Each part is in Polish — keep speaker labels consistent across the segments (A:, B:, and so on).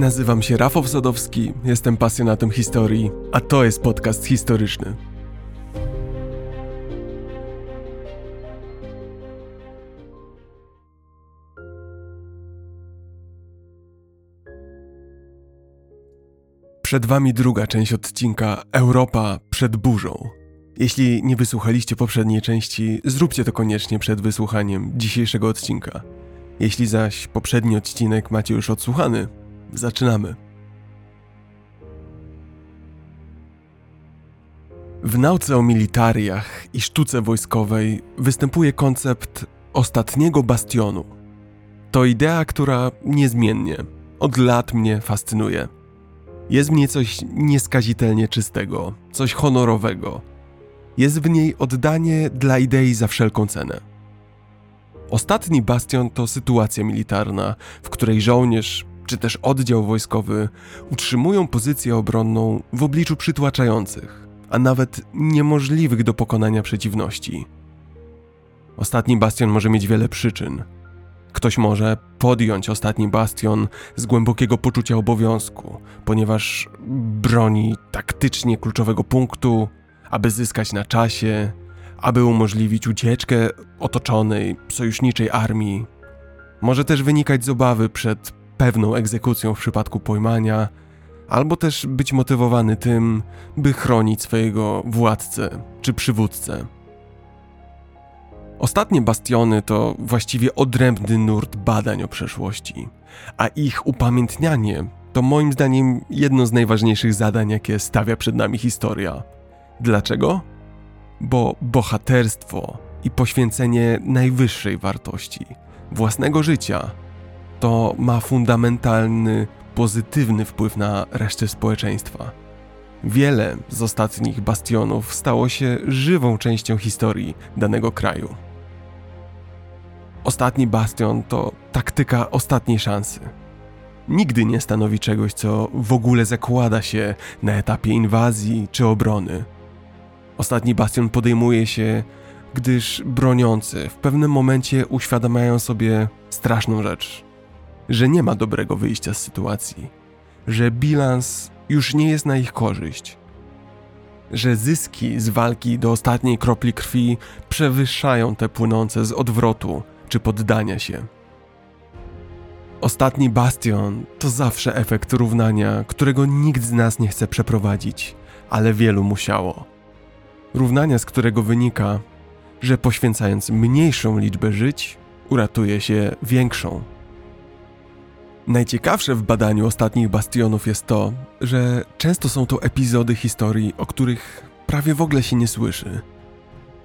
A: Nazywam się Rafał Sadowski, jestem pasjonatem historii, a to jest podcast historyczny. Przed Wami druga część odcinka Europa przed burzą. Jeśli nie wysłuchaliście poprzedniej części, zróbcie to koniecznie przed wysłuchaniem dzisiejszego odcinka. Jeśli zaś poprzedni odcinek macie już odsłuchany, zaczynamy. W nauce o militariach i sztuce wojskowej występuje koncept ostatniego bastionu. To idea, która niezmiennie od lat mnie fascynuje. Jest w niej coś nieskazitelnie czystego, coś honorowego. Jest w niej oddanie dla idei za wszelką cenę. Ostatni bastion to sytuacja militarna, w której żołnierz czy też oddział wojskowy utrzymują pozycję obronną w obliczu przytłaczających, a nawet niemożliwych do pokonania przeciwności. Ostatni bastion może mieć wiele przyczyn. Ktoś może podjąć ostatni bastion z głębokiego poczucia obowiązku, ponieważ broni taktycznie kluczowego punktu, aby zyskać na czasie, aby umożliwić ucieczkę otoczonej, sojuszniczej armii. Może też wynikać z obawy przed pewną egzekucją w przypadku pojmania, albo też być motywowany tym, by chronić swojego władcę czy przywódcę. Ostatnie bastiony to właściwie odrębny nurt badań o przeszłości, a ich upamiętnianie to moim zdaniem jedno z najważniejszych zadań, jakie stawia przed nami historia. Dlaczego? Bo bohaterstwo i poświęcenie najwyższej wartości własnego życia to ma fundamentalny, pozytywny wpływ na resztę społeczeństwa. Wiele z ostatnich bastionów stało się żywą częścią historii danego kraju. Ostatni bastion to taktyka ostatniej szansy. Nigdy nie stanowi czegoś, co w ogóle zakłada się na etapie inwazji czy obrony. Ostatni bastion podejmuje się, gdyż broniący w pewnym momencie uświadamiają sobie straszną rzecz że nie ma dobrego wyjścia z sytuacji, że bilans już nie jest na ich korzyść, że zyski z walki do ostatniej kropli krwi przewyższają te płynące z odwrotu czy poddania się. Ostatni bastion to zawsze efekt równania, którego nikt z nas nie chce przeprowadzić, ale wielu musiało. Równania, z którego wynika, że poświęcając mniejszą liczbę żyć, uratuje się większą. Najciekawsze w badaniu ostatnich bastionów jest to, że często są to epizody historii, o których prawie w ogóle się nie słyszy.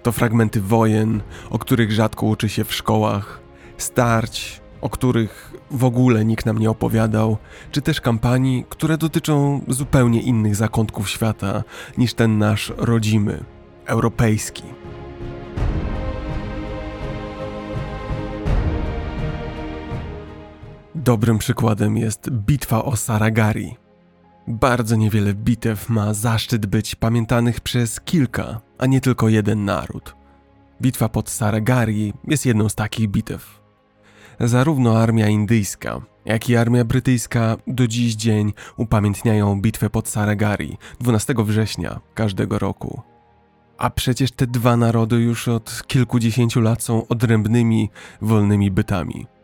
A: To fragmenty wojen, o których rzadko uczy się w szkołach, starć, o których w ogóle nikt nam nie opowiadał, czy też kampanii, które dotyczą zupełnie innych zakątków świata niż ten nasz rodzimy, europejski. Dobrym przykładem jest bitwa o Saragari. Bardzo niewiele bitew ma zaszczyt być pamiętanych przez kilka, a nie tylko jeden naród. Bitwa pod Saragari jest jedną z takich bitew. Zarówno armia indyjska, jak i armia brytyjska do dziś dzień upamiętniają bitwę pod Saragari 12 września każdego roku. A przecież te dwa narody już od kilkudziesięciu lat są odrębnymi, wolnymi bytami.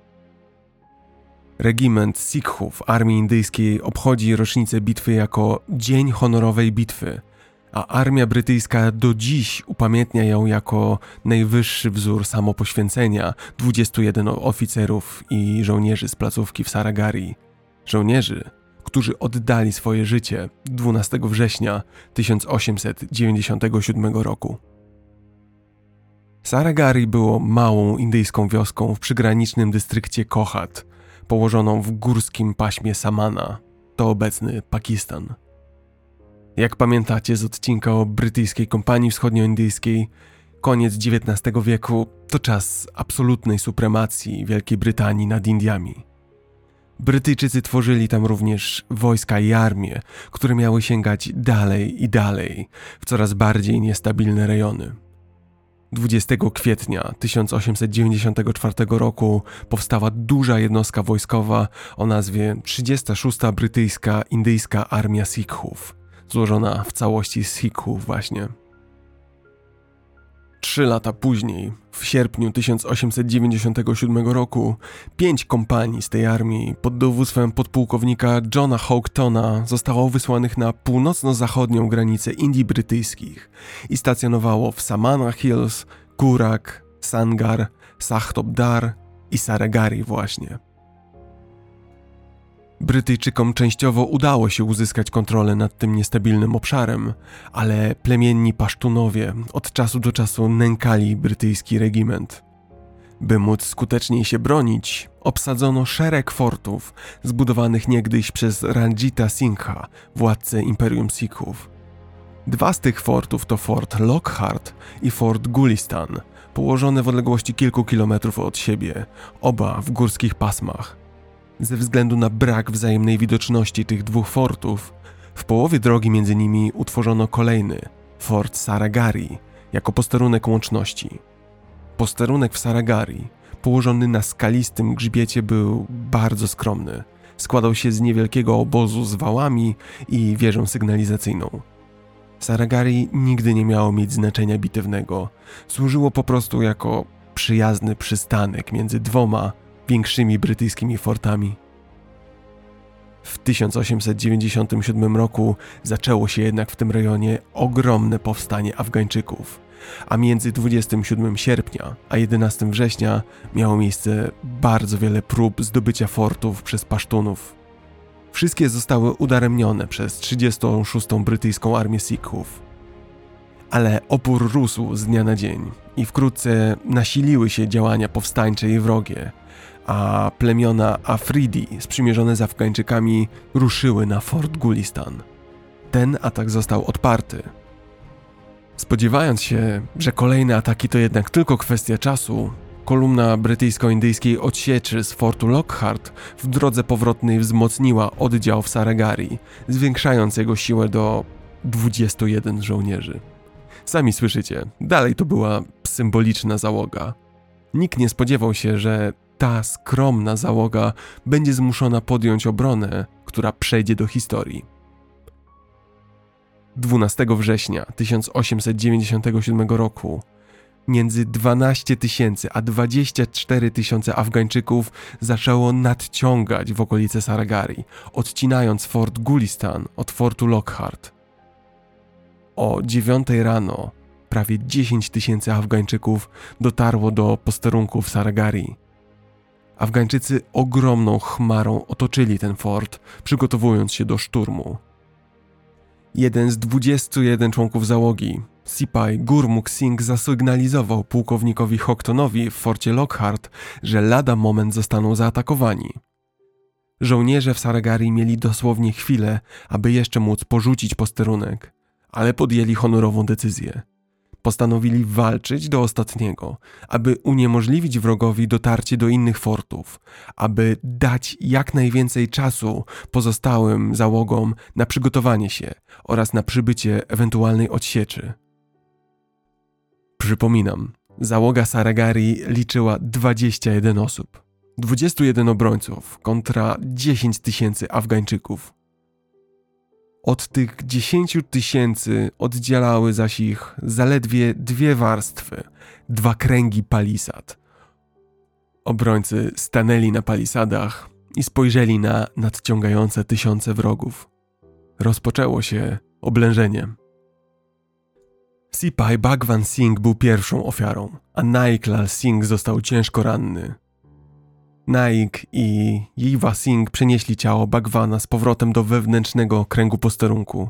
A: Regiment Sikhów Armii Indyjskiej obchodzi rocznicę bitwy jako Dzień Honorowej Bitwy, a armia brytyjska do dziś upamiętnia ją jako najwyższy wzór samopoświęcenia 21 oficerów i żołnierzy z placówki w Saragari. Żołnierzy, którzy oddali swoje życie 12 września 1897 roku. Saragari było małą indyjską wioską w przygranicznym dystrykcie Kohat – położoną w górskim paśmie Samana, to obecny Pakistan. Jak pamiętacie z odcinka o brytyjskiej kompanii wschodnioindyjskiej, koniec XIX wieku to czas absolutnej supremacji Wielkiej Brytanii nad Indiami. Brytyjczycy tworzyli tam również wojska i armie, które miały sięgać dalej i dalej w coraz bardziej niestabilne rejony. 20 kwietnia 1894 roku powstała duża jednostka wojskowa o nazwie 36. Brytyjska Indyjska Armia Sikhów, złożona w całości z Sikhów właśnie. Trzy lata później, w sierpniu 1897 roku, pięć kompanii z tej armii pod dowództwem podpułkownika Johna Houghton'a zostało wysłanych na północno-zachodnią granicę Indii Brytyjskich i stacjonowało w Samana Hills, Kurak, Sangar, Sachtobdar i Saragari właśnie. Brytyjczykom częściowo udało się uzyskać kontrolę nad tym niestabilnym obszarem, ale plemienni Pasztunowie od czasu do czasu nękali brytyjski regiment. By móc skuteczniej się bronić, obsadzono szereg fortów zbudowanych niegdyś przez Ranjita Singha, władcę Imperium Sikhów. Dwa z tych fortów to Fort Lockhart i Fort Gulistan, położone w odległości kilku kilometrów od siebie, oba w górskich pasmach. Ze względu na brak wzajemnej widoczności tych dwóch fortów, w połowie drogi między nimi utworzono kolejny, Fort Saragari, jako posterunek łączności. Posterunek w Saragari, położony na skalistym grzbiecie, był bardzo skromny. Składał się z niewielkiego obozu z wałami i wieżą sygnalizacyjną. Saragari nigdy nie miało mieć znaczenia bitewnego. Służyło po prostu jako przyjazny przystanek między dwoma większymi brytyjskimi fortami. W 1897 roku zaczęło się jednak w tym rejonie ogromne powstanie Afgańczyków, a między 27 sierpnia a 11 września miało miejsce bardzo wiele prób zdobycia fortów przez Pasztunów. Wszystkie zostały udaremnione przez 36. brytyjską armię Sikhów. Ale opór rósł z dnia na dzień i wkrótce nasiliły się działania powstańcze i wrogie, a plemiona Afridi sprzymierzone z Afgańczykami ruszyły na Fort Gulistan. Ten atak został odparty. Spodziewając się, że kolejne ataki to jednak tylko kwestia czasu, kolumna brytyjsko-indyjskiej odsieczy z fortu Lockhart w drodze powrotnej wzmocniła oddział w Saragari, zwiększając jego siłę do 21 żołnierzy. Sami słyszycie, dalej to była symboliczna załoga. Nikt nie spodziewał się, że ta skromna załoga będzie zmuszona podjąć obronę, która przejdzie do historii. 12 września 1897 roku między 12 tysięcy a 24 tysiące Afgańczyków zaczęło nadciągać w okolice Saragari, odcinając fort Gulistan od fortu Lockhart. O 9 rano prawie 10 tysięcy Afgańczyków dotarło do posterunków Saragari. Afgańczycy ogromną chmarą otoczyli ten fort, przygotowując się do szturmu. Jeden z 21 członków załogi, Sipai Gurmukh Singh zasygnalizował pułkownikowi Hocktonowi w forcie Lockhart, że lada moment zostaną zaatakowani. Żołnierze w Saragari mieli dosłownie chwilę, aby jeszcze móc porzucić posterunek, ale podjęli honorową decyzję postanowili walczyć do ostatniego, aby uniemożliwić wrogowi dotarcie do innych fortów, aby dać jak najwięcej czasu pozostałym załogom na przygotowanie się oraz na przybycie ewentualnej odsieczy. Przypominam, załoga Saragari liczyła 21 osób, 21 obrońców kontra 10 tysięcy Afgańczyków. Od tych dziesięciu tysięcy oddzielały zaś ich zaledwie dwie warstwy, dwa kręgi palisad. Obrońcy stanęli na palisadach i spojrzeli na nadciągające tysiące wrogów. Rozpoczęło się oblężenie. Sipai Bhagwan Singh był pierwszą ofiarą, a Naiklal Singh został ciężko ranny. Naik i Jiva Singh przenieśli ciało Bagwana z powrotem do wewnętrznego kręgu posterunku.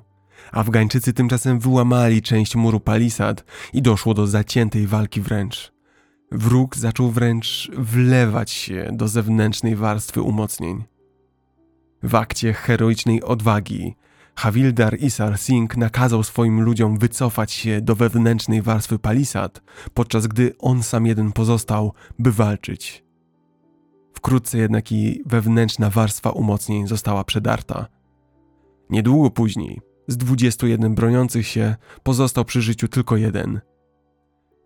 A: Afgańczycy tymczasem wyłamali część muru palisad i doszło do zaciętej walki wręcz. Wróg zaczął wręcz wlewać się do zewnętrznej warstwy umocnień. W akcie heroicznej odwagi Havildar Isar Singh nakazał swoim ludziom wycofać się do wewnętrznej warstwy palisad, podczas gdy on sam jeden pozostał, by walczyć. Wkrótce jednak i wewnętrzna warstwa umocnień została przedarta. Niedługo później, z 21 broniących się, pozostał przy życiu tylko jeden.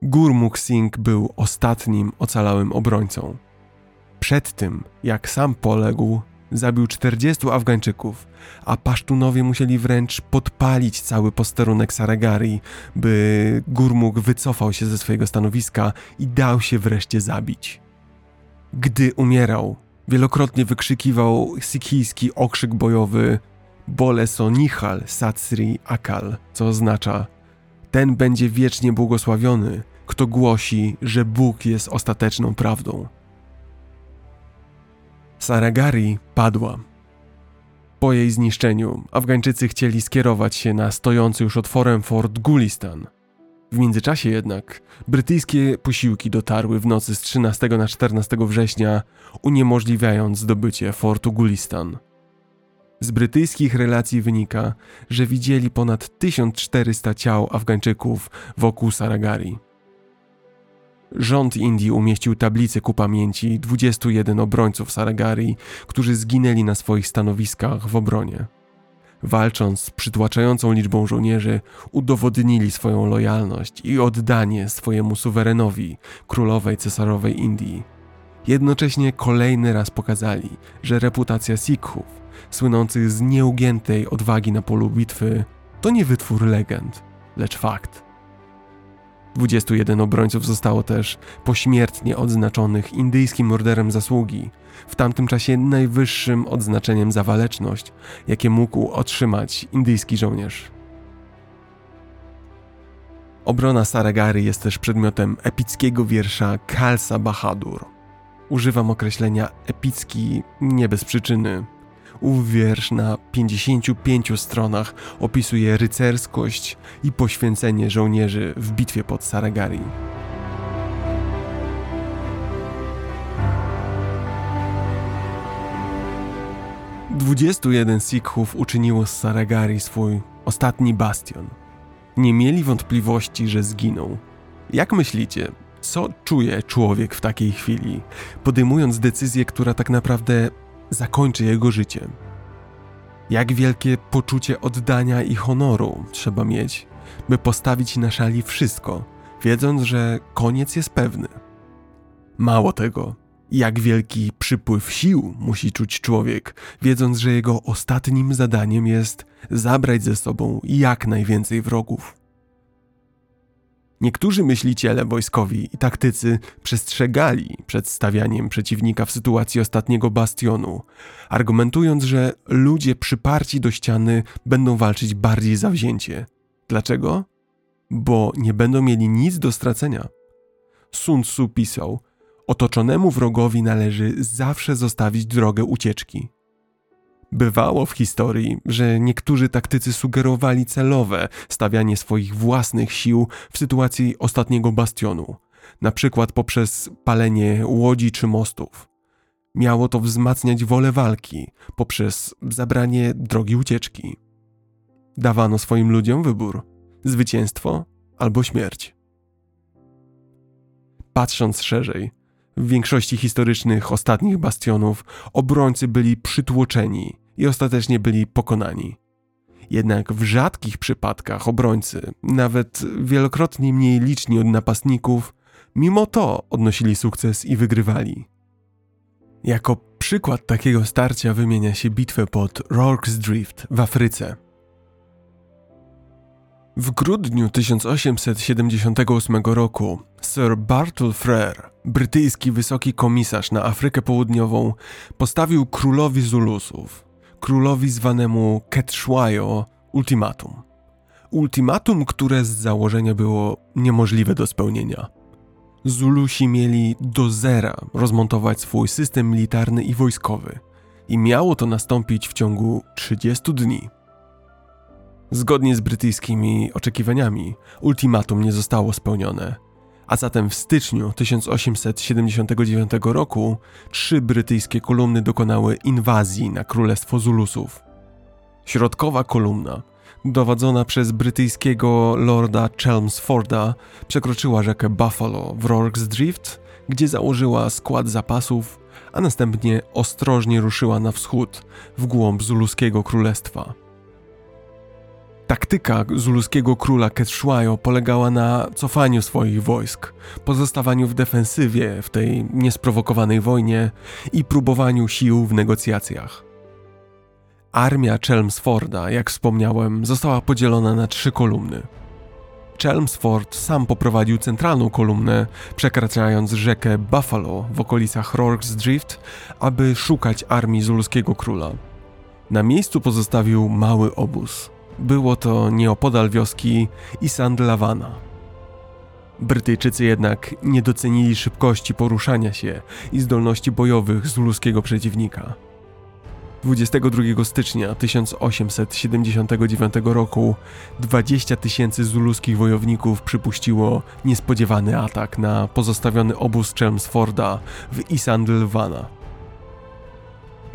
A: Gurmukh Singh był ostatnim ocalałym obrońcą. Przed tym, jak sam poległ, zabił 40 Afgańczyków, a Pasztunowie musieli wręcz podpalić cały posterunek Saragari, by Gurmuk wycofał się ze swojego stanowiska i dał się wreszcie zabić. Gdy umierał, wielokrotnie wykrzykiwał sikhijski okrzyk bojowy Boleso Nihal Satsri Akal, co oznacza ten będzie wiecznie błogosławiony, kto głosi, że Bóg jest ostateczną prawdą. Saragari padła. Po jej zniszczeniu Afgańczycy chcieli skierować się na stojący już otworem fort Gulistan. W międzyczasie jednak brytyjskie posiłki dotarły w nocy z 13 na 14 września, uniemożliwiając zdobycie fortu Gulistan. Z brytyjskich relacji wynika, że widzieli ponad 1400 ciał Afgańczyków wokół Saragari. Rząd Indii umieścił tablicę ku pamięci 21 obrońców Saragari, którzy zginęli na swoich stanowiskach w obronie. Walcząc z przytłaczającą liczbą żołnierzy, udowodnili swoją lojalność i oddanie swojemu suwerenowi, królowej cesarowej Indii. Jednocześnie kolejny raz pokazali, że reputacja Sikhów, słynących z nieugiętej odwagi na polu bitwy, to nie wytwór legend, lecz fakt. 21 obrońców zostało też pośmiertnie odznaczonych indyjskim orderem zasługi, w tamtym czasie najwyższym odznaczeniem za waleczność, jakie mógł otrzymać indyjski żołnierz. Obrona Saragary jest też przedmiotem epickiego wiersza Khalsa Bahadur. Używam określenia epicki nie bez przyczyny. Ów wiersz na 55 stronach opisuje rycerskość i poświęcenie żołnierzy w bitwie pod Saragari. Dwudziestu jeden Sikhów uczyniło z Saragari swój ostatni bastion. Nie mieli wątpliwości, że zginą. Jak myślicie, co czuje człowiek w takiej chwili, podejmując decyzję, która tak naprawdę zakończy jego życie. Jak wielkie poczucie oddania i honoru trzeba mieć, by postawić na szali wszystko, wiedząc, że koniec jest pewny. Mało tego, jak wielki przypływ sił musi czuć człowiek, wiedząc, że jego ostatnim zadaniem jest zabrać ze sobą jak najwięcej wrogów. Niektórzy myśliciele wojskowi i taktycy przestrzegali przed stawianiem przeciwnika w sytuacji ostatniego bastionu, argumentując, że ludzie przyparci do ściany będą walczyć bardziej zawzięcie. Dlaczego? Bo nie będą mieli nic do stracenia. Sun Tzu pisał: Otoczonemu wrogowi należy zawsze zostawić drogę ucieczki. Bywało w historii, że niektórzy taktycy sugerowali celowe stawianie swoich własnych sił w sytuacji ostatniego bastionu, na przykład poprzez palenie łodzi czy mostów. Miało to wzmacniać wolę walki poprzez zabranie drogi ucieczki. Dawano swoim ludziom wybór: zwycięstwo albo śmierć. Patrząc szerzej, w większości historycznych ostatnich bastionów obrońcy byli przytłoczeni i ostatecznie byli pokonani. Jednak w rzadkich przypadkach obrońcy, nawet wielokrotnie mniej liczni od napastników, mimo to odnosili sukces i wygrywali. Jako przykład takiego starcia wymienia się bitwę pod Rorke's Drift w Afryce. W grudniu 1878 roku Sir Bartle Frere, brytyjski wysoki komisarz na Afrykę Południową, postawił królowi Zulusów, królowi zwanemu Ketshwayo, ultimatum. Ultimatum, które z założenia było niemożliwe do spełnienia. Zulusi mieli do zera rozmontować swój system militarny i wojskowy i miało to nastąpić w ciągu 30 dni. Zgodnie z brytyjskimi oczekiwaniami, ultimatum nie zostało spełnione, a zatem w styczniu 1879 roku trzy brytyjskie kolumny dokonały inwazji na Królestwo Zulusów. Środkowa kolumna, dowodzona przez brytyjskiego lorda Chelmsforda, przekroczyła rzekę Buffalo w Rorke's Drift, gdzie założyła skład zapasów, a następnie ostrożnie ruszyła na wschód, w głąb Zuluskiego Królestwa. Taktyka zuluskiego króla Ketshwayo polegała na cofaniu swoich wojsk, pozostawaniu w defensywie w tej niesprowokowanej wojnie i próbowaniu sił w negocjacjach. Armia Chelmsforda, jak wspomniałem, została podzielona na trzy kolumny. Chelmsford sam poprowadził centralną kolumnę, przekraczając rzekę Buffalo w okolicach Rorke's Drift, aby szukać armii zuluskiego króla. Na miejscu pozostawił mały obóz – było to nieopodal wioski Isandlawana. Brytyjczycy jednak nie docenili szybkości poruszania się i zdolności bojowych zuluskiego przeciwnika. 22 stycznia 1879 roku 20 tysięcy zuluskich wojowników przypuściło niespodziewany atak na pozostawiony obóz Chelmsforda w Isandlwana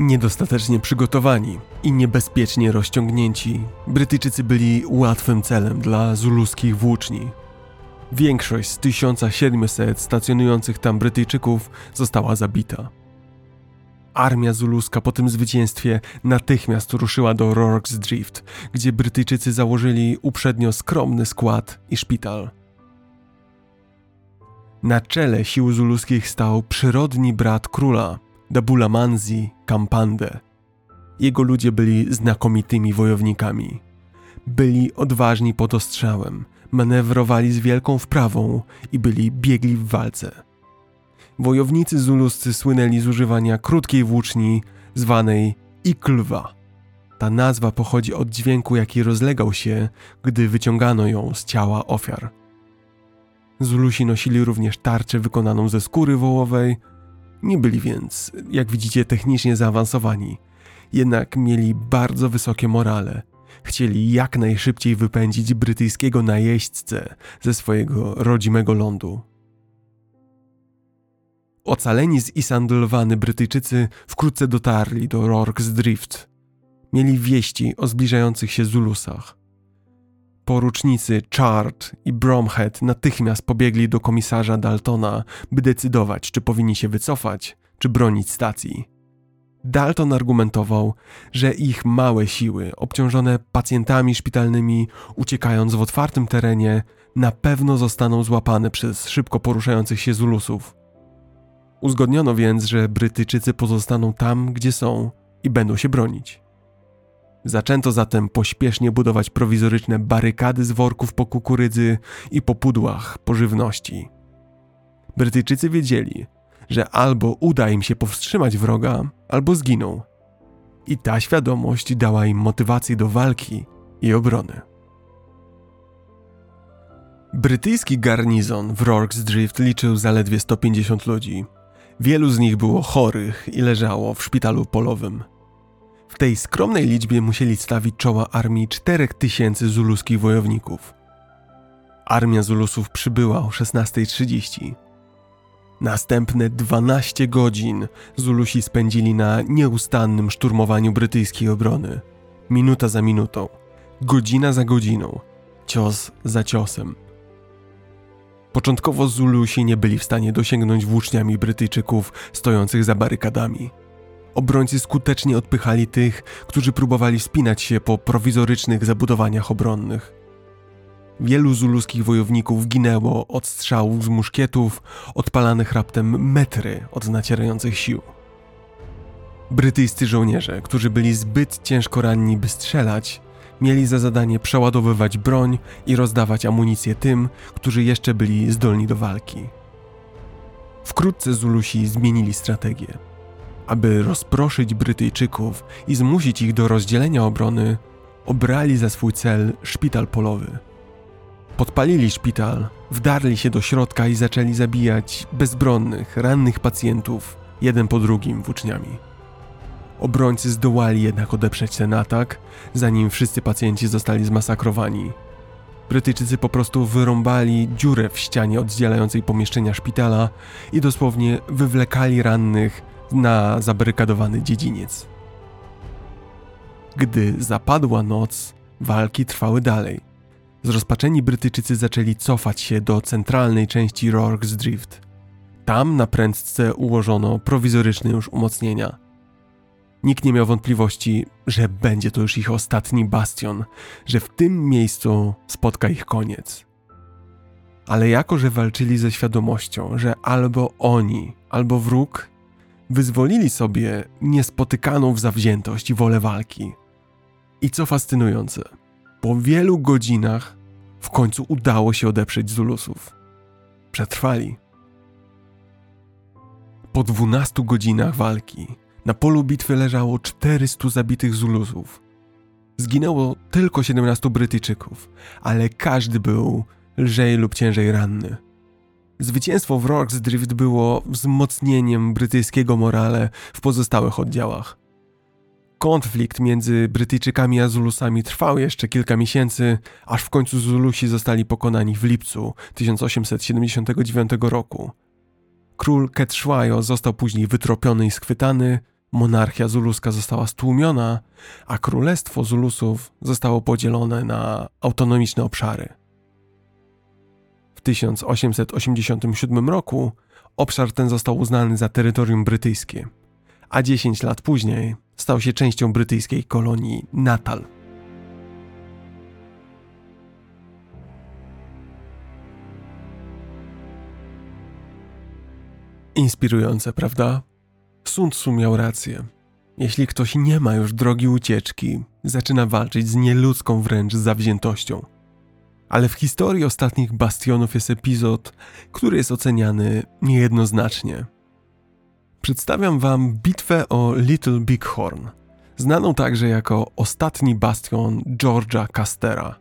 A: Niedostatecznie przygotowani i niebezpiecznie rozciągnięci, Brytyjczycy byli łatwym celem dla zuluskich włóczni. Większość z 1700 stacjonujących tam Brytyjczyków została zabita. Armia zuluska po tym zwycięstwie natychmiast ruszyła do Rorke's Drift, gdzie Brytyjczycy założyli uprzednio skromny skład i szpital. Na czele sił zuluskich stał przyrodni brat króla, Dabula Manzi Kampande. Jego ludzie byli znakomitymi wojownikami. Byli odważni pod ostrzałem, manewrowali z wielką wprawą i byli biegli w walce. Wojownicy zuluscy słynęli z używania krótkiej włóczni zwanej iklwa. Ta nazwa pochodzi od dźwięku, jaki rozlegał się, gdy wyciągano ją z ciała ofiar. Zulusi nosili również tarczę wykonaną ze skóry wołowej nie byli więc, jak widzicie, technicznie zaawansowani, jednak mieli bardzo wysokie morale. Chcieli jak najszybciej wypędzić brytyjskiego najeźdźcę ze swojego rodzimego lądu. Ocaleni z Isandlwany Brytyjczycy wkrótce dotarli do Rorke's Drift. Mieli wieści o zbliżających się Zulusach. Porucznicy Chart i Bromhead natychmiast pobiegli do komisarza Daltona, by decydować, czy powinni się wycofać, czy bronić stacji. Dalton argumentował, że ich małe siły, obciążone pacjentami szpitalnymi, uciekając w otwartym terenie, na pewno zostaną złapane przez szybko poruszających się Zulusów. Uzgodniono więc, że Brytyjczycy pozostaną tam, gdzie są i będą się bronić. Zaczęto zatem pośpiesznie budować prowizoryczne barykady z worków po kukurydzy i po pudłach po żywności. Brytyjczycy wiedzieli, że albo uda im się powstrzymać wroga, albo zginą. I ta świadomość dała im motywację do walki i obrony. Brytyjski garnizon w Rorke's Drift liczył zaledwie 150 ludzi. Wielu z nich było chorych i leżało w szpitalu polowym. Tej skromnej liczbie musieli stawić czoła armii 4000 zuluskich wojowników. Armia Zulusów przybyła o 16.30. Następne 12 godzin Zulusi spędzili na nieustannym szturmowaniu brytyjskiej obrony. Minuta za minutą, godzina za godziną, cios za ciosem. Początkowo Zulusi nie byli w stanie dosięgnąć włóczniami Brytyjczyków stojących za barykadami. Obrońcy skutecznie odpychali tych, którzy próbowali wspinać się po prowizorycznych zabudowaniach obronnych. Wielu zuluskich wojowników ginęło od strzałów z muszkietów, odpalanych raptem metry od nacierających sił. Brytyjscy żołnierze, którzy byli zbyt ciężko ranni, by strzelać, mieli za zadanie przeładowywać broń i rozdawać amunicję tym, którzy jeszcze byli zdolni do walki. Wkrótce Zulusi zmienili strategię. Aby rozproszyć Brytyjczyków i zmusić ich do rozdzielenia obrony, obrali za swój cel szpital polowy. Podpalili szpital, wdarli się do środka i zaczęli zabijać bezbronnych, rannych pacjentów, jeden po drugim włóczniami. Obrońcy zdołali jednak odeprzeć ten atak, zanim wszyscy pacjenci zostali zmasakrowani. Brytyjczycy po prostu wyrąbali dziurę w ścianie oddzielającej pomieszczenia szpitala i dosłownie wywlekali rannych na zabarykadowany dziedziniec. Gdy zapadła noc, walki trwały dalej. Zrozpaczeni Brytyjczycy zaczęli cofać się do centralnej części Rorke's Drift. Tam na prędce ułożono prowizoryczne już umocnienia. Nikt nie miał wątpliwości, że będzie to już ich ostatni bastion, że w tym miejscu spotka ich koniec. Ale jako, że walczyli ze świadomością, że albo oni, albo wróg wyzwolili sobie niespotykaną w zawziętość i wolę walki. I co fascynujące, po wielu godzinach w końcu udało się odeprzeć Zulusów. Przetrwali. Po 12 godzinach walki na polu bitwy leżało 400 zabitych Zulusów. Zginęło tylko 17 Brytyjczyków, ale każdy był lżej lub ciężej ranny. Zwycięstwo w Rorke's Drift było wzmocnieniem brytyjskiego morale w pozostałych oddziałach. Konflikt między Brytyjczykami a Zulusami trwał jeszcze kilka miesięcy, aż w końcu Zulusi zostali pokonani w lipcu 1879 roku. Król Ketshwayo został później wytropiony i schwytany, monarchia zuluska została stłumiona, a królestwo Zulusów zostało podzielone na autonomiczne obszary. W 1887 roku obszar ten został uznany za terytorium brytyjskie, a 10 lat później stał się częścią brytyjskiej kolonii Natal. Inspirujące, prawda? Sun Tzu miał rację. Jeśli ktoś nie ma już drogi ucieczki, zaczyna walczyć z nieludzką wręcz zawziętością. Ale w historii ostatnich bastionów jest epizod, który jest oceniany niejednoznacznie. Przedstawiam wam bitwę o Little Bighorn, znaną także jako ostatni bastion George'a Castera –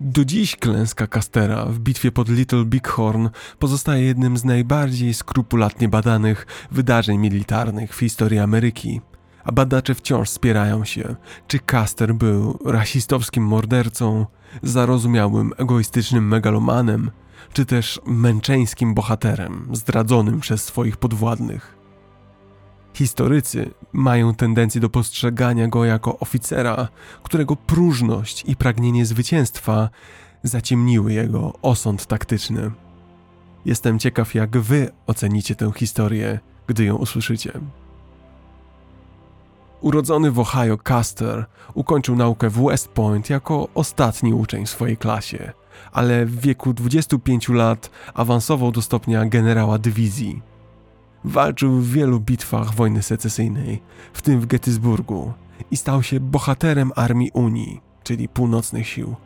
A: do dziś klęska Castera w bitwie pod Little Bighorn pozostaje jednym z najbardziej skrupulatnie badanych wydarzeń militarnych w historii Ameryki. A badacze wciąż spierają się, czy Caster był rasistowskim mordercą, zarozumiałym, egoistycznym megalomanem, czy też męczeńskim bohaterem zdradzonym przez swoich podwładnych. Historycy mają tendencję do postrzegania go jako oficera, którego próżność i pragnienie zwycięstwa zaciemniły jego osąd taktyczny. Jestem ciekaw, jak wy ocenicie tę historię, gdy ją usłyszycie. Urodzony w Ohio Custer ukończył naukę w West Point jako ostatni uczeń w swojej klasie, ale w wieku 25 lat awansował do stopnia generała dywizji. Walczył w wielu bitwach wojny secesyjnej, w tym w Gettysburgu, i stał się bohaterem Armii Unii, czyli północnych sił.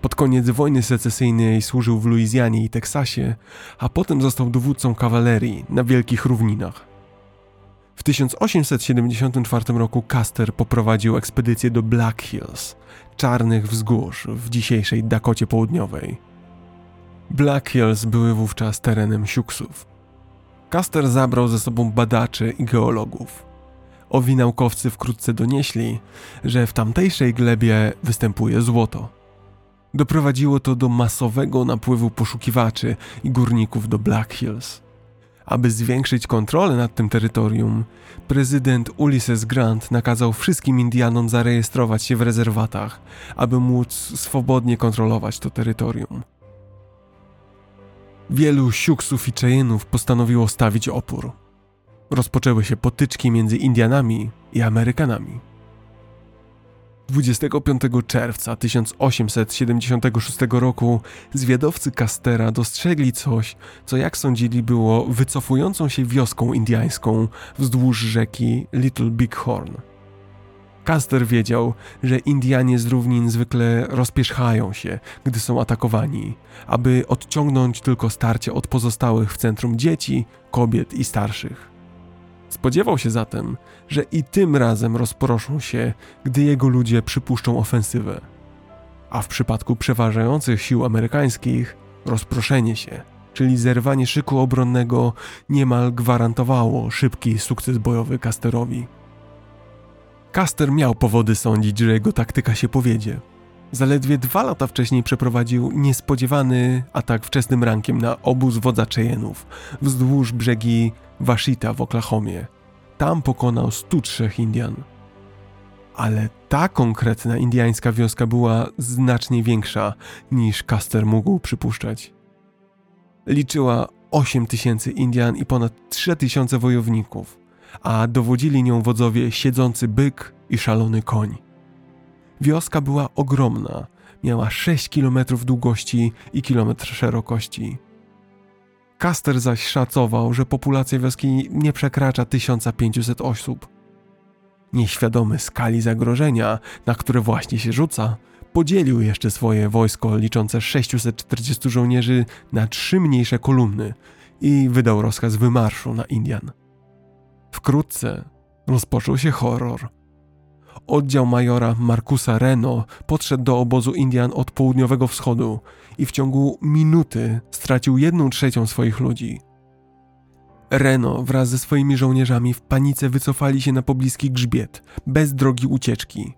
A: Pod koniec wojny secesyjnej służył w Luizjanie i Teksasie, a potem został dowódcą kawalerii na Wielkich Równinach. W 1874 roku Custer poprowadził ekspedycję do Black Hills, czarnych wzgórz w dzisiejszej Dakocie Południowej. Black Hills były wówczas terenem Siuksów, Caster zabrał ze sobą badaczy i geologów. Owi naukowcy wkrótce donieśli, że w tamtejszej glebie występuje złoto. Doprowadziło to do masowego napływu poszukiwaczy i górników do Black Hills. Aby zwiększyć kontrolę nad tym terytorium, prezydent Ulysses Grant nakazał wszystkim Indianom zarejestrować się w rezerwatach, aby móc swobodnie kontrolować to terytorium. Wielu siuksów i Cheyenów postanowiło stawić opór. Rozpoczęły się potyczki między Indianami i Amerykanami. 25 czerwca 1876 roku zwiadowcy Castera dostrzegli coś, co jak sądzili było wycofującą się wioską indiańską wzdłuż rzeki Little Bighorn. Caster wiedział, że Indianie z równin zwykle rozpierzchają się, gdy są atakowani, aby odciągnąć tylko starcie od pozostałych w centrum dzieci, kobiet i starszych. Spodziewał się zatem, że i tym razem rozproszą się, gdy jego ludzie przypuszczą ofensywę. A w przypadku przeważających sił amerykańskich, rozproszenie się, czyli zerwanie szyku obronnego, niemal gwarantowało szybki sukces bojowy Casterowi. Caster miał powody sądzić, że jego taktyka się powiedzie. Zaledwie dwa lata wcześniej przeprowadził niespodziewany atak wczesnym rankiem na obóz wodza Cheyenów wzdłuż brzegi Washita w Oklahomie. Tam pokonał 103 Indian. Ale ta konkretna indiańska wioska była znacznie większa niż Caster mógł przypuszczać. Liczyła 8 tysięcy Indian i ponad 3 tysiące wojowników – a dowodzili nią wodzowie siedzący byk i szalony koń. Wioska była ogromna, miała 6 km długości i kilometr szerokości. Caster zaś szacował, że populacja wioski nie przekracza 1500 osób. Nieświadomy skali zagrożenia, na które właśnie się rzuca, podzielił jeszcze swoje wojsko liczące 640 żołnierzy na trzy mniejsze kolumny i wydał rozkaz wymarszu na Indian. Wkrótce rozpoczął się horror. Oddział majora Markusa Reno podszedł do obozu Indian od południowego wschodu i w ciągu minuty stracił jedną trzecią swoich ludzi. Reno wraz ze swoimi żołnierzami w panice wycofali się na pobliski grzbiet, bez drogi ucieczki.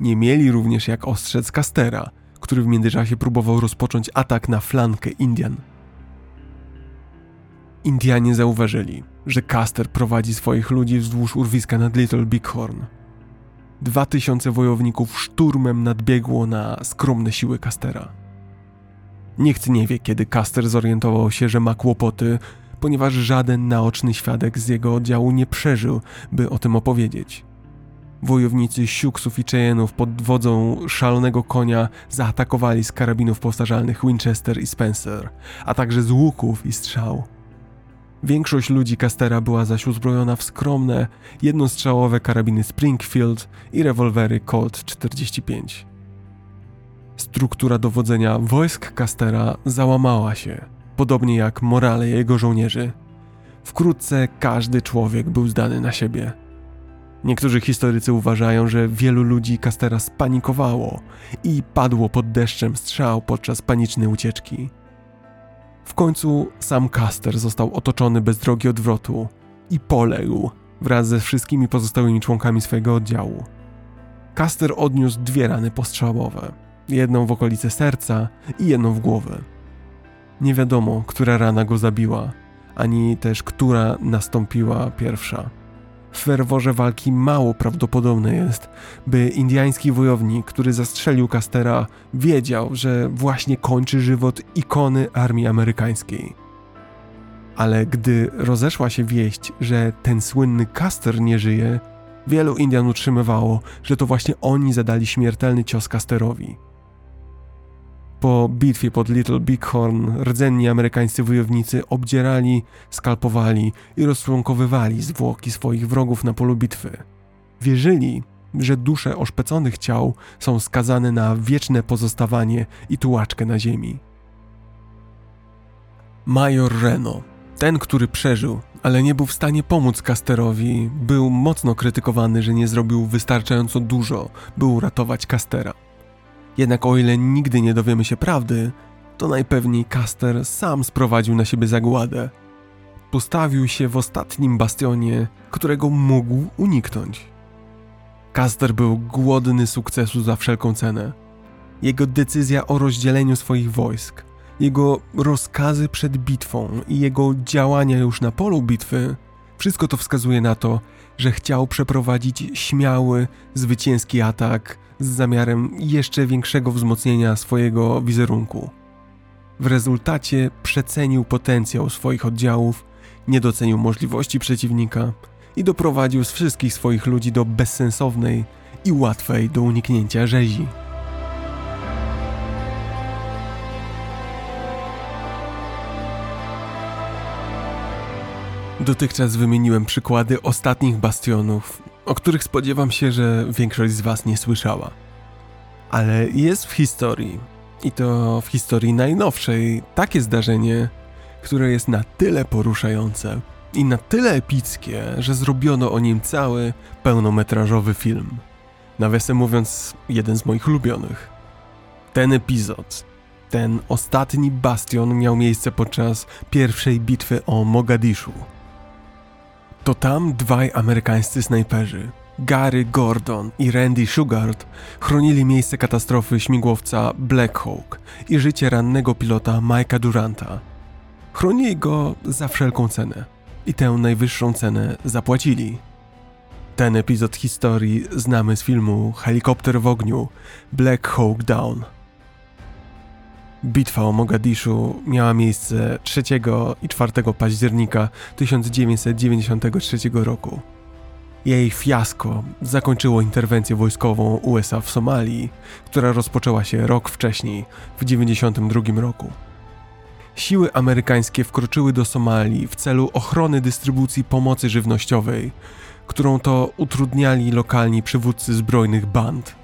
A: Nie mieli również jak ostrzec Castera, który w międzyczasie próbował rozpocząć atak na flankę Indian. Indianie zauważyli, że Caster prowadzi swoich ludzi wzdłuż urwiska nad Little Bighorn. Dwa tysiące wojowników szturmem nadbiegło na skromne siły Castera. Nikt nie wie, kiedy Caster zorientował się, że ma kłopoty, ponieważ żaden naoczny świadek z jego oddziału nie przeżył, by o tym opowiedzieć. Wojownicy Siuksów i Cheyenne'ów pod wodzą szalonego konia zaatakowali z karabinów powtarzalnych Winchester i Spencer, a także z łuków i strzał. Większość ludzi Castera była zaś uzbrojona w skromne, jednostrzałowe karabiny Springfield i rewolwery Colt 45. Struktura dowodzenia wojsk Castera załamała się, podobnie jak morale jego żołnierzy. Wkrótce każdy człowiek był zdany na siebie. Niektórzy historycy uważają, że wielu ludzi Castera spanikowało i padło pod deszczem strzał podczas panicznej ucieczki. W końcu sam Caster został otoczony bez drogi odwrotu i poległ wraz ze wszystkimi pozostałymi członkami swojego oddziału. Caster odniósł dwie rany postrzałowe, jedną w okolice serca i jedną w głowę. Nie wiadomo, która rana go zabiła, ani też która nastąpiła pierwsza. W ferworze walki mało prawdopodobne jest, by indiański wojownik, który zastrzelił Castera, wiedział, że właśnie kończy żywot ikony armii amerykańskiej. Ale gdy rozeszła się wieść, że ten słynny Caster nie żyje, wielu Indian utrzymywało, że to właśnie oni zadali śmiertelny cios Casterowi. Po bitwie pod Little Bighorn rdzenni amerykańscy wojownicy obdzierali, skalpowali i rozczłonkowywali zwłoki swoich wrogów na polu bitwy. Wierzyli, że dusze oszpeconych ciał są skazane na wieczne pozostawanie i tułaczkę na ziemi. Major Reno, ten, który przeżył, ale nie był w stanie pomóc Casterowi, był mocno krytykowany, że nie zrobił wystarczająco dużo, by uratować Castera. Jednak o ile nigdy nie dowiemy się prawdy, to najpewniej Caster sam sprowadził na siebie zagładę. Postawił się w ostatnim bastionie, którego mógł uniknąć. Caster był głodny sukcesu za wszelką cenę. Jego decyzja o rozdzieleniu swoich wojsk, jego rozkazy przed bitwą i jego działania już na polu bitwy wszystko to wskazuje na to, że chciał przeprowadzić śmiały, zwycięski atak z zamiarem jeszcze większego wzmocnienia swojego wizerunku. W rezultacie przecenił potencjał swoich oddziałów, nie docenił możliwości przeciwnika i doprowadził z wszystkich swoich ludzi do bezsensownej i łatwej do uniknięcia rzezi. Dotychczas wymieniłem przykłady ostatnich bastionów, o których spodziewam się, że większość z Was nie słyszała. Ale jest w historii, i to w historii najnowszej, takie zdarzenie, które jest na tyle poruszające i na tyle epickie, że zrobiono o nim cały pełnometrażowy film. Nawiasem mówiąc, jeden z moich ulubionych. Ten epizod, ten ostatni bastion miał miejsce podczas pierwszej bitwy o Mogadiszu. To tam dwaj amerykańscy snajperzy, Gary Gordon i Randy Shugart, chronili miejsce katastrofy śmigłowca Black Hawk i życie rannego pilota Mike'a Duranta. Chronili go za wszelką cenę i tę najwyższą cenę zapłacili. Ten epizod historii znamy z filmu Helikopter w ogniu Black Hawk Down. Bitwa o Mogadiszu miała miejsce 3 i 4 października 1993 roku. Jej fiasko zakończyło interwencję wojskową USA w Somalii, która rozpoczęła się rok wcześniej, w 1992 roku. Siły amerykańskie wkroczyły do Somalii w celu ochrony dystrybucji pomocy żywnościowej, którą to utrudniali lokalni przywódcy zbrojnych band.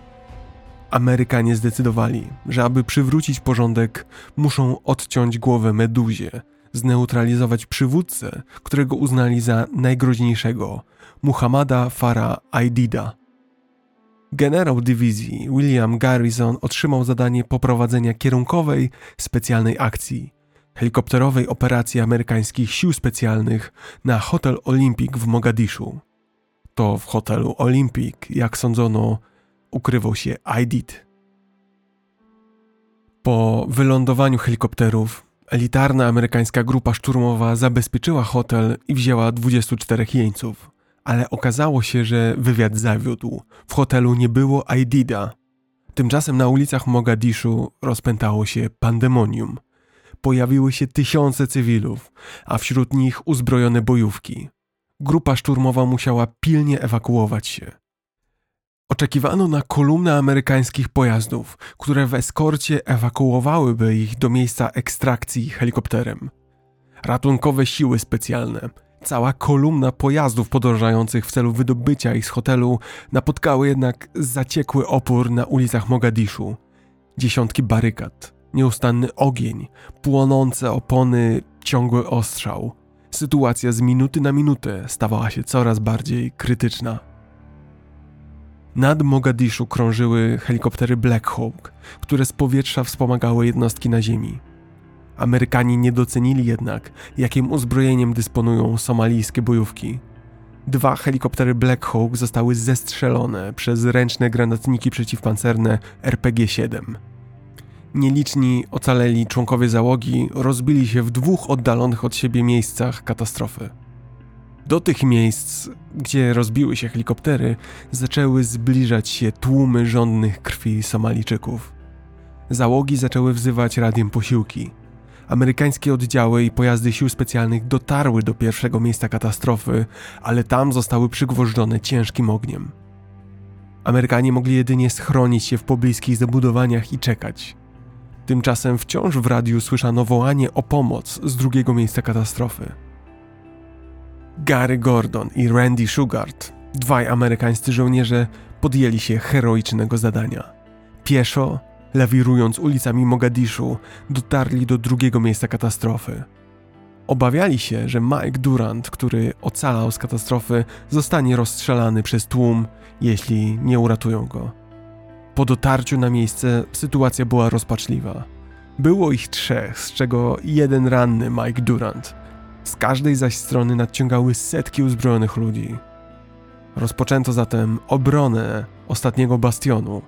A: Amerykanie zdecydowali, że aby przywrócić porządek, muszą odciąć głowę meduzie, zneutralizować przywódcę, którego uznali za najgroźniejszego Muhammada Farah Aidida. Generał dywizji William Garrison otrzymał zadanie poprowadzenia kierunkowej specjalnej akcji, helikopterowej operacji amerykańskich sił specjalnych na Hotel Olympic w Mogadiszu. To w hotelu Olympic, jak sądzono, ukrywał się Aidid. Po wylądowaniu helikopterów, elitarna amerykańska grupa szturmowa zabezpieczyła hotel i wzięła 24 jeńców. Ale okazało się, że wywiad zawiódł. W hotelu nie było Aidida. Tymczasem na ulicach Mogadiszu rozpętało się pandemonium. Pojawiły się tysiące cywilów, a wśród nich uzbrojone bojówki. Grupa szturmowa musiała pilnie ewakuować się. Oczekiwano na kolumnę amerykańskich pojazdów, które w eskorcie ewakuowałyby ich do miejsca ekstrakcji helikopterem. Ratunkowe siły specjalne, cała kolumna pojazdów podążających w celu wydobycia ich z hotelu napotkały jednak zaciekły opór na ulicach Mogadiszu. Dziesiątki barykad, nieustanny ogień, płonące opony, ciągły ostrzał. Sytuacja z minuty na minutę stawała się coraz bardziej krytyczna. Nad Mogadiszu krążyły helikoptery Black Hawk, które z powietrza wspomagały jednostki na ziemi. Amerykanie nie docenili jednak, jakim uzbrojeniem dysponują somalijskie bojówki. Dwa helikoptery Black Hawk zostały zestrzelone przez ręczne granatniki przeciwpancerne RPG-7. Nieliczni ocaleli członkowie załogi rozbili się w dwóch oddalonych od siebie miejscach katastrofy. Do tych miejsc, gdzie rozbiły się helikoptery, zaczęły zbliżać się tłumy żądnych krwi Somalijczyków. Załogi zaczęły wzywać radiem posiłki. Amerykańskie oddziały i pojazdy sił specjalnych dotarły do pierwszego miejsca katastrofy, ale tam zostały przygwożdżone ciężkim ogniem. Amerykanie mogli jedynie schronić się w pobliskich zabudowaniach i czekać. Tymczasem wciąż w radiu słyszano wołanie o pomoc z drugiego miejsca katastrofy. Gary Gordon i Randy Shugart, dwaj amerykańscy żołnierze, podjęli się heroicznego zadania. Pieszo, lawirując ulicami Mogadiszu, dotarli do drugiego miejsca katastrofy. Obawiali się, że Mike Durant, który ocalał z katastrofy, zostanie rozstrzelany przez tłum, jeśli nie uratują go. Po dotarciu na miejsce sytuacja była rozpaczliwa. Było ich trzech, z czego jeden ranny Mike Durant – z każdej zaś strony nadciągały setki uzbrojonych ludzi. Rozpoczęto zatem obronę ostatniego bastionu.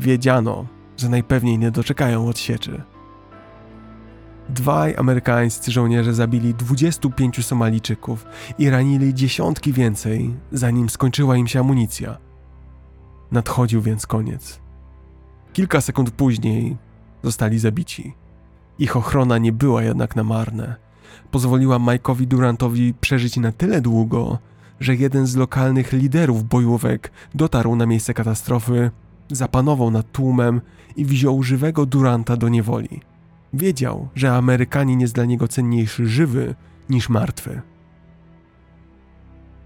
A: Wiedziano, że najpewniej nie doczekają odsieczy. Dwaj amerykańscy żołnierze zabili 25 Somalijczyków i ranili dziesiątki więcej, zanim skończyła im się amunicja. Nadchodził więc koniec. Kilka sekund później zostali zabici. Ich ochrona nie była jednak na marne pozwoliła Mike'owi Durantowi przeżyć na tyle długo, że jeden z lokalnych liderów bojówek dotarł na miejsce katastrofy, zapanował nad tłumem i wziął żywego Duranta do niewoli. Wiedział, że Amerykanin jest dla niego cenniejszy żywy niż martwy.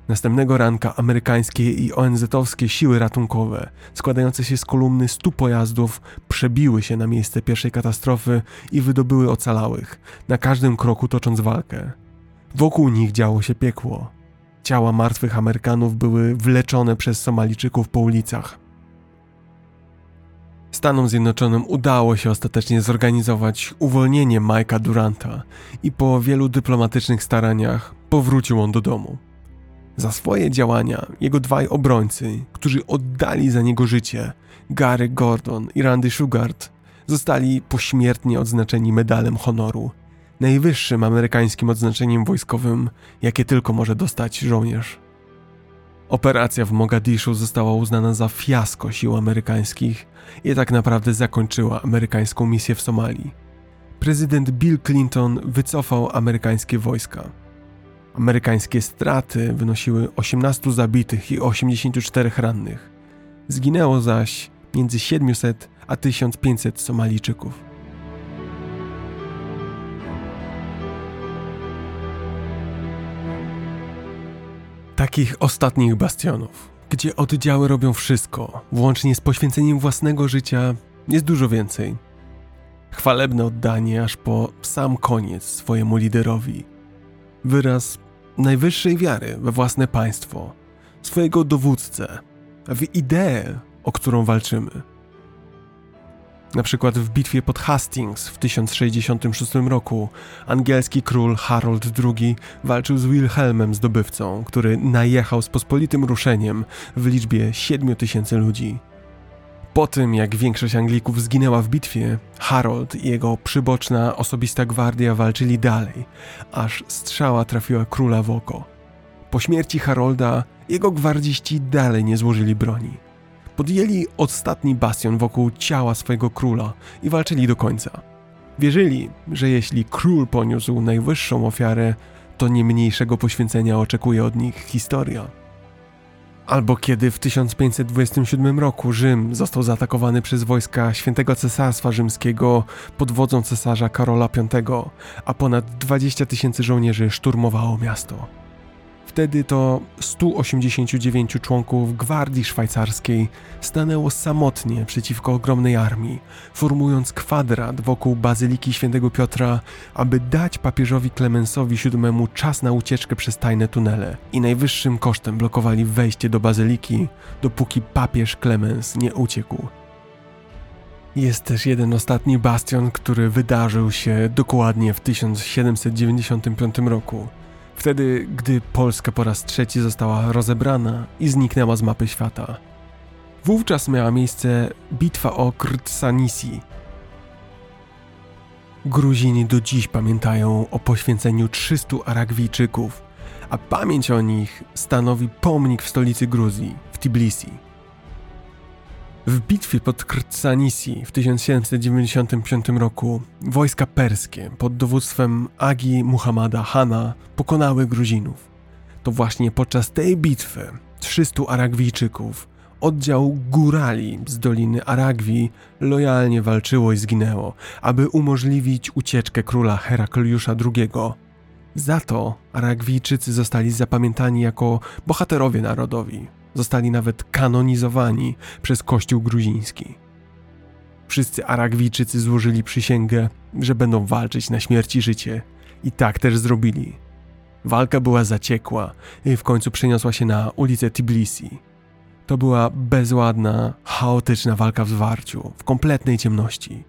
A: Następnego ranka amerykańskie i ONZ-owskie siły ratunkowe, składające się z kolumny stu pojazdów, przebiły się na miejsce pierwszej katastrofy i wydobyły ocalałych, na każdym kroku tocząc walkę. Wokół nich działo się piekło. Ciała martwych Amerykanów były wleczone przez Somalijczyków po ulicach. Stanom Zjednoczonym udało się ostatecznie zorganizować uwolnienie Mike'a Duranta i po wielu dyplomatycznych staraniach powrócił on do domu. Za swoje działania jego dwaj obrońcy, którzy oddali za niego życie, Gary Gordon i Randy Shugart, zostali pośmiertnie odznaczeni medalem honoru, najwyższym amerykańskim odznaczeniem wojskowym, jakie tylko może dostać żołnierz. Operacja w Mogadiszu została uznana za fiasko sił amerykańskich i tak naprawdę zakończyła amerykańską misję w Somalii. prezydent Bill Clinton wycofał amerykańskie wojska. Amerykańskie straty wynosiły 18 zabitych i 84 rannych. Zginęło zaś między 700 a 1500 Somalijczyków. Takich ostatnich bastionów, gdzie oddziały robią wszystko, włącznie z poświęceniem własnego życia, jest dużo więcej. Chwalebne oddanie aż po sam koniec swojemu liderowi. Wyraz najwyższej wiary we własne państwo, swojego dowódcę, w ideę, o którą walczymy. Na przykład w bitwie pod Hastings w 1066 roku angielski król Harold II walczył z Wilhelmem zdobywcą, który najechał z pospolitym ruszeniem w liczbie 7000 ludzi. Po tym, jak większość Anglików zginęła w bitwie, Harold i jego przyboczna osobista gwardia walczyli dalej, aż strzała trafiła króla w oko. Po śmierci Harolda jego gwardziści dalej nie złożyli broni. Podjęli ostatni bastion wokół ciała swojego króla i walczyli do końca. Wierzyli, że jeśli król poniósł najwyższą ofiarę, to nie mniejszego poświęcenia oczekuje od nich historia. Albo kiedy w 1527 roku Rzym został zaatakowany przez wojska Świętego Cesarstwa Rzymskiego pod wodzą cesarza Karola V, a ponad 20 tysięcy żołnierzy szturmowało miasto. Wtedy to 189 członków Gwardii Szwajcarskiej stanęło samotnie przeciwko ogromnej armii, formując kwadrat wokół Bazyliki Świętego Piotra, aby dać papieżowi Klemensowi VII czas na ucieczkę przez tajne tunele i najwyższym kosztem blokowali wejście do Bazyliki, dopóki papież Klemens nie uciekł. Jest też jeden ostatni bastion, który wydarzył się dokładnie w 1795 roku – Wtedy, gdy Polska po raz trzeci została rozebrana i zniknęła z mapy świata. Wówczas miała miejsce bitwa o Krtsanisi. Gruzini do dziś pamiętają o poświęceniu 300 Aragwijczyków, a pamięć o nich stanowi pomnik w stolicy Gruzji, w Tbilisi. W bitwie pod Krtsanisi w 1795 roku wojska perskie pod dowództwem Agi Muhammada Hana pokonały Gruzinów. To właśnie podczas tej bitwy 300 Aragwijczyków, oddział górali z Doliny Aragwi lojalnie walczyło i zginęło, aby umożliwić ucieczkę króla Herakliusza II. Za to Aragwijczycy zostali zapamiętani jako bohaterowie narodowi, Zostali nawet kanonizowani przez Kościół gruziński. Wszyscy Aragwijczycy złożyli przysięgę, że będą walczyć na śmierć i życie. I tak też zrobili. Walka była zaciekła i w końcu przeniosła się na ulicę Tbilisi. To była bezładna, chaotyczna walka w zwarciu, w kompletnej ciemności.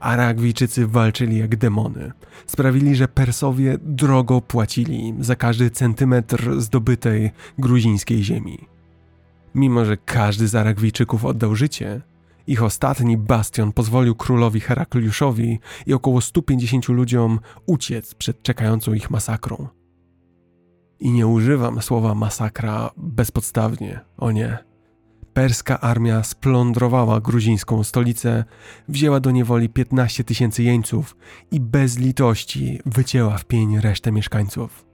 A: Aragwijczycy walczyli jak demony. Sprawili, że Persowie drogo płacili za każdy centymetr zdobytej gruzińskiej ziemi. Mimo, że każdy z Aragwijczyków oddał życie, ich ostatni bastion pozwolił królowi Herakliuszowi i około 150 ludziom uciec przed czekającą ich masakrą. I nie używam słowa masakra bezpodstawnie, o nie. Perska armia splądrowała gruzińską stolicę, wzięła do niewoli 15 tysięcy jeńców i bez litości wycięła w pień resztę mieszkańców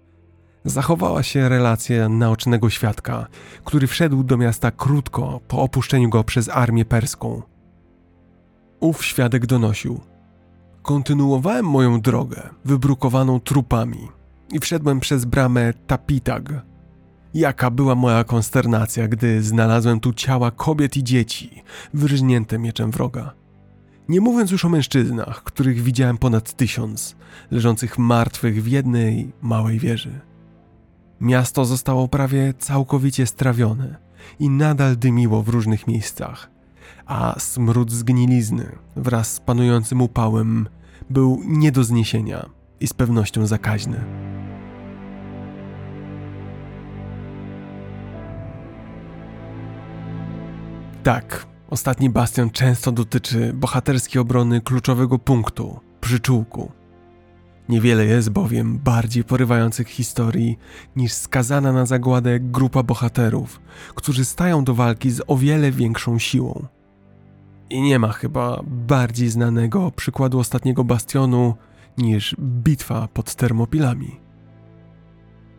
A: zachowała się relacja naocznego świadka, który wszedł do miasta krótko po opuszczeniu go przez armię perską. Ów świadek donosił: Kontynuowałem moją drogę, wybrukowaną trupami, i wszedłem przez bramę Tapitag. Jaka była moja konsternacja, gdy znalazłem tu ciała kobiet i dzieci, wyrżnięte mieczem wroga. Nie mówiąc już o mężczyznach, których widziałem ponad tysiąc, leżących martwych w jednej małej wieży. Miasto zostało prawie całkowicie strawione i nadal dymiło w różnych miejscach, a smród zgnilizny wraz z panującym upałem był nie do zniesienia i z pewnością zakaźny. Tak, ostatni bastion często dotyczy bohaterskiej obrony kluczowego punktu, przyczółku. Niewiele jest bowiem bardziej porywających historii niż skazana na zagładę grupa bohaterów, którzy stają do walki z o wiele większą siłą. I nie ma chyba bardziej znanego przykładu ostatniego bastionu niż bitwa pod Termopilami.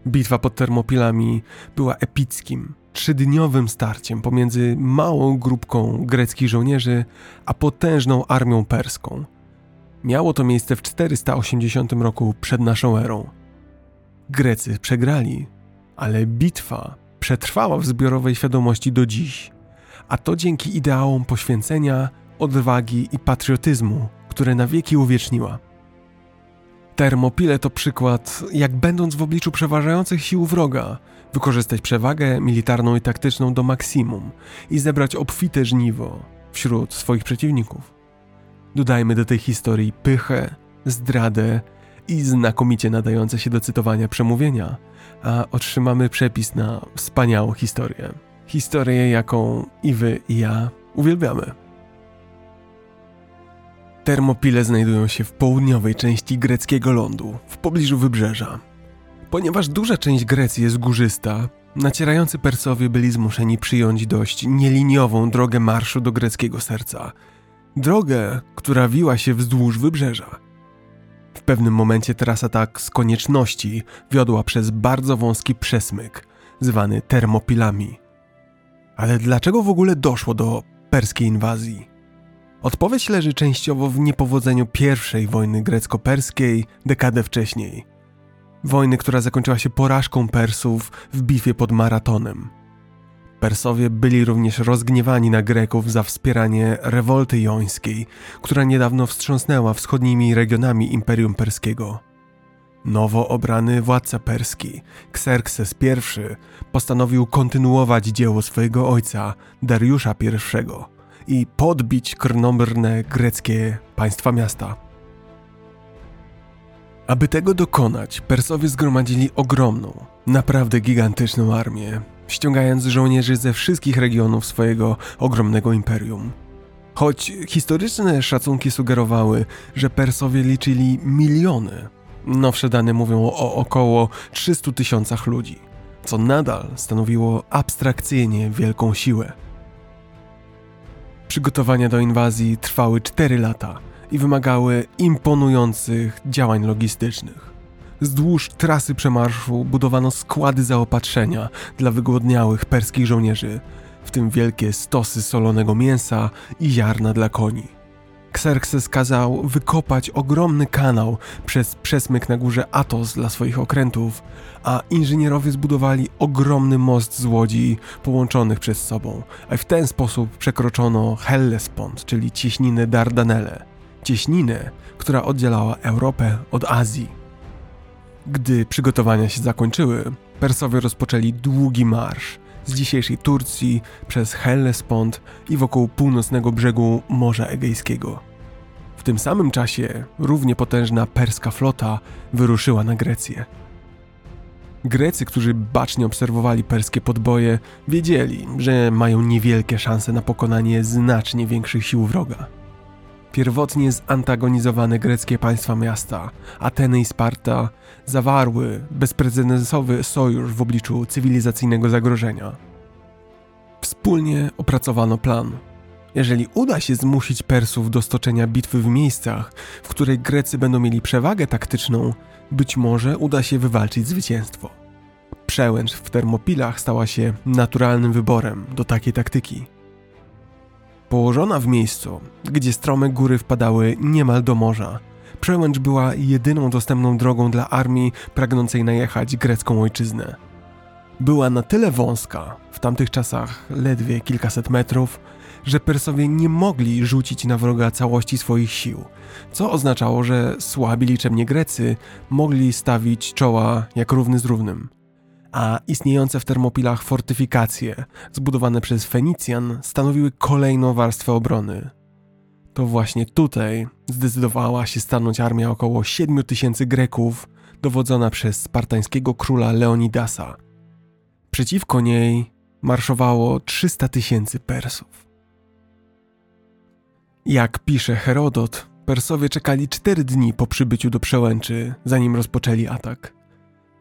A: Bitwa pod Termopilami była epickim, trzydniowym starciem pomiędzy małą grupką greckich żołnierzy a potężną armią perską. Miało to miejsce w 480 roku przed naszą erą. Grecy przegrali, ale bitwa przetrwała w zbiorowej świadomości do dziś, a to dzięki ideałom poświęcenia, odwagi i patriotyzmu, które na wieki uwieczniła. Termopile to przykład, jak będąc w obliczu przeważających sił wroga, wykorzystać przewagę militarną i taktyczną do maksimum i zebrać obfite żniwo wśród swoich przeciwników. Dodajmy do tej historii pychę, zdradę i znakomicie nadające się do cytowania przemówienia, a otrzymamy przepis na wspaniałą historię. Historię, jaką i wy, i ja uwielbiamy. Termopile znajdują się w południowej części greckiego lądu, w pobliżu wybrzeża. Ponieważ duża część Grecji jest górzysta, nacierający Persowie byli zmuszeni przyjąć dość nieliniową drogę marszu do greckiego serca. Drogę, która wiła się wzdłuż wybrzeża. W pewnym momencie trasa tak z konieczności wiodła przez bardzo wąski przesmyk, zwany Termopilami. Ale dlaczego w ogóle doszło do perskiej inwazji? Odpowiedź leży częściowo w niepowodzeniu pierwszej wojny grecko-perskiej dekadę wcześniej. Wojny, która zakończyła się porażką Persów w bitwie pod Maratonem. Persowie byli również rozgniewani na Greków za wspieranie rewolty jońskiej, która niedawno wstrząsnęła wschodnimi regionami Imperium Perskiego. Nowo obrany władca perski, Xerxes I, postanowił kontynuować dzieło swojego ojca, Dariusza I, i podbić krnąbrne greckie państwa miasta. Aby tego dokonać, Persowie zgromadzili ogromną, naprawdę gigantyczną armię, ściągając żołnierzy ze wszystkich regionów swojego ogromnego imperium. Choć historyczne szacunki sugerowały, że Persowie liczyli miliony, nowsze dane mówią o około 300 tysiącach ludzi, co nadal stanowiło abstrakcyjnie wielką siłę. Przygotowania do inwazji trwały 4 lata i wymagały imponujących działań logistycznych. Wzdłuż trasy przemarszu budowano składy zaopatrzenia dla wygłodniałych perskich żołnierzy, w tym wielkie stosy solonego mięsa i ziarna dla koni. Xerxes kazał wykopać ogromny kanał przez przesmyk na górze Atos dla swoich okrętów, a inżynierowie zbudowali ogromny most z łodzi połączonych przez sobą, a w ten sposób przekroczono Hellespont, czyli cieśninę Dardanelle, cieśninę, która oddzielała Europę od Azji. Gdy przygotowania się zakończyły, Persowie rozpoczęli długi marsz z dzisiejszej Turcji przez Hellespont i wokół północnego brzegu Morza Egejskiego. W tym samym czasie równie potężna perska flota wyruszyła na Grecję. Grecy, którzy bacznie obserwowali perskie podboje, wiedzieli, że mają niewielkie szanse na pokonanie znacznie większych sił wroga. Pierwotnie zantagonizowane greckie państwa miasta, Ateny i Sparta, zawarły bezprecedensowy sojusz w obliczu cywilizacyjnego zagrożenia. Wspólnie opracowano plan. Jeżeli uda się zmusić Persów do stoczenia bitwy w miejscach, w których Grecy będą mieli przewagę taktyczną, być może uda się wywalczyć zwycięstwo. Przełęcz w Termopilach stała się naturalnym wyborem do takiej taktyki. Położona w miejscu, gdzie strome góry wpadały niemal do morza, przełęcz była jedyną dostępną drogą dla armii pragnącej najechać grecką ojczyznę. Była na tyle wąska, w tamtych czasach ledwie kilkaset metrów, że Persowie nie mogli rzucić na wroga całości swoich sił, co oznaczało, że słabi liczebnie Grecy mogli stawić czoła jak równy z równym a istniejące w Termopilach fortyfikacje, zbudowane przez Fenicjan, stanowiły kolejną warstwę obrony. To właśnie tutaj zdecydowała się stanąć armia około 7 tysięcy Greków, dowodzona przez spartańskiego króla Leonidasa. Przeciwko niej marszowało 300 tysięcy Persów. Jak pisze Herodot, Persowie czekali 4 dni po przybyciu do przełęczy, zanim rozpoczęli atak.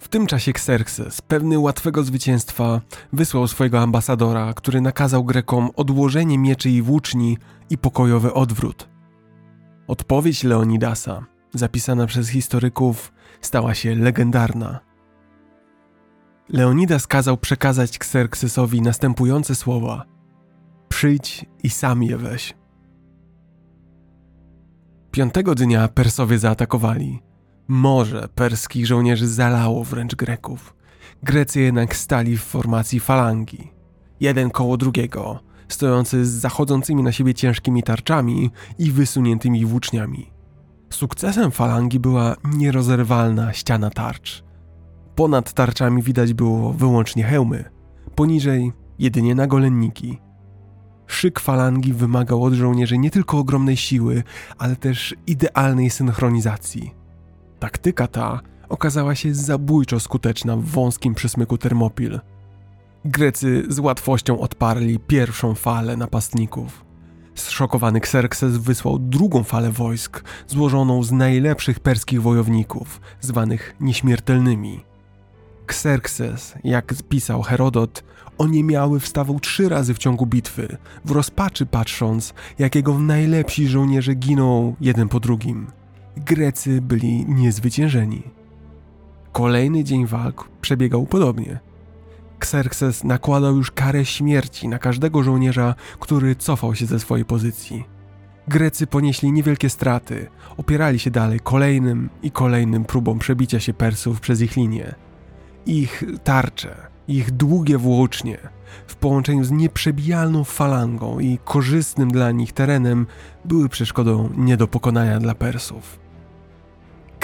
A: W tym czasie Xerxes, pewny łatwego zwycięstwa, wysłał swojego ambasadora, który nakazał Grekom odłożenie mieczy i włóczni i pokojowy odwrót. Odpowiedź Leonidasa, zapisana przez historyków, stała się legendarna. Leonidas kazał przekazać Xerxesowi następujące słowa: Przyjdź i sam je weź. Piątego dnia Persowie zaatakowali. Morze perskich żołnierzy zalało wręcz Greków. Grecy jednak stali w formacji falangi. Jeden koło drugiego, stojący z zachodzącymi na siebie ciężkimi tarczami i wysuniętymi włóczniami. Sukcesem falangi była nierozerwalna ściana tarcz. Ponad tarczami widać było wyłącznie hełmy, poniżej jedynie nagolenniki. Szyk falangi wymagał od żołnierzy nie tylko ogromnej siły, ale też idealnej synchronizacji. Taktyka ta okazała się zabójczo skuteczna w wąskim przesmyku Termopil. Grecy z łatwością odparli pierwszą falę napastników. Zszokowany Xerxes wysłał drugą falę wojsk, złożoną z najlepszych perskich wojowników, zwanych nieśmiertelnymi. Xerxes, jak pisał Herodot, oniemiały wstawał trzy razy w ciągu bitwy, w rozpaczy patrząc, jak jego najlepsi żołnierze giną jeden po drugim. Grecy byli niezwyciężeni. Kolejny dzień walk przebiegał podobnie. Xerxes nakładał już karę śmierci na każdego żołnierza, który cofał się ze swojej pozycji. Grecy ponieśli niewielkie straty, opierali się dalej kolejnym i kolejnym próbom przebicia się Persów przez ich linię. Ich tarcze, ich długie włócznie, w połączeniu z nieprzebijalną falangą i korzystnym dla nich terenem, były przeszkodą nie do pokonania dla Persów.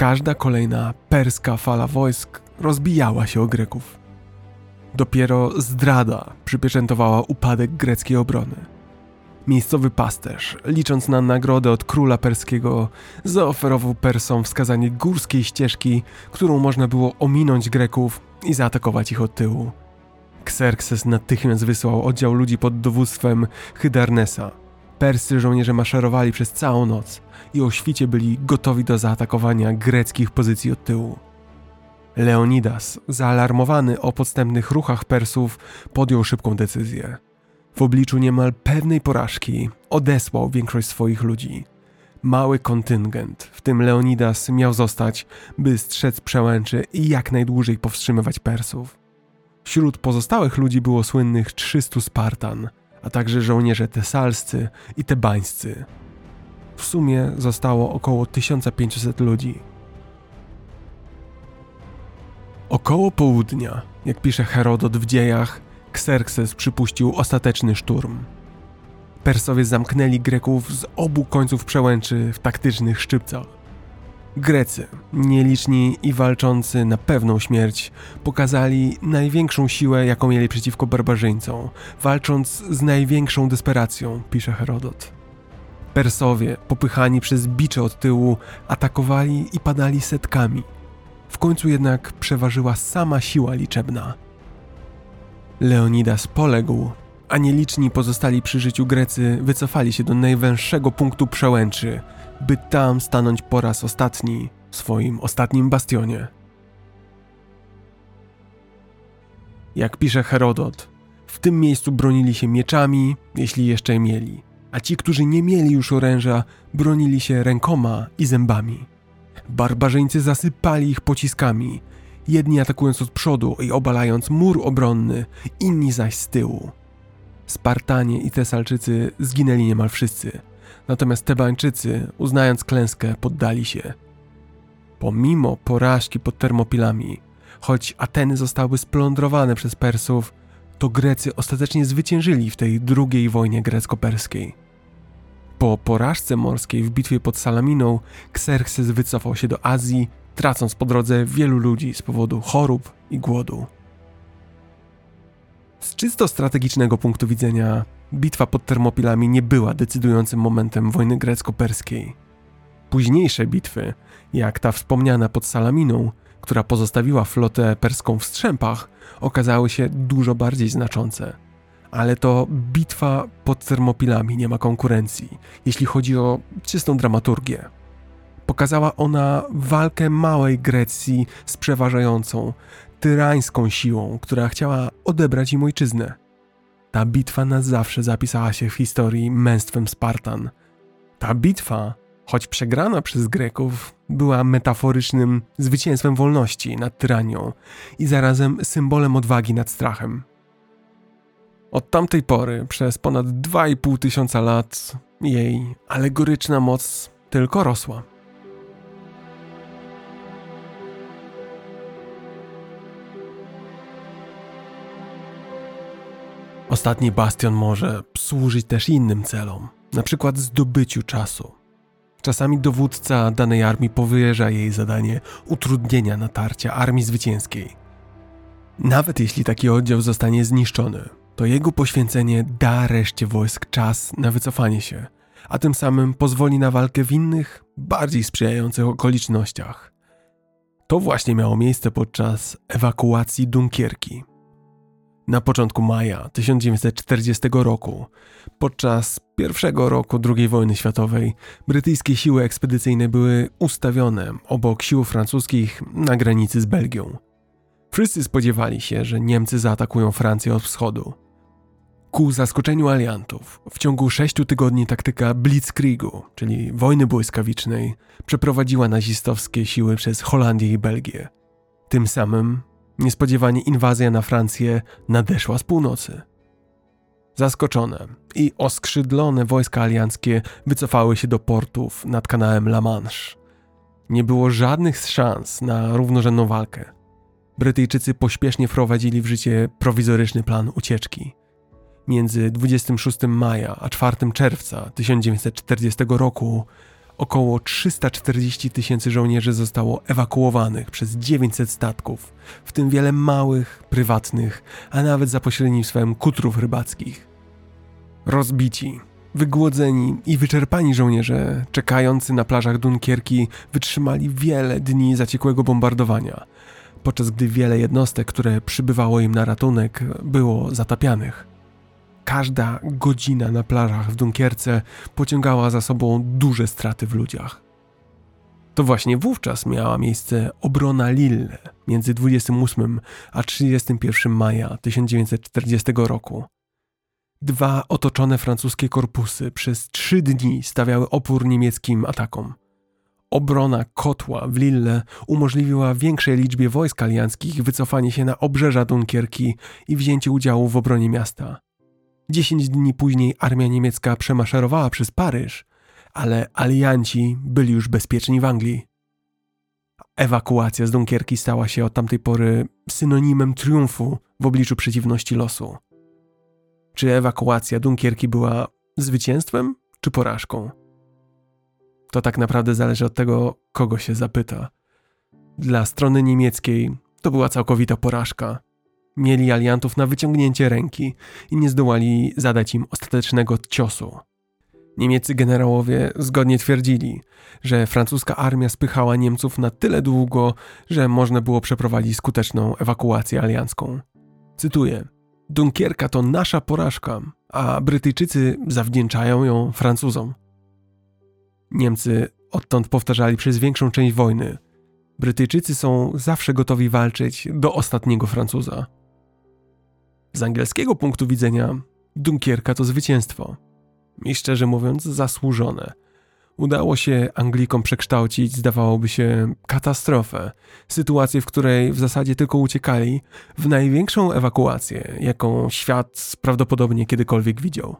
A: Każda kolejna perska fala wojsk rozbijała się o Greków. Dopiero zdrada przypieczętowała upadek greckiej obrony. Miejscowy pasterz, licząc na nagrodę od króla perskiego, zaoferował Persom wskazanie górskiej ścieżki, którą można było ominąć Greków i zaatakować ich od tyłu. Xerxes natychmiast wysłał oddział ludzi pod dowództwem Hydarnesa. Perscy żołnierze maszerowali przez całą noc i o świcie byli gotowi do zaatakowania greckich pozycji od tyłu. Leonidas, zaalarmowany o podstępnych ruchach Persów, podjął szybką decyzję. W obliczu niemal pewnej porażki odesłał większość swoich ludzi. Mały kontyngent, w tym Leonidas, miał zostać, by strzec przełęczy i jak najdłużej powstrzymywać Persów. Wśród pozostałych ludzi było słynnych 300 Spartan, a także żołnierze tesalscy i tebańscy. W sumie zostało około 1500 ludzi. Około południa, jak pisze Herodot w dziejach, Xerxes przypuścił ostateczny szturm. Persowie zamknęli Greków z obu końców przełęczy w taktycznych szczypcach. Grecy, nieliczni i walczący na pewną śmierć, pokazali największą siłę, jaką mieli przeciwko barbarzyńcom, walcząc z największą desperacją, pisze Herodot. Persowie, popychani przez bicze od tyłu, atakowali i padali setkami. W końcu jednak przeważyła sama siła liczebna. Leonidas poległ, a nieliczni pozostali przy życiu Grecy wycofali się do najwęższego punktu przełęczy, by tam stanąć po raz ostatni w swoim ostatnim bastionie. Jak pisze Herodot, w tym miejscu bronili się mieczami, jeśli jeszcze je mieli, a ci, którzy nie mieli już oręża, bronili się rękoma i zębami. Barbarzyńcy zasypali ich pociskami, jedni atakując od przodu i obalając mur obronny, inni zaś z tyłu. Spartanie i Tesalczycy zginęli niemal wszyscy, natomiast Tebańczycy, uznając klęskę, poddali się. Pomimo porażki pod Termopilami, choć Ateny zostały splądrowane przez Persów, to Grecy ostatecznie zwyciężyli w tej drugiej wojnie grecko-perskiej. Po porażce morskiej w bitwie pod Salaminą, Xerxes wycofał się do Azji, tracąc po drodze wielu ludzi z powodu chorób i głodu. Z czysto strategicznego punktu widzenia, bitwa pod Termopilami nie była decydującym momentem wojny grecko-perskiej. Późniejsze bitwy, jak ta wspomniana pod Salaminą, która pozostawiła flotę perską w strzępach, okazały się dużo bardziej znaczące. Ale to bitwa pod Termopilami nie ma konkurencji, jeśli chodzi o czystą dramaturgię. Pokazała ona walkę małej Grecji z przeważającą, tyrańską siłą, która chciała odebrać im ojczyznę. Ta bitwa na zawsze zapisała się w historii męstwem Spartan. Ta bitwa, choć przegrana przez Greków, była metaforycznym zwycięstwem wolności nad tyranią i zarazem symbolem odwagi nad strachem. Od tamtej pory, przez ponad 2,5 tysiąca lat, jej alegoryczna moc tylko rosła. Ostatni bastion może służyć też innym celom, na przykład zdobyciu czasu. Czasami dowódca danej armii powierza jej zadanie utrudnienia natarcia armii zwycięskiej. Nawet jeśli taki oddział zostanie zniszczony, to jego poświęcenie da reszcie wojsk czas na wycofanie się, a tym samym pozwoli na walkę w innych, bardziej sprzyjających okolicznościach. To właśnie miało miejsce podczas ewakuacji Dunkierki. Na początku maja 1940 roku, podczas pierwszego roku II wojny światowej, brytyjskie siły ekspedycyjne były ustawione obok sił francuskich na granicy z Belgią. Wszyscy spodziewali się, że Niemcy zaatakują Francję od wschodu. Ku zaskoczeniu aliantów, w ciągu sześciu tygodni taktyka Blitzkriegu, czyli wojny błyskawicznej, przeprowadziła nazistowskie siły przez Holandię i Belgię. Tym samym Niespodziewanie inwazja na Francję nadeszła z północy. Zaskoczone i oskrzydlone wojska alianckie wycofały się do portów nad kanałem La Manche. Nie było żadnych szans na równorzędną walkę. Brytyjczycy pośpiesznie wprowadzili w życie prowizoryczny plan ucieczki. Między 26 maja a 4 czerwca 1940 roku Około 340 tysięcy żołnierzy zostało ewakuowanych przez 900 statków, w tym wiele małych, prywatnych, a nawet za pośrednictwem kutrów rybackich. Rozbici, wygłodzeni i wyczerpani żołnierze czekający na plażach Dunkierki wytrzymali wiele dni zaciekłego bombardowania, podczas gdy wiele jednostek, które przybywało im na ratunek, było zatapianych. Każda godzina na plażach w Dunkierce pociągała za sobą duże straty w ludziach. To właśnie wówczas miała miejsce obrona Lille między 28 a 31 maja 1940 roku. Dwa otoczone francuskie korpusy przez trzy dni stawiały opór niemieckim atakom. Obrona kotła w Lille umożliwiła większej liczbie wojsk alianckich wycofanie się na obrzeża Dunkierki i wzięcie udziału w obronie miasta. Dziesięć dni później armia niemiecka przemaszerowała przez Paryż, ale alianci byli już bezpieczni w Anglii. Ewakuacja z Dunkierki stała się od tamtej pory synonimem triumfu w obliczu przeciwności losu. Czy ewakuacja Dunkierki była zwycięstwem czy porażką? To tak naprawdę zależy od tego, kogo się zapyta. Dla strony niemieckiej to była całkowita porażka. Mieli aliantów na wyciągnięcie ręki i nie zdołali zadać im ostatecznego ciosu. Niemieccy generałowie zgodnie twierdzili, że francuska armia spychała Niemców na tyle długo, że można było przeprowadzić skuteczną ewakuację aliancką. Cytuję: Dunkierka to nasza porażka, a Brytyjczycy zawdzięczają ją Francuzom. Niemcy odtąd powtarzali przez większą część wojny: Brytyjczycy są zawsze gotowi walczyć do ostatniego Francuza. Z angielskiego punktu widzenia Dunkierka to zwycięstwo. I szczerze mówiąc, zasłużone. Udało się Anglikom przekształcić, zdawałoby się, katastrofę, sytuację, w której w zasadzie tylko uciekali, w największą ewakuację, jaką świat prawdopodobnie kiedykolwiek widział.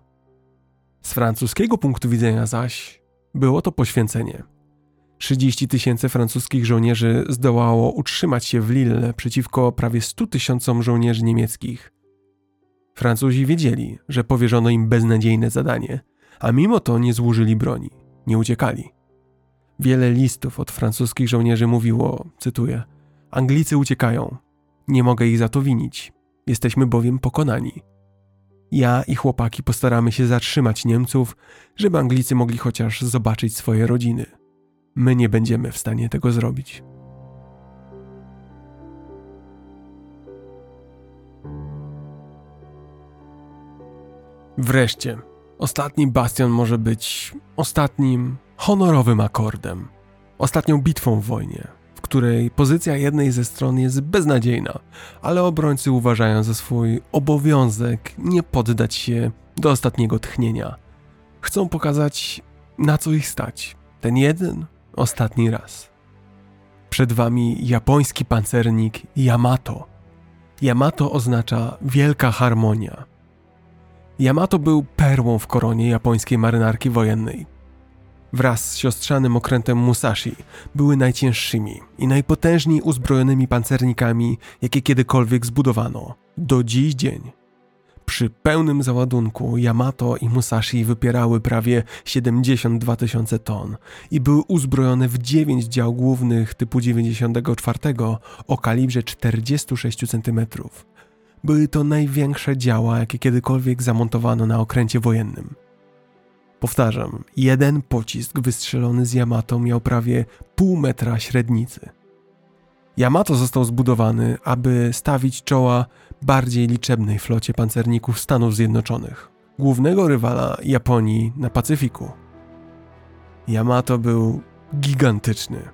A: Z francuskiego punktu widzenia zaś było to poświęcenie. 30 tysięcy francuskich żołnierzy zdołało utrzymać się w Lille przeciwko prawie 100 tysiącom żołnierzy niemieckich – Francuzi wiedzieli, że powierzono im beznadziejne zadanie, a mimo to nie złożyli broni, nie uciekali. Wiele listów od francuskich żołnierzy mówiło, cytuję: Anglicy uciekają. Nie mogę ich za to winić. Jesteśmy bowiem pokonani. Ja i chłopaki postaramy się zatrzymać Niemców, żeby Anglicy mogli chociaż zobaczyć swoje rodziny. My nie będziemy w stanie tego zrobić. Wreszcie, ostatni bastion może być ostatnim honorowym akordem. ostatnią bitwą w wojnie, w której pozycja jednej ze stron jest beznadziejna, ale obrońcy uważają za swój obowiązek nie poddać się do ostatniego tchnienia. Chcą pokazać, na co ich stać. Ten jeden, ostatni raz. Przed wami japoński pancernik Yamato. Yamato oznacza wielka harmonia. Yamato był perłą w koronie japońskiej marynarki wojennej. Wraz z siostrzanym okrętem Musashi były najcięższymi i najpotężniej uzbrojonymi pancernikami, jakie kiedykolwiek zbudowano. Do dziś dzień. Przy pełnym załadunku Yamato i Musashi wypierały prawie 72 tysiące ton i były uzbrojone w 9 dział głównych typu 94 o kalibrze 46 cm. Były to największe działa, jakie kiedykolwiek zamontowano na okręcie wojennym. Powtarzam, jeden pocisk wystrzelony z Yamato miał prawie pół metra średnicy. Yamato został zbudowany, aby stawić czoła bardziej liczebnej flocie pancerników Stanów Zjednoczonych, głównego rywala Japonii na Pacyfiku. Yamato był gigantyczny.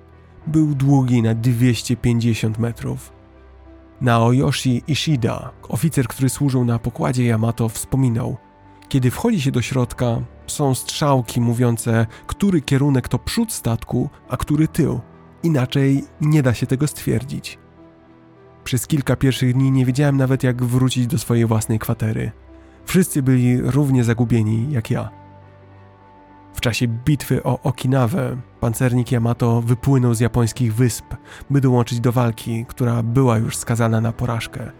A: Był długi na 250 metrów. Naoyoshi Ishida, oficer, który służył na pokładzie Yamato, wspominał: Kiedy wchodzi się do środka, są strzałki mówiące, który kierunek to przód statku, a który tył. Inaczej nie da się tego stwierdzić. Przez kilka pierwszych dni nie wiedziałem nawet, jak wrócić do swojej własnej kwatery. Wszyscy byli równie zagubieni jak ja. W czasie bitwy o Okinawę pancernik Yamato wypłynął z japońskich wysp, by dołączyć do walki, która była już skazana na porażkę.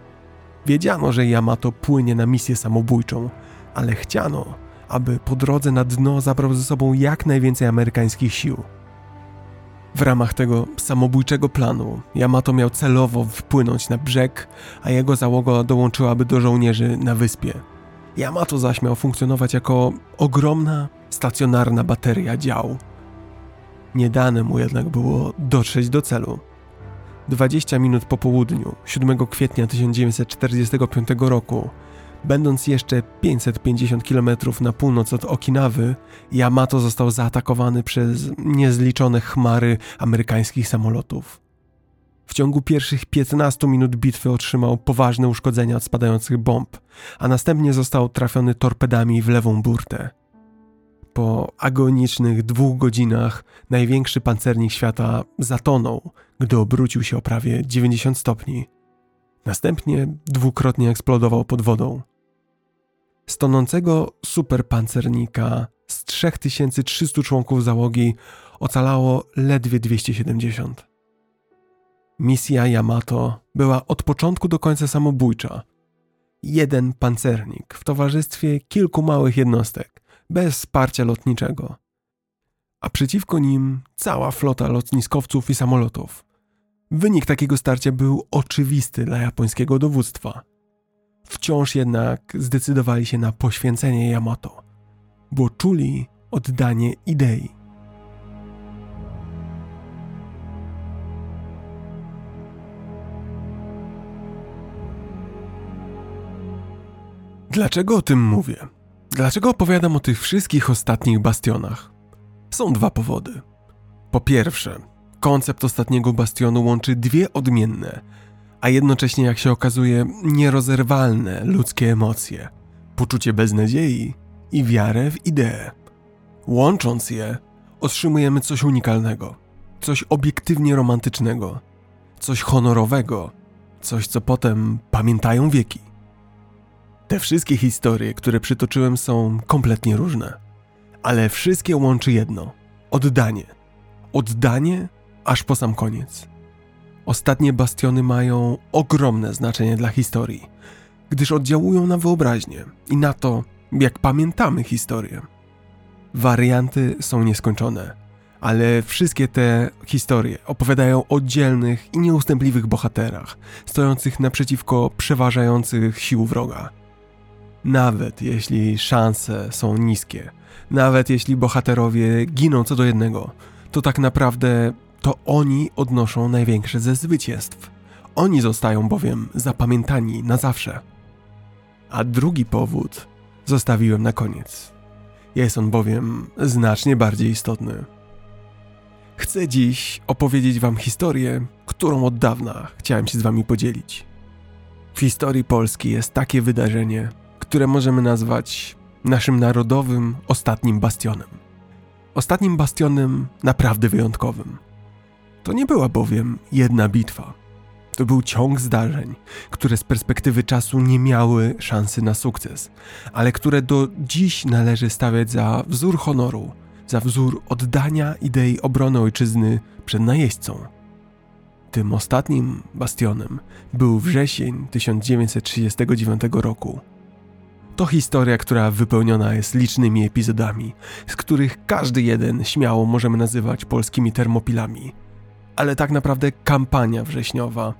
A: Wiedziano, że Yamato płynie na misję samobójczą, ale chciano, aby po drodze na dno zabrał ze sobą jak najwięcej amerykańskich sił. W ramach tego samobójczego planu Yamato miał celowo wpłynąć na brzeg, a jego załoga dołączyłaby do żołnierzy na wyspie. Yamato zaś miał funkcjonować jako ogromna, stacjonarna bateria dział. Nie dane mu jednak było dotrzeć do celu. 20 minut po południu, 7 kwietnia 1945 roku, Będąc jeszcze 550 km na północ od Okinawy, Yamato został zaatakowany przez niezliczone chmary amerykańskich samolotów. W ciągu pierwszych 15 minut bitwy otrzymał poważne uszkodzenia od spadających bomb, a następnie został trafiony torpedami w lewą burtę. Po agonicznych dwóch godzinach największy pancernik świata zatonął, gdy obrócił się o prawie 90 stopni. Następnie dwukrotnie eksplodował pod wodą. Z tonącego superpancernika z 3300 członków załogi ocalało ledwie 270. Misja Yamato była od początku do końca samobójcza. Jeden pancernik w towarzystwie kilku małych jednostek, bez wsparcia lotniczego. A przeciwko nim cała flota lotniskowców i samolotów. Wynik takiego starcia był oczywisty dla japońskiego dowództwa. Wciąż jednak zdecydowali się na poświęcenie Yamato, bo czuli oddanie idei. Dlaczego o tym mówię? Dlaczego opowiadam o tych wszystkich ostatnich bastionach? Są dwa powody. Po pierwsze, koncept ostatniego bastionu łączy dwie odmienne, a jednocześnie, jak się okazuje, nierozerwalne ludzkie emocje, poczucie beznadziei i wiarę w ideę. Łącząc je, otrzymujemy coś unikalnego, coś obiektywnie romantycznego, coś honorowego, coś, co potem pamiętają wieki. Te wszystkie historie, które przytoczyłem, są kompletnie różne, ale wszystkie łączy jedno oddanie. Oddanie aż po sam koniec. Ostatnie bastiony mają ogromne znaczenie dla historii, gdyż oddziałują na wyobraźnię i na to, jak pamiętamy historię. Warianty są nieskończone, ale wszystkie te historie opowiadają o dzielnych i nieustępliwych bohaterach, stojących naprzeciwko przeważających sił wroga. Nawet jeśli szanse są niskie, nawet jeśli bohaterowie giną co do jednego, to tak naprawdę to oni odnoszą największe ze zwycięstw. Oni zostają bowiem zapamiętani na zawsze. A drugi powód zostawiłem na koniec. Jest on bowiem znacznie bardziej istotny. Chcę dziś opowiedzieć Wam historię, którą od dawna chciałem się z Wami podzielić. W historii Polski jest takie wydarzenie, które możemy nazwać naszym narodowym ostatnim bastionem. Ostatnim bastionem naprawdę wyjątkowym. To nie była bowiem jedna bitwa. To był ciąg zdarzeń, które z perspektywy czasu nie miały szansy na sukces, ale które do dziś należy stawiać za wzór honoru, za wzór oddania idei obrony ojczyzny przed najeźdźcą. Tym ostatnim bastionem był wrzesień 1939 roku. To historia, która wypełniona jest licznymi epizodami, z których każdy jeden śmiało możemy nazywać polskimi termopilami. Ale tak naprawdę kampania wrześniowa,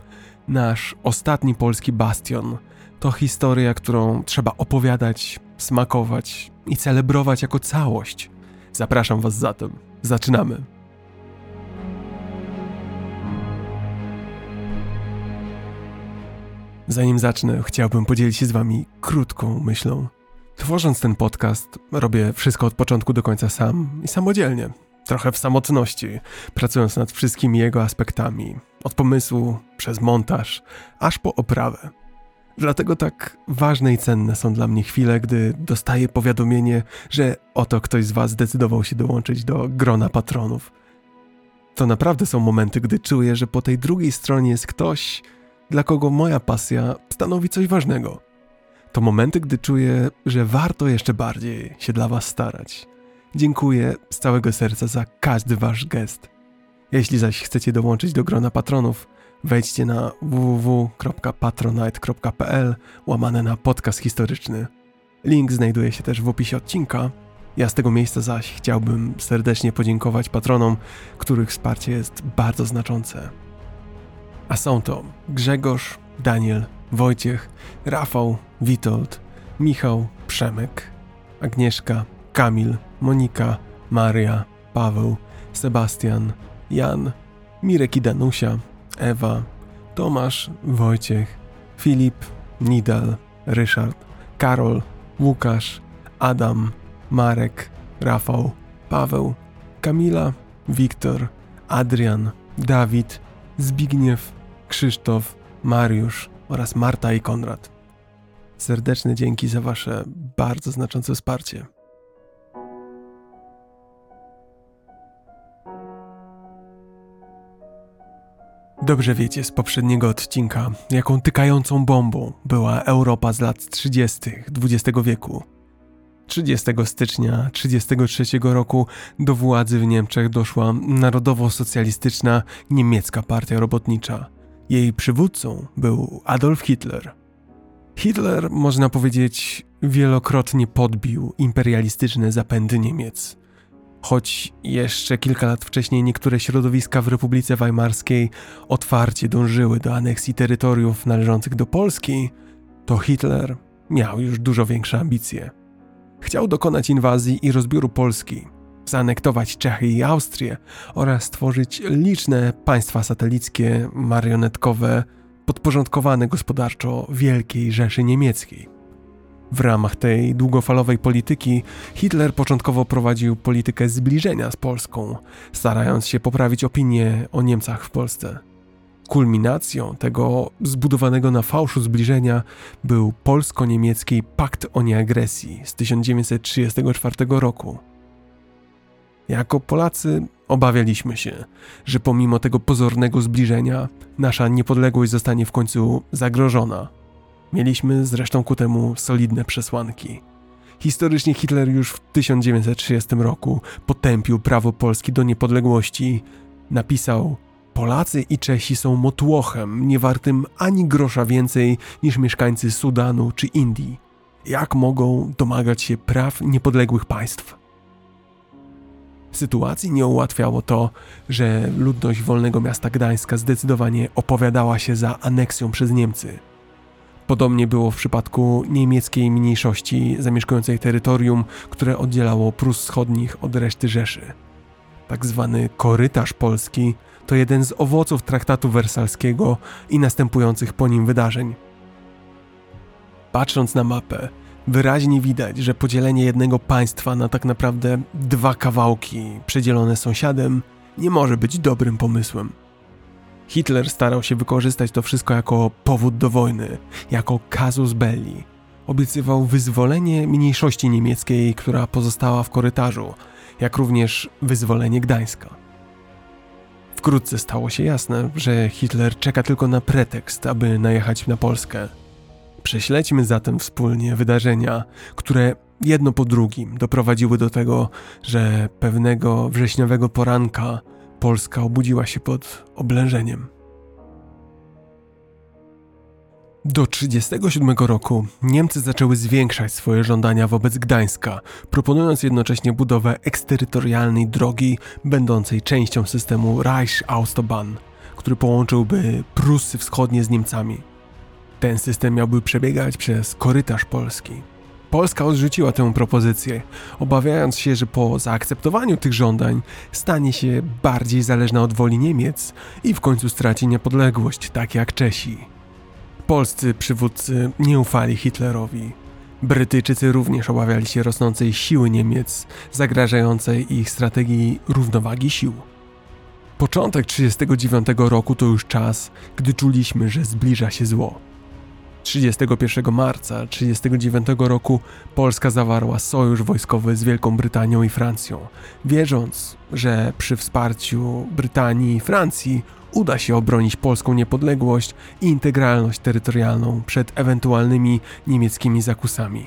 A: nasz ostatni polski bastion, to historia, którą trzeba opowiadać, smakować i celebrować jako całość. Zapraszam Was zatem. Zaczynamy. Zanim zacznę, chciałbym podzielić się z Wami krótką myślą. Tworząc ten podcast, robię wszystko od początku do końca sam i samodzielnie. Trochę w samotności, pracując nad wszystkimi jego aspektami. Od pomysłu, przez montaż, aż po oprawę. Dlatego tak ważne i cenne są dla mnie chwile, gdy dostaję powiadomienie, że oto ktoś z Was zdecydował się dołączyć do grona patronów. To naprawdę są momenty, gdy czuję, że po tej drugiej stronie jest ktoś, dla kogo moja pasja stanowi coś ważnego. To momenty, gdy czuję, że warto jeszcze bardziej się dla Was starać. Dziękuję z całego serca za każdy Wasz gest. Jeśli zaś chcecie dołączyć do grona patronów, wejdźcie na www.patronite.pl łamane na podcast historyczny. Link znajduje się też w opisie odcinka. Ja z tego miejsca zaś chciałbym serdecznie podziękować patronom, których wsparcie jest bardzo znaczące. A są to Grzegorz, Daniel, Wojciech, Rafał, Witold, Michał, Przemek, Agnieszka, Kamil, Monika, Maria, Paweł, Sebastian, Jan, Mirek i Danusia, Ewa, Tomasz, Wojciech, Filip, Nidal, Ryszard, Karol, Łukasz, Adam, Marek, Rafał, Paweł, Kamila, Wiktor, Adrian, Dawid, Zbigniew, Krzysztof, Mariusz oraz Marta i Konrad. Serdeczne dzięki za Wasze bardzo znaczące wsparcie. Dobrze wiecie z poprzedniego odcinka, jaką tykającą bombą była Europa z lat 30. XX wieku. 30 stycznia 1933 roku do władzy w Niemczech doszła narodowo-socjalistyczna niemiecka partia robotnicza. Jej przywódcą był Adolf Hitler. Hitler, można powiedzieć, wielokrotnie podbił imperialistyczne zapędy Niemiec. Choć jeszcze kilka lat wcześniej niektóre środowiska w Republice Weimarskiej otwarcie dążyły do aneksji terytoriów należących do Polski, to Hitler miał już dużo większe ambicje. Chciał dokonać inwazji i rozbioru Polski, zaanektować Czechy i Austrię oraz stworzyć liczne państwa satelickie, marionetkowe, podporządkowane gospodarczo Wielkiej Rzeszy Niemieckiej. W ramach tej długofalowej polityki Hitler początkowo prowadził politykę zbliżenia z Polską, starając się poprawić opinię o Niemcach w Polsce. Kulminacją tego zbudowanego na fałszu zbliżenia był polsko-niemiecki Pakt o Nieagresji z 1934 roku. Jako Polacy obawialiśmy się, że pomimo tego pozornego zbliżenia nasza niepodległość zostanie w końcu zagrożona. Mieliśmy zresztą ku temu solidne przesłanki. Historycznie Hitler już w 1930 roku potępił prawo Polski do niepodległości. Napisał Polacy i Czesi są motłochem, niewartym ani grosza więcej niż mieszkańcy Sudanu czy Indii. Jak mogą domagać się praw niepodległych państw? Sytuacji nie ułatwiało to, że ludność wolnego miasta Gdańska zdecydowanie opowiadała się za aneksją przez Niemcy. Podobnie było w przypadku niemieckiej mniejszości zamieszkującej terytorium, które oddzielało Prus Wschodnich od reszty Rzeszy. Tak zwany korytarz polski to jeden z owoców traktatu wersalskiego i następujących po nim wydarzeń. Patrząc na mapę, wyraźnie widać, że podzielenie jednego państwa na tak naprawdę dwa kawałki przedzielone sąsiadem nie może być dobrym pomysłem. Hitler starał się wykorzystać to wszystko jako powód do wojny, jako casus belli. Obiecywał wyzwolenie mniejszości niemieckiej, która pozostała w korytarzu, jak również wyzwolenie Gdańska. Wkrótce stało się jasne, że Hitler czeka tylko na pretekst, aby najechać na Polskę. Prześledźmy zatem wspólnie wydarzenia, które jedno po drugim doprowadziły do tego, że pewnego wrześniowego poranka Polska obudziła się pod oblężeniem. Do 1937 roku Niemcy zaczęły zwiększać swoje żądania wobec Gdańska, proponując jednocześnie budowę eksterytorialnej drogi będącej częścią systemu Reichsautobahn, który połączyłby Prusy Wschodnie z Niemcami. Ten system miałby przebiegać przez korytarz Polski. Polska odrzuciła tę propozycję, obawiając się, że po zaakceptowaniu tych żądań stanie się bardziej zależna od woli Niemiec i w końcu straci niepodległość, tak jak Czesi. Polscy przywódcy nie ufali Hitlerowi. Brytyjczycy również obawiali się rosnącej siły Niemiec, zagrażającej ich strategii równowagi sił. Początek 1939 roku to już czas, gdy czuliśmy, że zbliża się zło. 31 marca 1939 roku Polska zawarła sojusz wojskowy z Wielką Brytanią i Francją, wierząc, że przy wsparciu Brytanii i Francji uda się obronić polską niepodległość i integralność terytorialną przed ewentualnymi niemieckimi zakusami.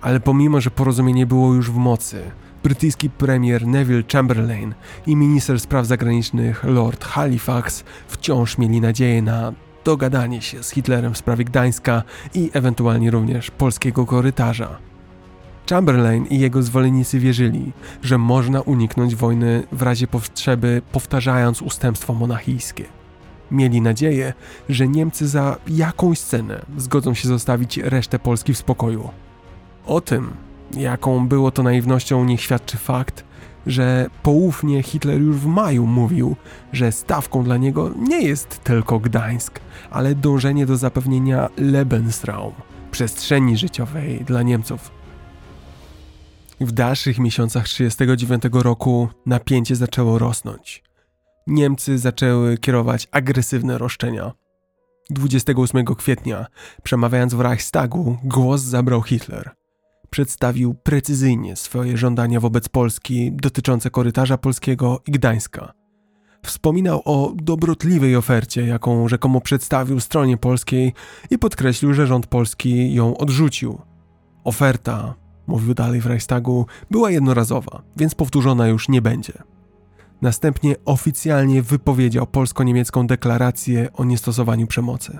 A: Ale pomimo, że porozumienie było już w mocy, brytyjski premier Neville Chamberlain i minister spraw zagranicznych Lord Halifax wciąż mieli nadzieję na dogadanie się z Hitlerem w sprawie Gdańska i ewentualnie również polskiego korytarza. Chamberlain i jego zwolennicy wierzyli, że można uniknąć wojny w razie potrzeby, powtarzając ustępstwo monachijskie. Mieli nadzieję, że Niemcy za jakąś cenę zgodzą się zostawić resztę Polski w spokoju. O tym, jaką było to naiwnością, niech świadczy fakt, że poufnie Hitler już w maju mówił, że stawką dla niego nie jest tylko Gdańsk, ale dążenie do zapewnienia Lebensraum, przestrzeni życiowej dla Niemców. W dalszych miesiącach 1939 roku napięcie zaczęło rosnąć. Niemcy zaczęły kierować agresywne roszczenia. 28 kwietnia, przemawiając w Reichstagu, głos zabrał Hitler przedstawił precyzyjnie swoje żądania wobec Polski dotyczące korytarza polskiego i Gdańska. Wspominał o dobrotliwej ofercie, jaką rzekomo przedstawił stronie polskiej i podkreślił, że rząd polski ją odrzucił. Oferta, mówił dalej w Reichstagu, była jednorazowa, więc powtórzona już nie będzie. Następnie oficjalnie wypowiedział polsko-niemiecką deklarację o niestosowaniu przemocy.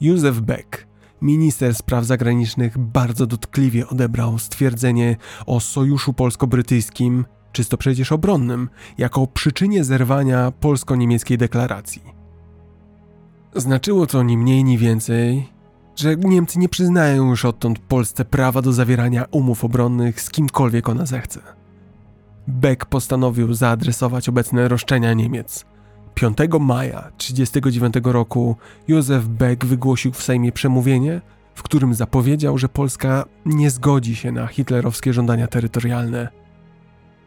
A: Józef Beck, Minister spraw zagranicznych bardzo dotkliwie odebrał stwierdzenie o sojuszu polsko-brytyjskim, czysto przecież obronnym, jako przyczynie zerwania polsko-niemieckiej deklaracji. Znaczyło to ni mniej, ni więcej, że Niemcy nie przyznają już odtąd Polsce prawa do zawierania umów obronnych z kimkolwiek ona zechce. Beck postanowił zaadresować obecne roszczenia Niemiec – 5 maja 1939 roku Józef Beck wygłosił w Sejmie przemówienie, w którym zapowiedział, że Polska nie zgodzi się na hitlerowskie żądania terytorialne.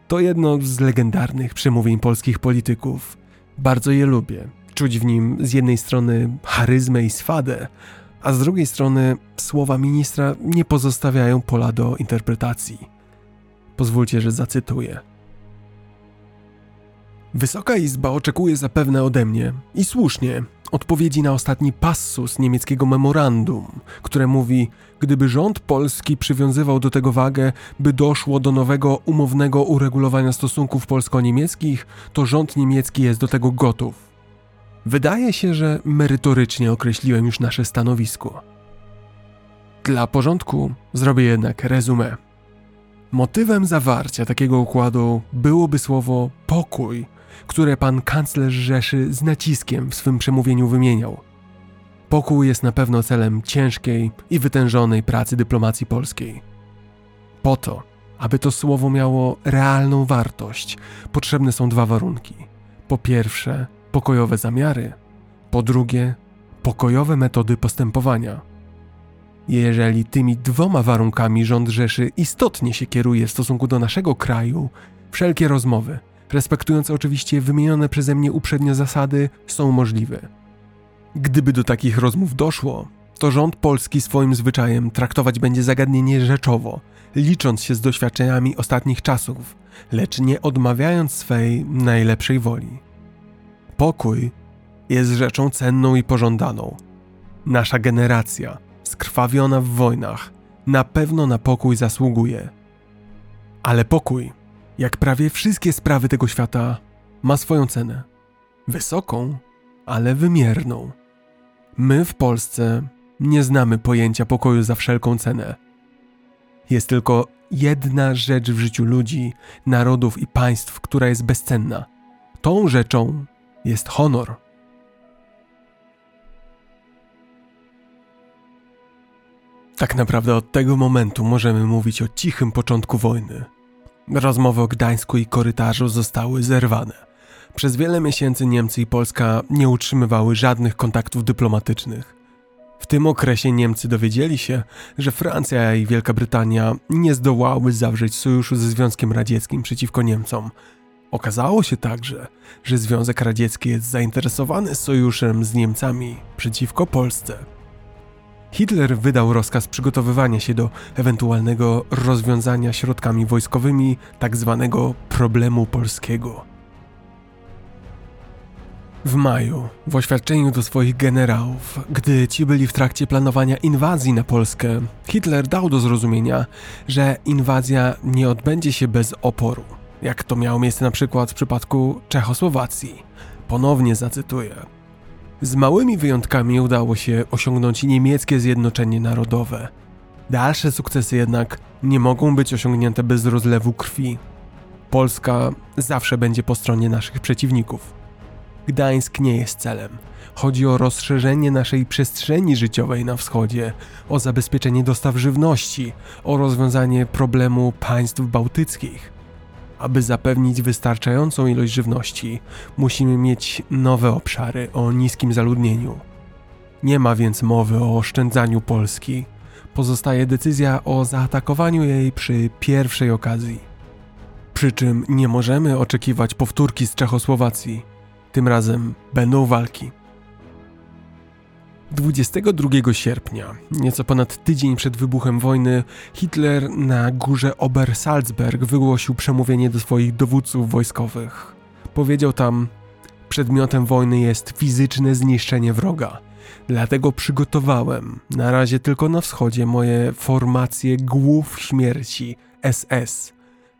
A: To jedno z legendarnych przemówień polskich polityków. Bardzo je lubię. Czuć w nim z jednej strony charyzmę i swadę, a z drugiej strony słowa ministra nie pozostawiają pola do interpretacji. Pozwólcie, że zacytuję. Wysoka Izba oczekuje zapewne ode mnie, i słusznie, odpowiedzi na ostatni passus niemieckiego memorandum, które mówi, gdyby rząd polski przywiązywał do tego wagę, by doszło do nowego umownego uregulowania stosunków polsko-niemieckich, to rząd niemiecki jest do tego gotów. Wydaje się, że merytorycznie określiłem już nasze stanowisko. Dla porządku zrobię jednak rezumę. Motywem zawarcia takiego układu byłoby słowo pokój – które pan kanclerz Rzeszy z naciskiem w swym przemówieniu wymieniał. Pokój jest na pewno celem ciężkiej i wytężonej pracy dyplomacji polskiej. Po to, aby to słowo miało realną wartość, potrzebne są dwa warunki. Po pierwsze, pokojowe zamiary, po drugie, pokojowe metody postępowania. Jeżeli tymi dwoma warunkami rząd Rzeszy istotnie się kieruje w stosunku do naszego kraju, wszelkie rozmowy, respektujące oczywiście wymienione przeze mnie uprzednio zasady, są możliwe. Gdyby do takich rozmów doszło, to rząd polski swoim zwyczajem traktować będzie zagadnienie rzeczowo, licząc się z doświadczeniami ostatnich czasów, lecz nie odmawiając swej najlepszej woli. Pokój jest rzeczą cenną i pożądaną. Nasza generacja, skrwawiona w wojnach, na pewno na pokój zasługuje. Ale pokój, jak prawie wszystkie sprawy tego świata, ma swoją cenę. Wysoką, ale wymierną. My w Polsce nie znamy pojęcia pokoju za wszelką cenę. Jest tylko jedna rzecz w życiu ludzi, narodów i państw, która jest bezcenna. Tą rzeczą jest honor. Tak naprawdę od tego momentu możemy mówić o cichym początku wojny. Rozmowy o Gdańsku i korytarzu zostały zerwane. Przez wiele miesięcy Niemcy i Polska nie utrzymywały żadnych kontaktów dyplomatycznych. W tym okresie Niemcy dowiedzieli się, że Francja i Wielka Brytania nie zdołały zawrzeć sojuszu ze Związkiem Radzieckim przeciwko Niemcom. Okazało się także, że Związek Radziecki jest zainteresowany sojuszem z Niemcami przeciwko Polsce. Hitler wydał rozkaz przygotowywania się do ewentualnego rozwiązania środkami wojskowymi tzw. Tak problemu polskiego. W maju, w oświadczeniu do swoich generałów, gdy ci byli w trakcie planowania inwazji na Polskę, Hitler dał do zrozumienia, że inwazja nie odbędzie się bez oporu, jak to miało miejsce na przykład w przypadku Czechosłowacji. Ponownie zacytuję. Z małymi wyjątkami udało się osiągnąć niemieckie zjednoczenie narodowe. Dalsze sukcesy jednak nie mogą być osiągnięte bez rozlewu krwi. Polska zawsze będzie po stronie naszych przeciwników. Gdańsk nie jest celem. Chodzi o rozszerzenie naszej przestrzeni życiowej na wschodzie, o zabezpieczenie dostaw żywności, o rozwiązanie problemu państw bałtyckich. Aby zapewnić wystarczającą ilość żywności, musimy mieć nowe obszary o niskim zaludnieniu. Nie ma więc mowy o oszczędzaniu Polski. Pozostaje decyzja o zaatakowaniu jej przy pierwszej okazji. Przy czym nie możemy oczekiwać powtórki z Czechosłowacji. Tym razem będą walki. 22 sierpnia, nieco ponad tydzień przed wybuchem wojny, Hitler na górze Obersalzberg wygłosił przemówienie do swoich dowódców wojskowych. Powiedział tam: Przedmiotem wojny jest fizyczne zniszczenie wroga. Dlatego przygotowałem, na razie tylko na wschodzie, moje formacje głów śmierci SS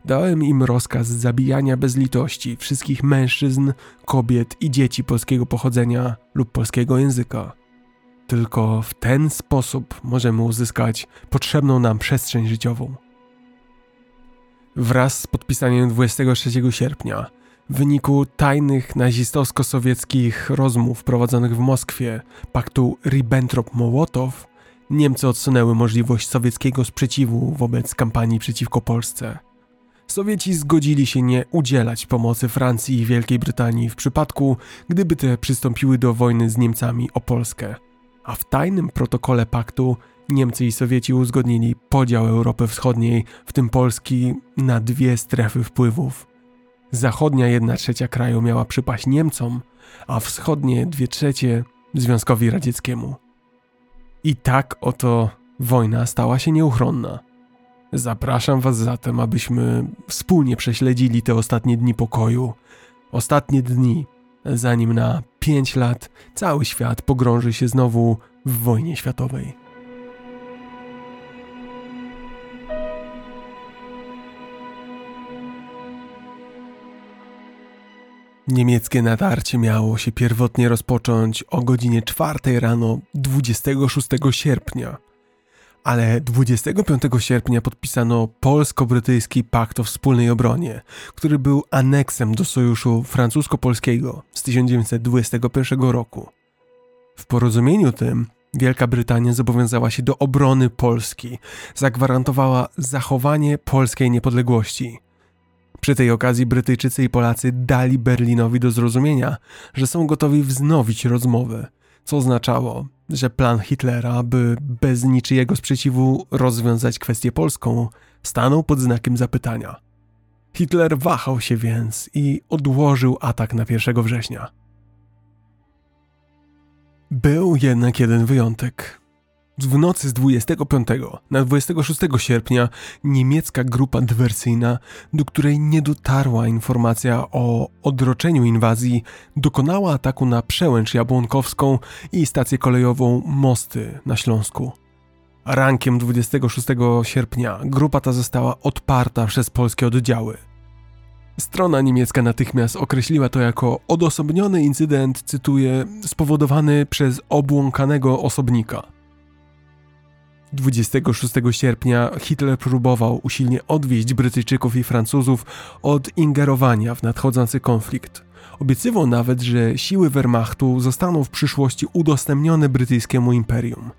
A: Dałem im rozkaz zabijania bez litości wszystkich mężczyzn, kobiet i dzieci polskiego pochodzenia lub polskiego języka. Tylko w ten sposób możemy uzyskać potrzebną nam przestrzeń życiową. Wraz z podpisaniem 23 sierpnia, w wyniku tajnych nazistowsko-sowieckich rozmów prowadzonych w Moskwie, paktu Ribbentrop-Mołotow, Niemcy odsunęły możliwość sowieckiego sprzeciwu wobec kampanii przeciwko Polsce. Sowieci zgodzili się nie udzielać pomocy Francji i Wielkiej Brytanii w przypadku, gdyby te przystąpiły do wojny z Niemcami o Polskę. A w tajnym protokole paktu Niemcy i Sowieci uzgodnili podział Europy Wschodniej, w tym Polski, na dwie strefy wpływów. Zachodnia jedna trzecia kraju miała przypaść Niemcom, a wschodnie dwie trzecie Związkowi Radzieckiemu. I tak oto wojna stała się nieuchronna. Zapraszam Was zatem, abyśmy wspólnie prześledzili te ostatnie dni pokoju. Ostatnie dni, zanim na pięć lat cały świat pogrąży się znowu w wojnie światowej. Niemieckie natarcie miało się pierwotnie rozpocząć o godzinie 4 rano 26 sierpnia ale 25 sierpnia podpisano polsko-brytyjski pakt o wspólnej obronie, który był aneksem do sojuszu francusko-polskiego z 1921 roku. W porozumieniu tym Wielka Brytania zobowiązała się do obrony Polski, zagwarantowała zachowanie polskiej niepodległości. Przy tej okazji Brytyjczycy i Polacy dali Berlinowi do zrozumienia, że są gotowi wznowić rozmowy, co oznaczało, że plan Hitlera, by bez niczyjego sprzeciwu rozwiązać kwestię polską, stanął pod znakiem zapytania. Hitler wahał się więc i odłożył atak na 1 września. Był jednak jeden wyjątek. W nocy z 25 na 26 sierpnia niemiecka grupa dywersyjna, do której nie dotarła informacja o odroczeniu inwazji, dokonała ataku na przełęcz jabłonkowską i stację kolejową Mosty na Śląsku. Rankiem 26 sierpnia grupa ta została odparta przez polskie oddziały. Strona niemiecka natychmiast określiła to jako odosobniony incydent, cytuję, spowodowany przez obłąkanego osobnika. 26 sierpnia Hitler próbował usilnie odwieść Brytyjczyków i Francuzów od ingerowania w nadchodzący konflikt. Obiecywał nawet, że siły Wehrmachtu zostaną w przyszłości udostępnione brytyjskiemu imperium.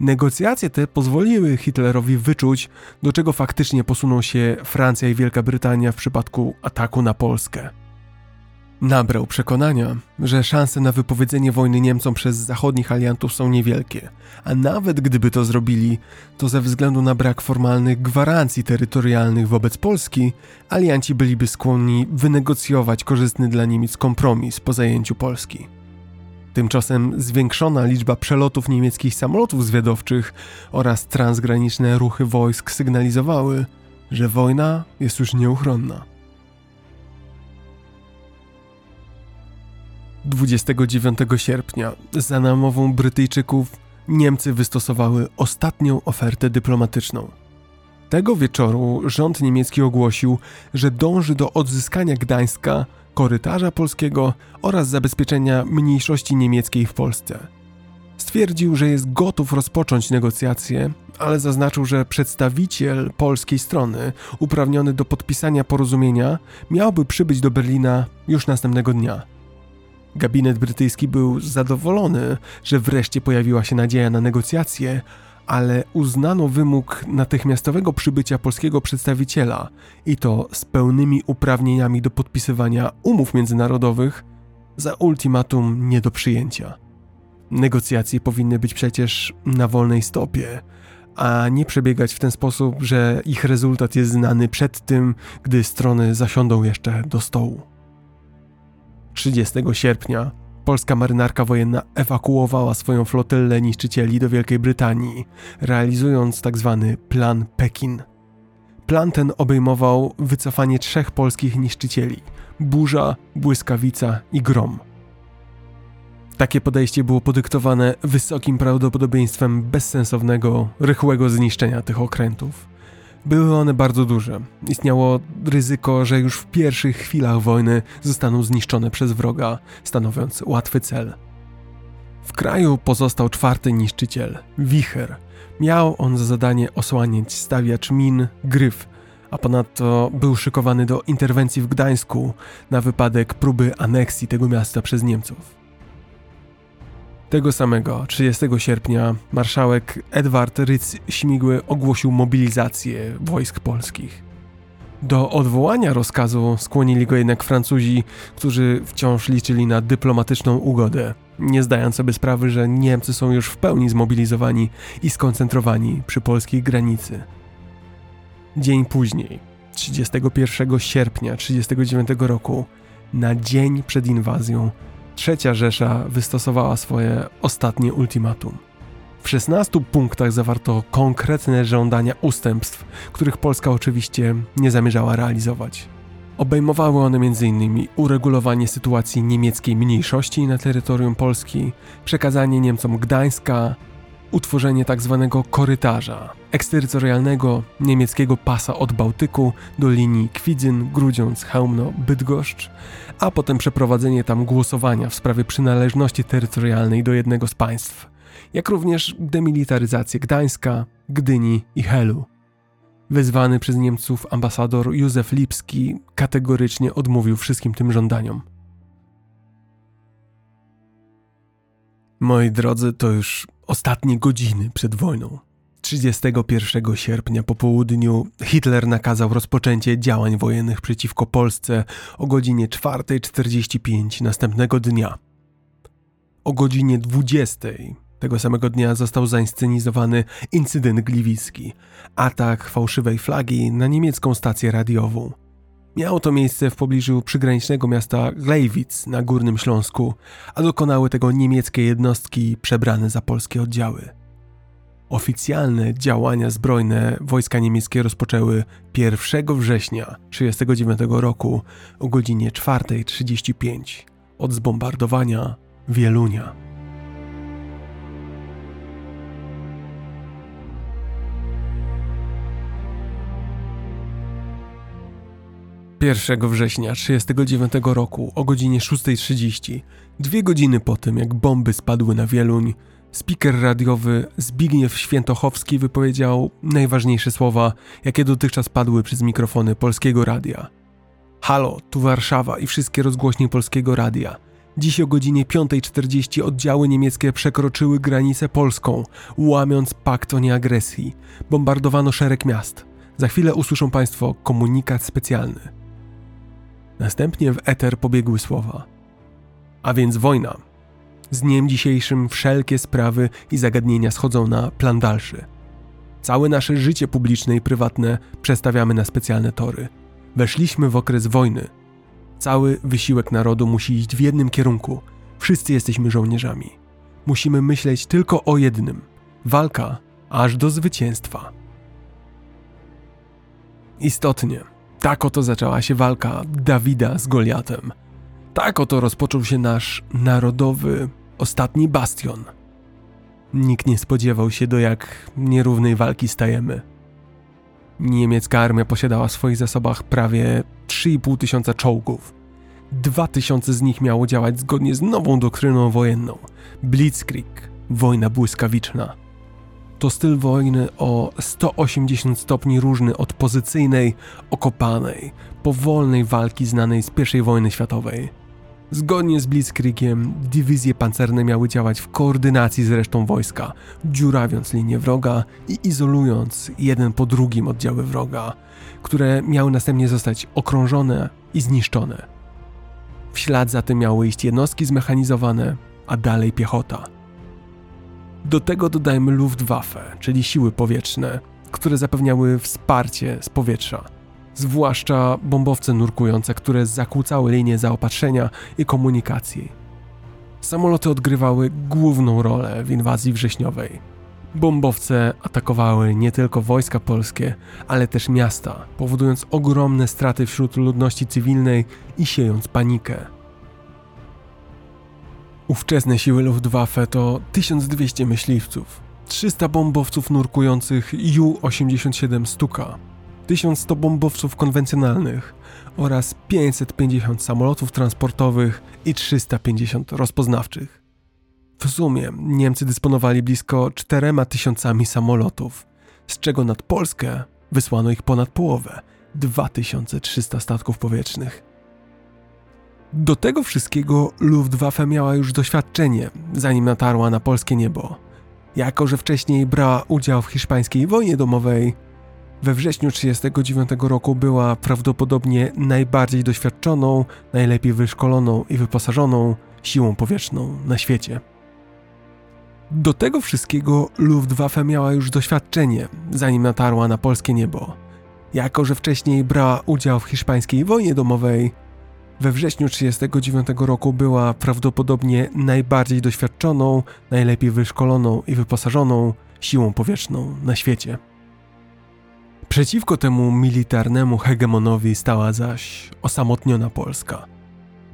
A: Negocjacje te pozwoliły Hitlerowi wyczuć, do czego faktycznie posuną się Francja i Wielka Brytania w przypadku ataku na Polskę. Nabrał przekonania, że szanse na wypowiedzenie wojny Niemcom przez zachodnich aliantów są niewielkie, a nawet gdyby to zrobili, to ze względu na brak formalnych gwarancji terytorialnych wobec Polski, alianci byliby skłonni wynegocjować korzystny dla Niemiec kompromis po zajęciu Polski. Tymczasem zwiększona liczba przelotów niemieckich samolotów zwiadowczych oraz transgraniczne ruchy wojsk sygnalizowały, że wojna jest już nieuchronna. 29 sierpnia za namową Brytyjczyków Niemcy wystosowały ostatnią ofertę dyplomatyczną. Tego wieczoru rząd niemiecki ogłosił, że dąży do odzyskania Gdańska korytarza polskiego oraz zabezpieczenia mniejszości niemieckiej w Polsce. Stwierdził, że jest gotów rozpocząć negocjacje, ale zaznaczył, że przedstawiciel polskiej strony, uprawniony do podpisania porozumienia, miałby przybyć do Berlina już następnego dnia. Gabinet brytyjski był zadowolony, że wreszcie pojawiła się nadzieja na negocjacje, ale uznano wymóg natychmiastowego przybycia polskiego przedstawiciela i to z pełnymi uprawnieniami do podpisywania umów międzynarodowych za ultimatum nie do przyjęcia. Negocjacje powinny być przecież na wolnej stopie, a nie przebiegać w ten sposób, że ich rezultat jest znany przed tym, gdy strony zasiądą jeszcze do stołu. 30 sierpnia Polska marynarka wojenna ewakuowała swoją flotylę niszczycieli do Wielkiej Brytanii, realizując tzw. Tak plan Pekin. Plan ten obejmował wycofanie trzech polskich niszczycieli: burza, błyskawica i grom. Takie podejście było podyktowane wysokim prawdopodobieństwem bezsensownego, rychłego zniszczenia tych okrętów. Były one bardzo duże. Istniało ryzyko, że już w pierwszych chwilach wojny zostaną zniszczone przez wroga, stanowiąc łatwy cel. W kraju pozostał czwarty niszczyciel, Wicher. Miał on za zadanie osłaniać stawiacz min Gryf, a ponadto był szykowany do interwencji w Gdańsku na wypadek próby aneksji tego miasta przez Niemców. Tego samego, 30 sierpnia, marszałek Edward Rydz-Śmigły ogłosił mobilizację wojsk polskich. Do odwołania rozkazu skłonili go jednak Francuzi, którzy wciąż liczyli na dyplomatyczną ugodę, nie zdając sobie sprawy, że Niemcy są już w pełni zmobilizowani i skoncentrowani przy polskiej granicy. Dzień później, 31 sierpnia 1939 roku, na dzień przed inwazją, Trzecia Rzesza wystosowała swoje ostatnie ultimatum. W 16 punktach zawarto konkretne żądania ustępstw, których Polska oczywiście nie zamierzała realizować. Obejmowały one m.in. uregulowanie sytuacji niemieckiej mniejszości na terytorium Polski, przekazanie Niemcom Gdańska, utworzenie tzw. Tak korytarza, eksterytorialnego niemieckiego pasa od Bałtyku do linii Kwidzyn, Grudziądz, Chełmno, Bydgoszcz, a potem przeprowadzenie tam głosowania w sprawie przynależności terytorialnej do jednego z państw, jak również demilitaryzację Gdańska, Gdyni i Helu. Wezwany przez Niemców ambasador Józef Lipski kategorycznie odmówił wszystkim tym żądaniom. Moi drodzy, to już ostatnie godziny przed wojną. 31 sierpnia po południu Hitler nakazał rozpoczęcie działań wojennych przeciwko Polsce o godzinie 4.45 następnego dnia. O godzinie 20 tego samego dnia został zainscenizowany incydent gliwicki, atak fałszywej flagi na niemiecką stację radiową. Miało to miejsce w pobliżu przygranicznego miasta Gleiwitz na Górnym Śląsku, a dokonały tego niemieckie jednostki przebrane za polskie oddziały. Oficjalne działania zbrojne wojska niemieckie rozpoczęły 1 września 1939 roku o godzinie 4.35 od zbombardowania Wielunia. 1 września 1939 roku o godzinie 6.30, dwie godziny po tym jak bomby spadły na Wieluń, speaker radiowy Zbigniew Świętochowski wypowiedział najważniejsze słowa, jakie dotychczas padły przez mikrofony polskiego radia. Halo, tu Warszawa i wszystkie rozgłośnie polskiego radia. Dziś o godzinie 5.40 oddziały niemieckie przekroczyły granicę polską, łamiąc pakt o nieagresji. Bombardowano szereg miast. Za chwilę usłyszą Państwo komunikat specjalny. Następnie w eter pobiegły słowa. A więc wojna. Z dniem dzisiejszym wszelkie sprawy i zagadnienia schodzą na plan dalszy. Całe nasze życie publiczne i prywatne przestawiamy na specjalne tory. Weszliśmy w okres wojny. Cały wysiłek narodu musi iść w jednym kierunku. Wszyscy jesteśmy żołnierzami. Musimy myśleć tylko o jednym: walka aż do zwycięstwa. Istotnie, tak oto zaczęła się walka Dawida z Goliatem. Tak oto rozpoczął się nasz narodowy ostatni bastion. Nikt nie spodziewał się, do jak nierównej walki stajemy. Niemiecka armia posiadała w swoich zasobach prawie 3,5 tysiąca czołgów. Dwa tysiące z nich miało działać zgodnie z nową doktryną wojenną Blitzkrieg, wojna błyskawiczna to styl wojny o 180 stopni różny od pozycyjnej, okopanej, powolnej walki znanej z I wojny światowej. Zgodnie z Blitzkriegiem, dywizje pancerne miały działać w koordynacji z resztą wojska, dziurawiąc linię wroga i izolując jeden po drugim oddziały wroga, które miały następnie zostać okrążone i zniszczone. W ślad za tym miały iść jednostki zmechanizowane, a dalej piechota. Do tego dodajmy Luftwaffe, czyli siły powietrzne, które zapewniały wsparcie z powietrza. Zwłaszcza bombowce nurkujące, które zakłócały linie zaopatrzenia i komunikacji. Samoloty odgrywały główną rolę w inwazji wrześniowej. Bombowce atakowały nie tylko wojska polskie, ale też miasta, powodując ogromne straty wśród ludności cywilnej i siejąc panikę. Ówczesne siły Luftwaffe to 1200 myśliwców, 300 bombowców nurkujących Ju-87 Stuka, 1100 bombowców konwencjonalnych oraz 550 samolotów transportowych i 350 rozpoznawczych. W sumie Niemcy dysponowali blisko 4000 samolotów, z czego nad Polskę wysłano ich ponad połowę 2300 statków powietrznych. Do tego wszystkiego Luftwaffe miała już doświadczenie, zanim natarła na polskie niebo. Jako, że wcześniej brała udział w hiszpańskiej wojnie domowej, we wrześniu 1939 roku była prawdopodobnie najbardziej doświadczoną, najlepiej wyszkoloną i wyposażoną siłą powietrzną na świecie. Do tego wszystkiego Luftwaffe miała już doświadczenie, zanim natarła na polskie niebo. Jako, że wcześniej brała udział w hiszpańskiej wojnie domowej, we wrześniu 1939 roku była prawdopodobnie najbardziej doświadczoną, najlepiej wyszkoloną i wyposażoną siłą powietrzną na świecie. Przeciwko temu militarnemu hegemonowi stała zaś osamotniona Polska.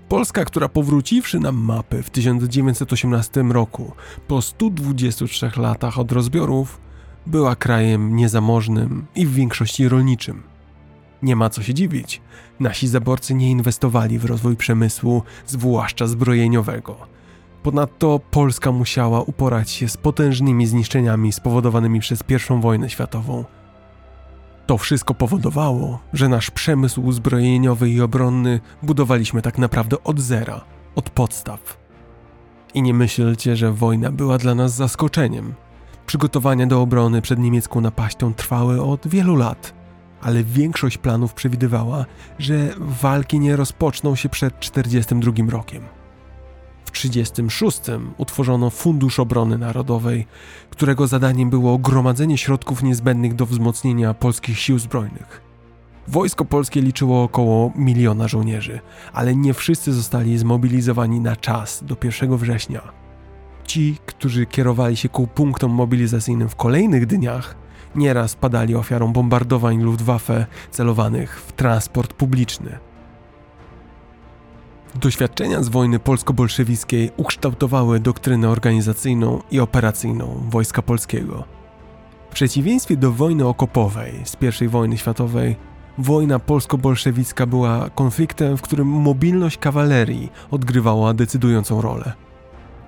A: Polska, która powróciwszy na mapy w 1918 roku, po 123 latach od rozbiorów, była krajem niezamożnym i w większości rolniczym. Nie ma co się dziwić. Nasi zaborcy nie inwestowali w rozwój przemysłu, zwłaszcza zbrojeniowego. Ponadto Polska musiała uporać się z potężnymi zniszczeniami spowodowanymi przez I wojnę światową. To wszystko powodowało, że nasz przemysł uzbrojeniowy i obronny budowaliśmy tak naprawdę od zera, od podstaw. I nie myślcie, że wojna była dla nas zaskoczeniem. Przygotowania do obrony przed niemiecką napaścią trwały od wielu lat ale większość planów przewidywała, że walki nie rozpoczną się przed 1942 rokiem. W 1936 utworzono Fundusz Obrony Narodowej, którego zadaniem było gromadzenie środków niezbędnych do wzmocnienia polskich sił zbrojnych. Wojsko polskie liczyło około miliona żołnierzy, ale nie wszyscy zostali zmobilizowani na czas do 1 września. Ci, którzy kierowali się ku punktom mobilizacyjnym w kolejnych dniach, nieraz padali ofiarą bombardowań Luftwaffe celowanych w transport publiczny. Doświadczenia z wojny polsko-bolszewickiej ukształtowały doktrynę organizacyjną i operacyjną Wojska Polskiego. W przeciwieństwie do wojny okopowej z I wojny światowej, wojna polsko-bolszewicka była konfliktem, w którym mobilność kawalerii odgrywała decydującą rolę.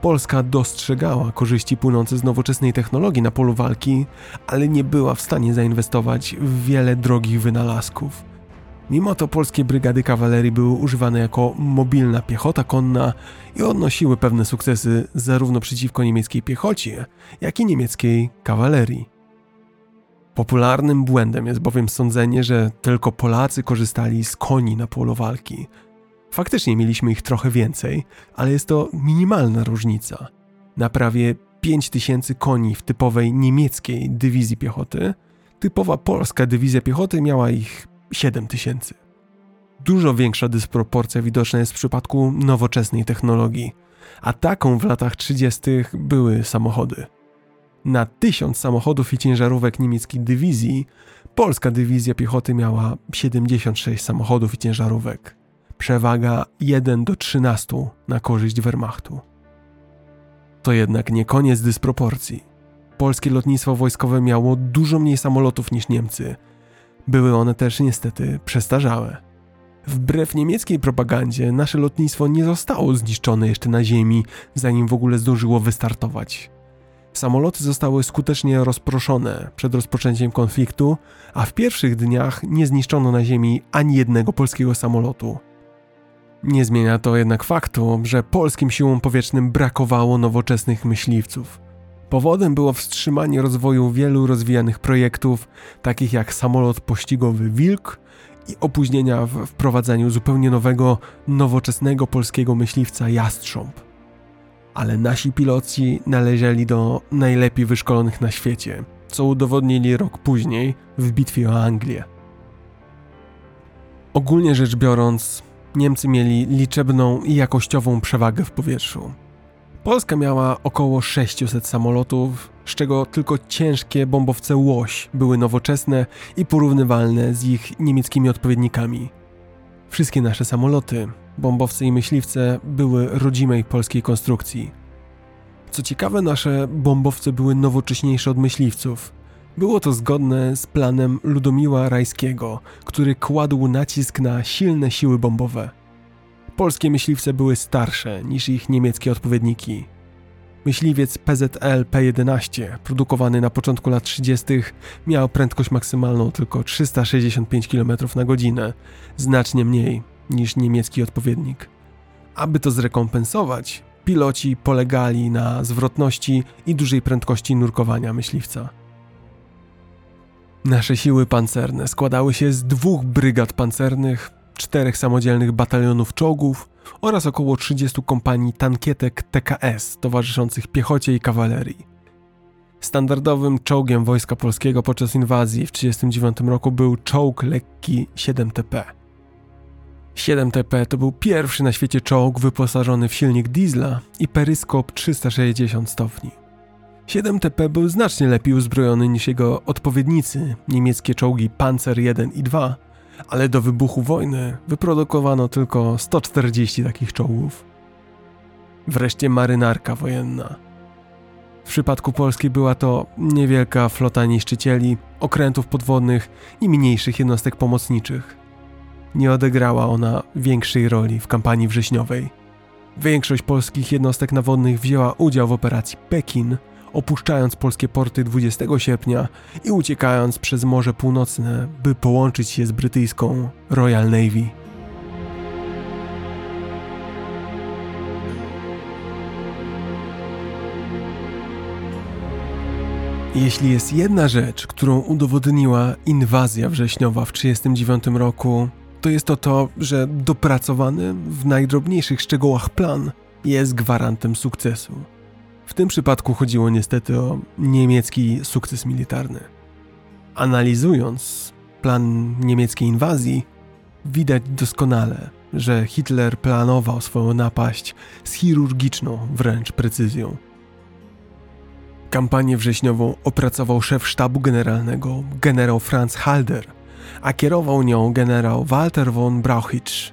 A: Polska dostrzegała korzyści płynące z nowoczesnej technologii na polu walki, ale nie była w stanie zainwestować w wiele drogich wynalazków. Mimo to polskie brygady kawalerii były używane jako mobilna piechota konna i odnosiły pewne sukcesy zarówno przeciwko niemieckiej piechocie, jak i niemieckiej kawalerii. Popularnym błędem jest bowiem sądzenie, że tylko Polacy korzystali z koni na polu walki. Faktycznie mieliśmy ich trochę więcej, ale jest to minimalna różnica. Na prawie 5000 koni w typowej niemieckiej dywizji piechoty, typowa polska dywizja piechoty miała ich 7000. Dużo większa dysproporcja widoczna jest w przypadku nowoczesnej technologii, a taką w latach 30. były samochody. Na tysiąc samochodów i ciężarówek niemieckiej dywizji, polska dywizja piechoty miała 76 samochodów i ciężarówek. Przewaga 1 do 13 na korzyść Wehrmachtu. To jednak nie koniec dysproporcji. Polskie lotnictwo wojskowe miało dużo mniej samolotów niż Niemcy. Były one też niestety przestarzałe. Wbrew niemieckiej propagandzie, nasze lotnictwo nie zostało zniszczone jeszcze na ziemi, zanim w ogóle zdążyło wystartować. Samoloty zostały skutecznie rozproszone przed rozpoczęciem konfliktu, a w pierwszych dniach nie zniszczono na ziemi ani jednego polskiego samolotu. Nie zmienia to jednak faktu, że polskim siłom powietrznym brakowało nowoczesnych myśliwców. Powodem było wstrzymanie rozwoju wielu rozwijanych projektów, takich jak samolot pościgowy Wilk i opóźnienia w wprowadzaniu zupełnie nowego, nowoczesnego polskiego myśliwca Jastrząb ale nasi piloci należeli do najlepiej wyszkolonych na świecie, co udowodnili rok później w bitwie o Anglię. Ogólnie rzecz biorąc, Niemcy mieli liczebną i jakościową przewagę w powietrzu. Polska miała około 600 samolotów, z czego tylko ciężkie bombowce Łoś były nowoczesne i porównywalne z ich niemieckimi odpowiednikami. Wszystkie nasze samoloty bombowce i myśliwce były rodzimej polskiej konstrukcji. Co ciekawe, nasze bombowce były nowocześniejsze od myśliwców. Było to zgodne z planem Ludomiła Rajskiego, który kładł nacisk na silne siły bombowe. Polskie myśliwce były starsze niż ich niemieckie odpowiedniki. Myśliwiec PZL P-11, produkowany na początku lat 30., miał prędkość maksymalną tylko 365 km na godzinę, znacznie mniej niż niemiecki odpowiednik. Aby to zrekompensować, piloci polegali na zwrotności i dużej prędkości nurkowania myśliwca. Nasze siły pancerne składały się z dwóch brygad pancernych, czterech samodzielnych batalionów czołgów oraz około 30 kompanii tankietek TKS towarzyszących piechocie i kawalerii. Standardowym czołgiem Wojska Polskiego podczas inwazji w 1939 roku był czołg lekki 7TP. 7TP to był pierwszy na świecie czołg wyposażony w silnik diesla i peryskop 360 stopni. 7TP był znacznie lepiej uzbrojony niż jego odpowiednicy, niemieckie czołgi Panzer I i II, ale do wybuchu wojny wyprodukowano tylko 140 takich czołgów. Wreszcie marynarka wojenna. W przypadku Polski była to niewielka flota niszczycieli, okrętów podwodnych i mniejszych jednostek pomocniczych nie odegrała ona większej roli w kampanii wrześniowej. Większość polskich jednostek nawodnych wzięła udział w operacji Pekin, opuszczając polskie porty 20 sierpnia i uciekając przez Morze Północne, by połączyć się z brytyjską Royal Navy. Jeśli jest jedna rzecz, którą udowodniła inwazja wrześniowa w 1939 roku, to jest to to, że dopracowany w najdrobniejszych szczegółach plan jest gwarantem sukcesu. W tym przypadku chodziło niestety o niemiecki sukces militarny. Analizując plan niemieckiej inwazji, widać doskonale, że Hitler planował swoją napaść z chirurgiczną wręcz precyzją. Kampanię wrześniową opracował szef sztabu generalnego generał Franz Halder, a kierował nią generał Walter von Brauchitsch.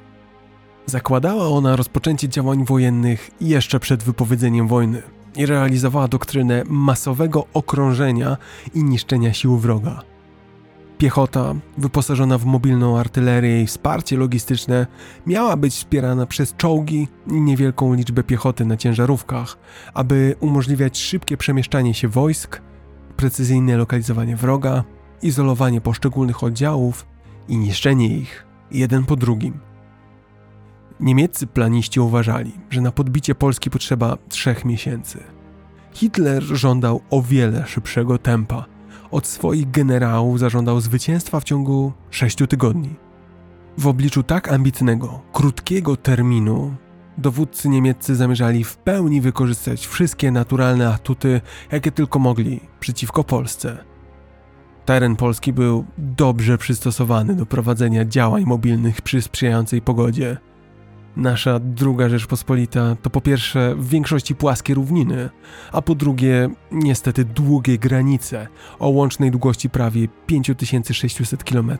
A: Zakładała ona rozpoczęcie działań wojennych jeszcze przed wypowiedzeniem wojny i realizowała doktrynę masowego okrążenia i niszczenia sił wroga. Piechota, wyposażona w mobilną artylerię i wsparcie logistyczne, miała być wspierana przez czołgi i niewielką liczbę piechoty na ciężarówkach, aby umożliwiać szybkie przemieszczanie się wojsk, precyzyjne lokalizowanie wroga, izolowanie poszczególnych oddziałów i niszczenie ich jeden po drugim. Niemieccy planiści uważali, że na podbicie Polski potrzeba trzech miesięcy. Hitler żądał o wiele szybszego tempa – od swoich generałów zażądał zwycięstwa w ciągu sześciu tygodni. W obliczu tak ambitnego, krótkiego terminu, dowódcy niemieccy zamierzali w pełni wykorzystać wszystkie naturalne atuty, jakie tylko mogli, przeciwko Polsce. Teren Polski był dobrze przystosowany do prowadzenia działań mobilnych przy sprzyjającej pogodzie – Nasza druga Rzeczpospolita to po pierwsze w większości płaskie równiny, a po drugie niestety długie granice o łącznej długości prawie 5600 km.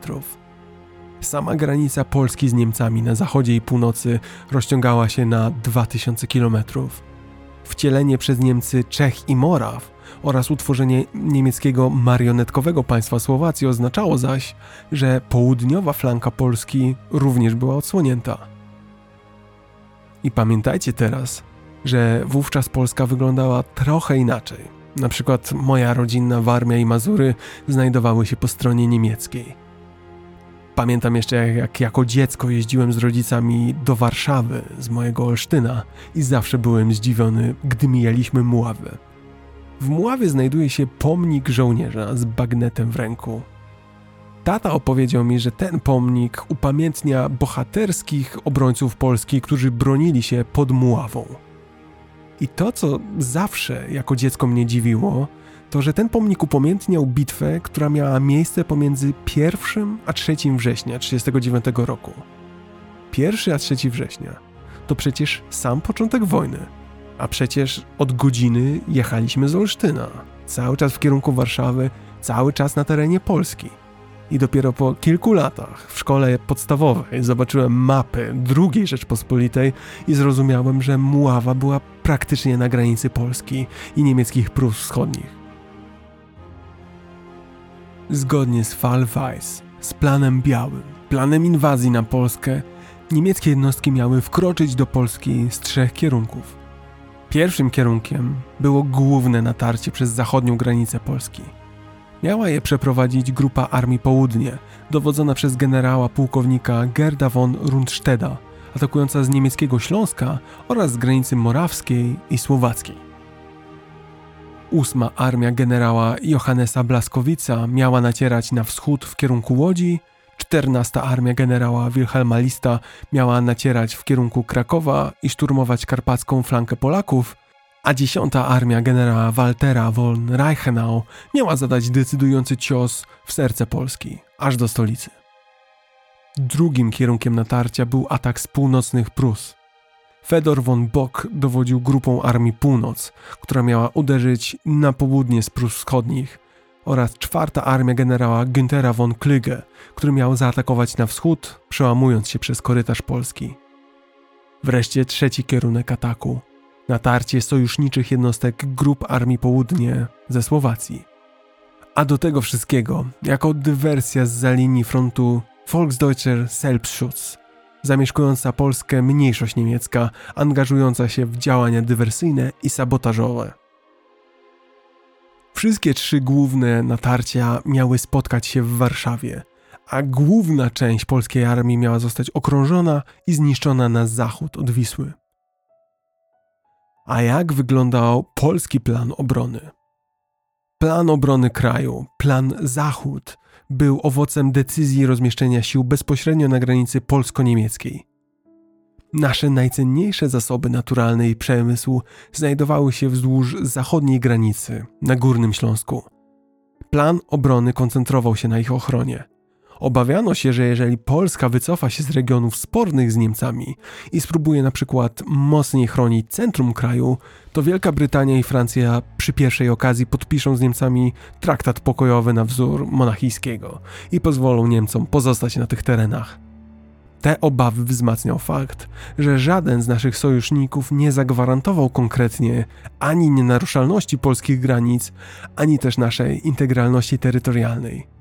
A: Sama granica Polski z Niemcami na zachodzie i północy rozciągała się na 2000 km. Wcielenie przez Niemcy Czech i Moraw oraz utworzenie niemieckiego marionetkowego państwa Słowacji oznaczało zaś, że południowa flanka Polski również była odsłonięta. I pamiętajcie teraz, że wówczas Polska wyglądała trochę inaczej. Na przykład moja rodzinna Warmia i Mazury znajdowały się po stronie niemieckiej. Pamiętam jeszcze, jak, jak jako dziecko jeździłem z rodzicami do Warszawy z mojego Olsztyna i zawsze byłem zdziwiony, gdy mijaliśmy Muławę. W Muławie znajduje się pomnik żołnierza z bagnetem w ręku. Tata opowiedział mi, że ten pomnik upamiętnia bohaterskich obrońców Polski, którzy bronili się pod Muławą. I to, co zawsze jako dziecko mnie dziwiło, to że ten pomnik upamiętniał bitwę, która miała miejsce pomiędzy 1 a 3 września 1939 roku. 1 a 3 września to przecież sam początek wojny, a przecież od godziny jechaliśmy z Olsztyna, cały czas w kierunku Warszawy, cały czas na terenie Polski. I dopiero po kilku latach w szkole podstawowej zobaczyłem mapy II Rzeczpospolitej i zrozumiałem, że Muława była praktycznie na granicy Polski i niemieckich Prus Wschodnich. Zgodnie z Fall Weiss, z planem białym, planem inwazji na Polskę, niemieckie jednostki miały wkroczyć do Polski z trzech kierunków. Pierwszym kierunkiem było główne natarcie przez zachodnią granicę Polski – Miała je przeprowadzić Grupa Armii Południe, dowodzona przez generała pułkownika Gerda von Rundsteda, atakująca z niemieckiego Śląska oraz z granicy morawskiej i słowackiej. Ósma armia generała Johannesa Blaskowica miała nacierać na wschód w kierunku Łodzi, czternasta armia generała Wilhelma Lista miała nacierać w kierunku Krakowa i szturmować karpacką flankę Polaków – a dziesiąta armia generała Waltera von Reichenau miała zadać decydujący cios w serce Polski, aż do stolicy. Drugim kierunkiem natarcia był atak z północnych Prus. Fedor von Bock dowodził grupą Armii Północ, która miała uderzyć na południe z Prus Wschodnich, oraz czwarta armia generała Günthera von Klüge, który miał zaatakować na wschód, przełamując się przez korytarz Polski. Wreszcie trzeci kierunek ataku natarcie sojuszniczych jednostek grup Armii Południe ze Słowacji. A do tego wszystkiego, jako dywersja z linii frontu Volksdeutscher Selbstschutz, zamieszkująca Polskę mniejszość niemiecka, angażująca się w działania dywersyjne i sabotażowe. Wszystkie trzy główne natarcia miały spotkać się w Warszawie, a główna część polskiej armii miała zostać okrążona i zniszczona na zachód od Wisły. A jak wyglądał polski plan obrony? Plan obrony kraju, plan Zachód, był owocem decyzji rozmieszczenia sił bezpośrednio na granicy polsko-niemieckiej. Nasze najcenniejsze zasoby naturalne i przemysł znajdowały się wzdłuż zachodniej granicy, na Górnym Śląsku. Plan obrony koncentrował się na ich ochronie. Obawiano się, że jeżeli Polska wycofa się z regionów spornych z Niemcami i spróbuje na przykład mocniej chronić centrum kraju, to Wielka Brytania i Francja przy pierwszej okazji podpiszą z Niemcami traktat pokojowy na wzór monachijskiego i pozwolą Niemcom pozostać na tych terenach. Te obawy wzmacniał fakt, że żaden z naszych sojuszników nie zagwarantował konkretnie ani nienaruszalności polskich granic, ani też naszej integralności terytorialnej.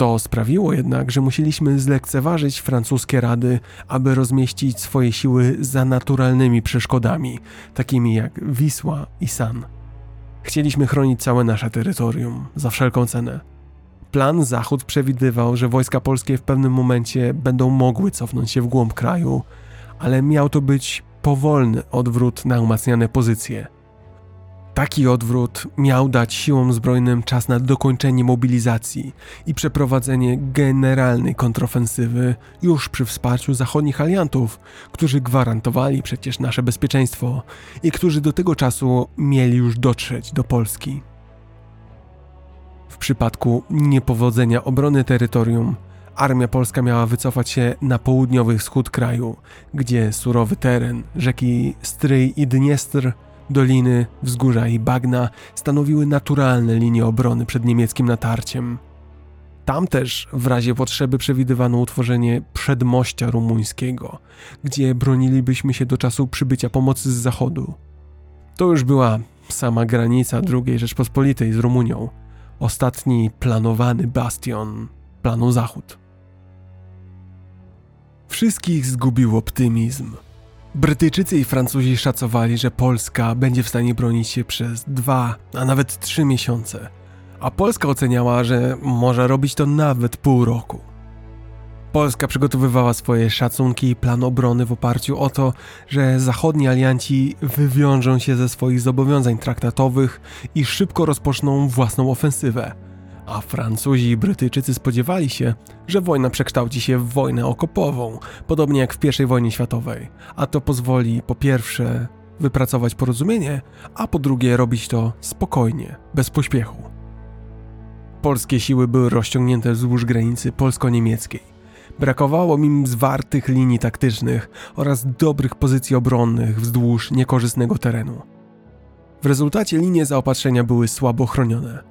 A: To sprawiło jednak, że musieliśmy zlekceważyć francuskie rady, aby rozmieścić swoje siły za naturalnymi przeszkodami, takimi jak Wisła i San. Chcieliśmy chronić całe nasze terytorium za wszelką cenę. Plan Zachód przewidywał, że wojska polskie w pewnym momencie będą mogły cofnąć się w głąb kraju, ale miał to być powolny odwrót na umacniane pozycje. Taki odwrót miał dać siłom zbrojnym czas na dokończenie mobilizacji i przeprowadzenie generalnej kontrofensywy już przy wsparciu zachodnich aliantów, którzy gwarantowali przecież nasze bezpieczeństwo i którzy do tego czasu mieli już dotrzeć do Polski. W przypadku niepowodzenia obrony terytorium, armia polska miała wycofać się na południowy wschód kraju, gdzie surowy teren, rzeki Stryj i Dniestr, doliny, wzgórza i bagna stanowiły naturalne linie obrony przed niemieckim natarciem. Tam też w razie potrzeby przewidywano utworzenie przedmościa rumuńskiego, gdzie bronilibyśmy się do czasu przybycia pomocy z zachodu. To już była sama granica II Rzeczpospolitej z Rumunią, ostatni planowany bastion planu Zachód. Wszystkich zgubił optymizm. Brytyjczycy i Francuzi szacowali, że Polska będzie w stanie bronić się przez dwa, a nawet trzy miesiące, a Polska oceniała, że może robić to nawet pół roku. Polska przygotowywała swoje szacunki i plan obrony w oparciu o to, że zachodni alianci wywiążą się ze swoich zobowiązań traktatowych i szybko rozpoczną własną ofensywę. A Francuzi i Brytyjczycy spodziewali się, że wojna przekształci się w wojnę okopową, podobnie jak w I wojnie światowej, a to pozwoli po pierwsze wypracować porozumienie, a po drugie robić to spokojnie, bez pośpiechu. Polskie siły były rozciągnięte wzdłuż granicy polsko-niemieckiej Brakowało im zwartych linii taktycznych oraz dobrych pozycji obronnych wzdłuż niekorzystnego terenu. W rezultacie linie zaopatrzenia były słabo chronione.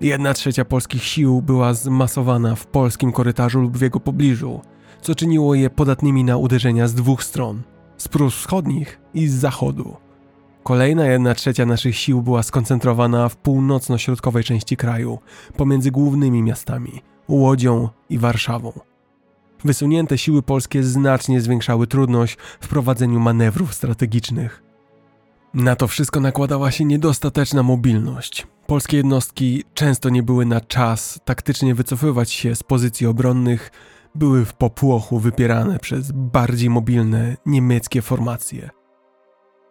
A: Jedna trzecia polskich sił była zmasowana w polskim korytarzu lub w jego pobliżu, co czyniło je podatnymi na uderzenia z dwóch stron z Prus Wschodnich i z zachodu. Kolejna jedna trzecia naszych sił była skoncentrowana w północno-środkowej części kraju, pomiędzy głównymi miastami Łodzią i Warszawą. Wysunięte siły polskie znacznie zwiększały trudność w prowadzeniu manewrów strategicznych. Na to wszystko nakładała się niedostateczna mobilność. Polskie jednostki często nie były na czas taktycznie wycofywać się z pozycji obronnych, były w popłochu wypierane przez bardziej mobilne niemieckie formacje.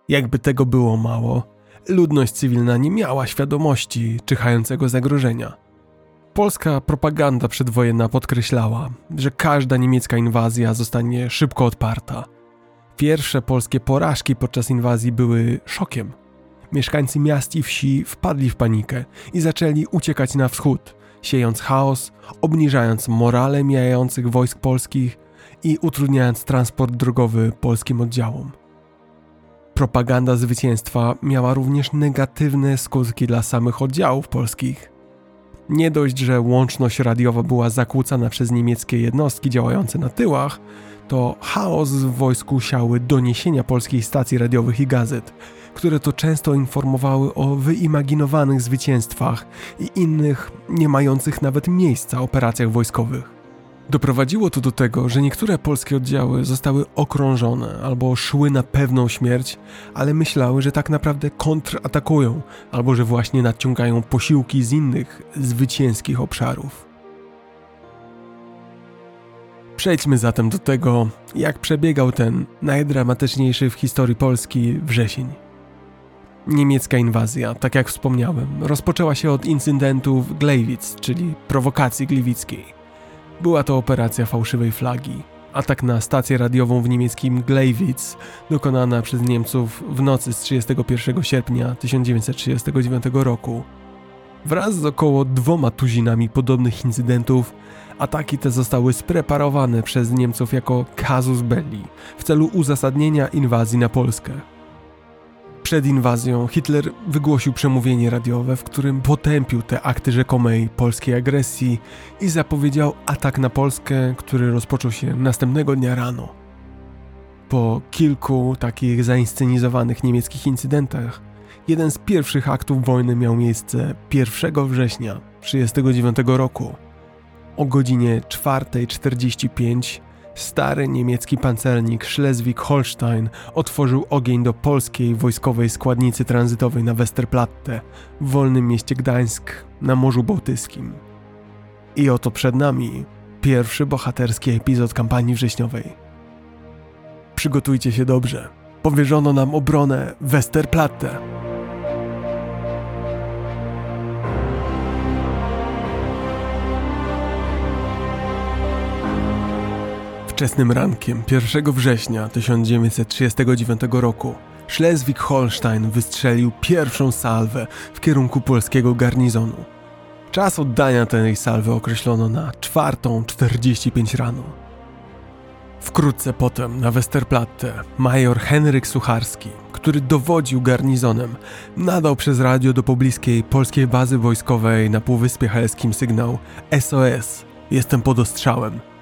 A: Jakby tego było mało, ludność cywilna nie miała świadomości czyhającego zagrożenia. Polska propaganda przedwojenna podkreślała, że każda niemiecka inwazja zostanie szybko odparta. Pierwsze polskie porażki podczas inwazji były szokiem. Mieszkańcy miast i wsi wpadli w panikę i zaczęli uciekać na wschód, siejąc chaos, obniżając morale mijających wojsk polskich i utrudniając transport drogowy polskim oddziałom. Propaganda zwycięstwa miała również negatywne skutki dla samych oddziałów polskich. Nie dość, że łączność radiowa była zakłócana przez niemieckie jednostki działające na tyłach, to chaos w wojsku siały doniesienia polskich stacji radiowych i gazet, które to często informowały o wyimaginowanych zwycięstwach i innych, nie mających nawet miejsca operacjach wojskowych. Doprowadziło to do tego, że niektóre polskie oddziały zostały okrążone albo szły na pewną śmierć, ale myślały, że tak naprawdę kontratakują, albo że właśnie nadciągają posiłki z innych zwycięskich obszarów. Przejdźmy zatem do tego, jak przebiegał ten najdramatyczniejszy w historii Polski wrzesień. Niemiecka inwazja, tak jak wspomniałem, rozpoczęła się od incydentu w czyli prowokacji gliwickiej. Była to operacja fałszywej flagi. Atak na stację radiową w niemieckim Gleiwitz, dokonana przez Niemców w nocy z 31 sierpnia 1939 roku. Wraz z około dwoma tuzinami podobnych incydentów, ataki te zostały spreparowane przez Niemców jako casus belli w celu uzasadnienia inwazji na Polskę. Przed inwazją Hitler wygłosił przemówienie radiowe, w którym potępił te akty rzekomej polskiej agresji i zapowiedział atak na Polskę, który rozpoczął się następnego dnia rano. Po kilku takich zainscenizowanych niemieckich incydentach, jeden z pierwszych aktów wojny miał miejsce 1 września 1939 roku. O godzinie 4.45 Stary niemiecki pancernik Schleswig-Holstein otworzył ogień do polskiej wojskowej składnicy tranzytowej na Westerplatte w wolnym mieście Gdańsk na Morzu Bałtyckim. I oto przed nami pierwszy bohaterski epizod kampanii wrześniowej. Przygotujcie się dobrze. Powierzono nam obronę Westerplatte. Wczesnym rankiem 1 września 1939 roku Schleswig-Holstein wystrzelił pierwszą salwę w kierunku polskiego garnizonu. Czas oddania tej salwy określono na 4.45 rano. Wkrótce potem na Westerplatte major Henryk Sucharski, który dowodził garnizonem, nadał przez radio do pobliskiej polskiej bazy wojskowej na Półwyspie Helskim sygnał SOS, jestem pod ostrzałem.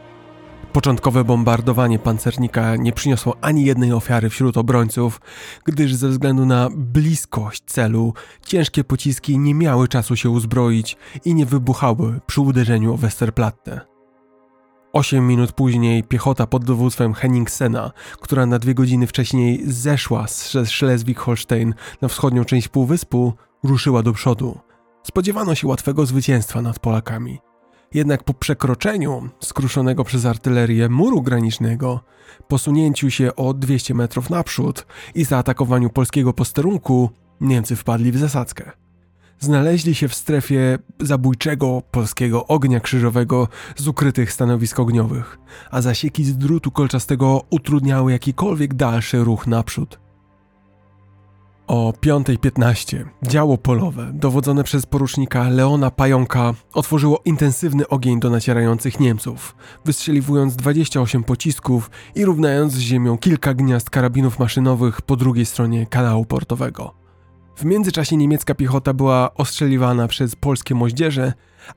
A: Początkowe bombardowanie pancernika nie przyniosło ani jednej ofiary wśród obrońców, gdyż ze względu na bliskość celu ciężkie pociski nie miały czasu się uzbroić i nie wybuchały przy uderzeniu o Westerplatte. Osiem minut później piechota pod dowództwem Henningsena, która na dwie godziny wcześniej zeszła z Schleswig-Holstein na wschodnią część półwyspu, ruszyła do przodu. Spodziewano się łatwego zwycięstwa nad Polakami. Jednak po przekroczeniu skruszonego przez artylerię muru granicznego, posunięciu się o 200 metrów naprzód i zaatakowaniu polskiego posterunku, Niemcy wpadli w zasadzkę. Znaleźli się w strefie zabójczego polskiego ognia krzyżowego z ukrytych stanowisk ogniowych, a zasieki z drutu kolczastego utrudniały jakikolwiek dalszy ruch naprzód. O 5.15 działo polowe, dowodzone przez porucznika Leona Pająka, otworzyło intensywny ogień do nacierających Niemców, wystrzeliwując 28 pocisków i równając z ziemią kilka gniazd karabinów maszynowych po drugiej stronie kanału portowego. W międzyczasie niemiecka piechota była ostrzeliwana przez polskie moździerze,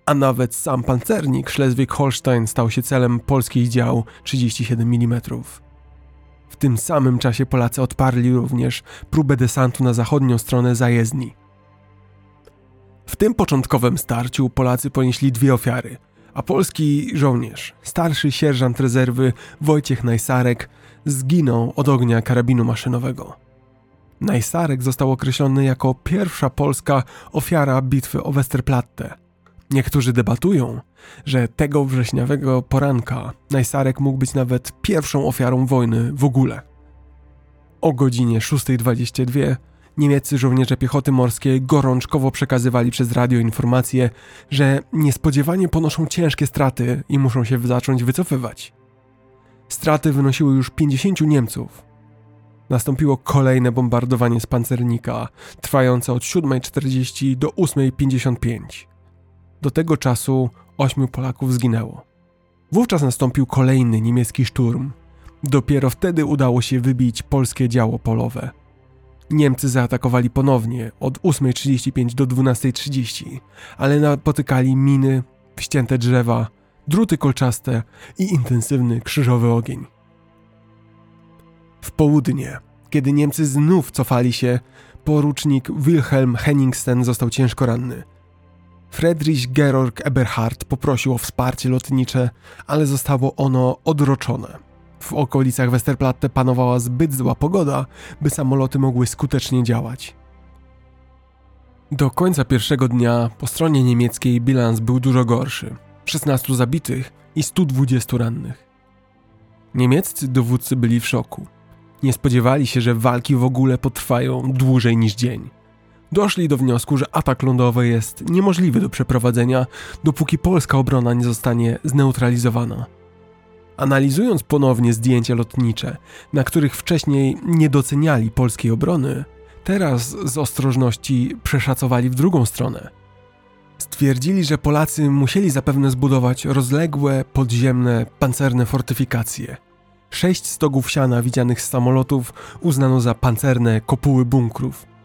A: a nawet sam pancernik Schleswig-Holstein stał się celem polskich dział 37 mm. W tym samym czasie Polacy odparli również próbę desantu na zachodnią stronę zajezdni. W tym początkowym starciu Polacy ponieśli dwie ofiary, a polski żołnierz, starszy sierżant rezerwy Wojciech Najsarek, zginął od ognia karabinu maszynowego. Najsarek został określony jako pierwsza polska ofiara bitwy o Westerplatte – Niektórzy debatują, że tego wrześniowego poranka Najsarek mógł być nawet pierwszą ofiarą wojny w ogóle. O godzinie 6.22 niemieccy żołnierze piechoty morskiej gorączkowo przekazywali przez radio informację, że niespodziewanie ponoszą ciężkie straty i muszą się zacząć wycofywać. Straty wynosiły już 50 Niemców. Nastąpiło kolejne bombardowanie z pancernika, trwające od 7.40 do 8.55. Do tego czasu ośmiu Polaków zginęło. Wówczas nastąpił kolejny niemiecki szturm. Dopiero wtedy udało się wybić polskie działo polowe. Niemcy zaatakowali ponownie od 8.35 do 12.30, ale napotykali miny, wścięte drzewa, druty kolczaste i intensywny krzyżowy ogień. W południe, kiedy Niemcy znów cofali się, porucznik Wilhelm Henningsen został ciężko ranny – Friedrich Georg Eberhard poprosił o wsparcie lotnicze, ale zostało ono odroczone. W okolicach Westerplatte panowała zbyt zła pogoda, by samoloty mogły skutecznie działać. Do końca pierwszego dnia po stronie niemieckiej bilans był dużo gorszy 16 zabitych i 120 rannych. Niemieccy dowódcy byli w szoku. Nie spodziewali się, że walki w ogóle potrwają dłużej niż dzień doszli do wniosku, że atak lądowy jest niemożliwy do przeprowadzenia, dopóki polska obrona nie zostanie zneutralizowana. Analizując ponownie zdjęcia lotnicze, na których wcześniej nie doceniali polskiej obrony, teraz z ostrożności przeszacowali w drugą stronę. Stwierdzili, że Polacy musieli zapewne zbudować rozległe, podziemne, pancerne fortyfikacje. Sześć stogów siana widzianych z samolotów uznano za pancerne kopuły bunkrów.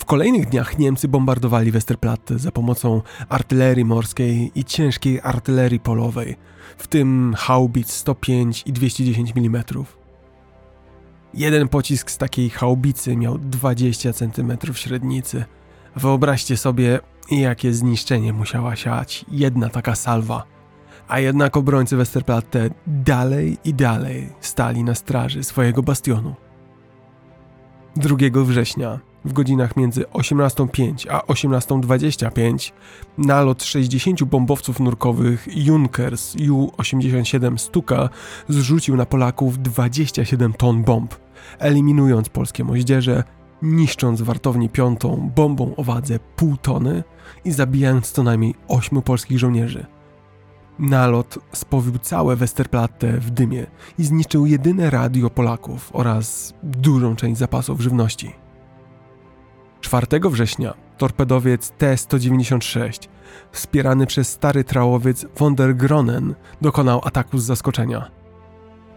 A: W kolejnych dniach Niemcy bombardowali Westerplatte za pomocą artylerii morskiej i ciężkiej artylerii polowej, w tym haubic 105 i 210 mm. Jeden pocisk z takiej haubicy miał 20 cm średnicy. Wyobraźcie sobie, jakie zniszczenie musiała siać jedna taka salwa. A jednak obrońcy Westerplatte dalej i dalej stali na straży swojego bastionu. 2 września w godzinach między 18.05 a 18.25 nalot 60 bombowców nurkowych Junkers Ju-87 Stuka zrzucił na Polaków 27 ton bomb, eliminując polskie moździerze, niszcząc wartownię piątą bombą o wadze pół tony i zabijając co najmniej 8 polskich żołnierzy. Nalot spowił całe Westerplatte w dymie i zniszczył jedyne radio Polaków oraz dużą część zapasów żywności. 4 września torpedowiec T-196, wspierany przez stary trałowiec von der Gronen, dokonał ataku z zaskoczenia.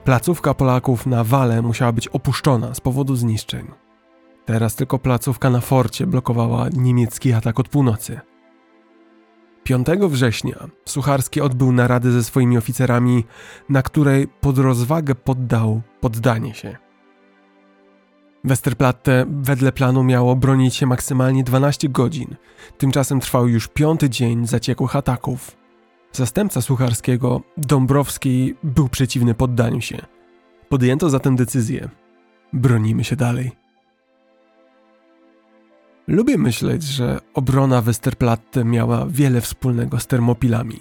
A: Placówka Polaków na wale musiała być opuszczona z powodu zniszczeń. Teraz tylko placówka na forcie blokowała niemiecki atak od północy. 5 września Sucharski odbył naradę ze swoimi oficerami, na której pod rozwagę poddał poddanie się. Westerplatte wedle planu miało bronić się maksymalnie 12 godzin. Tymczasem trwał już piąty dzień zaciekłych ataków. Zastępca Sucharskiego, Dąbrowski, był przeciwny poddaniu się. Podjęto zatem decyzję. Bronimy się dalej. Lubię myśleć, że obrona Westerplatte miała wiele wspólnego z termopilami.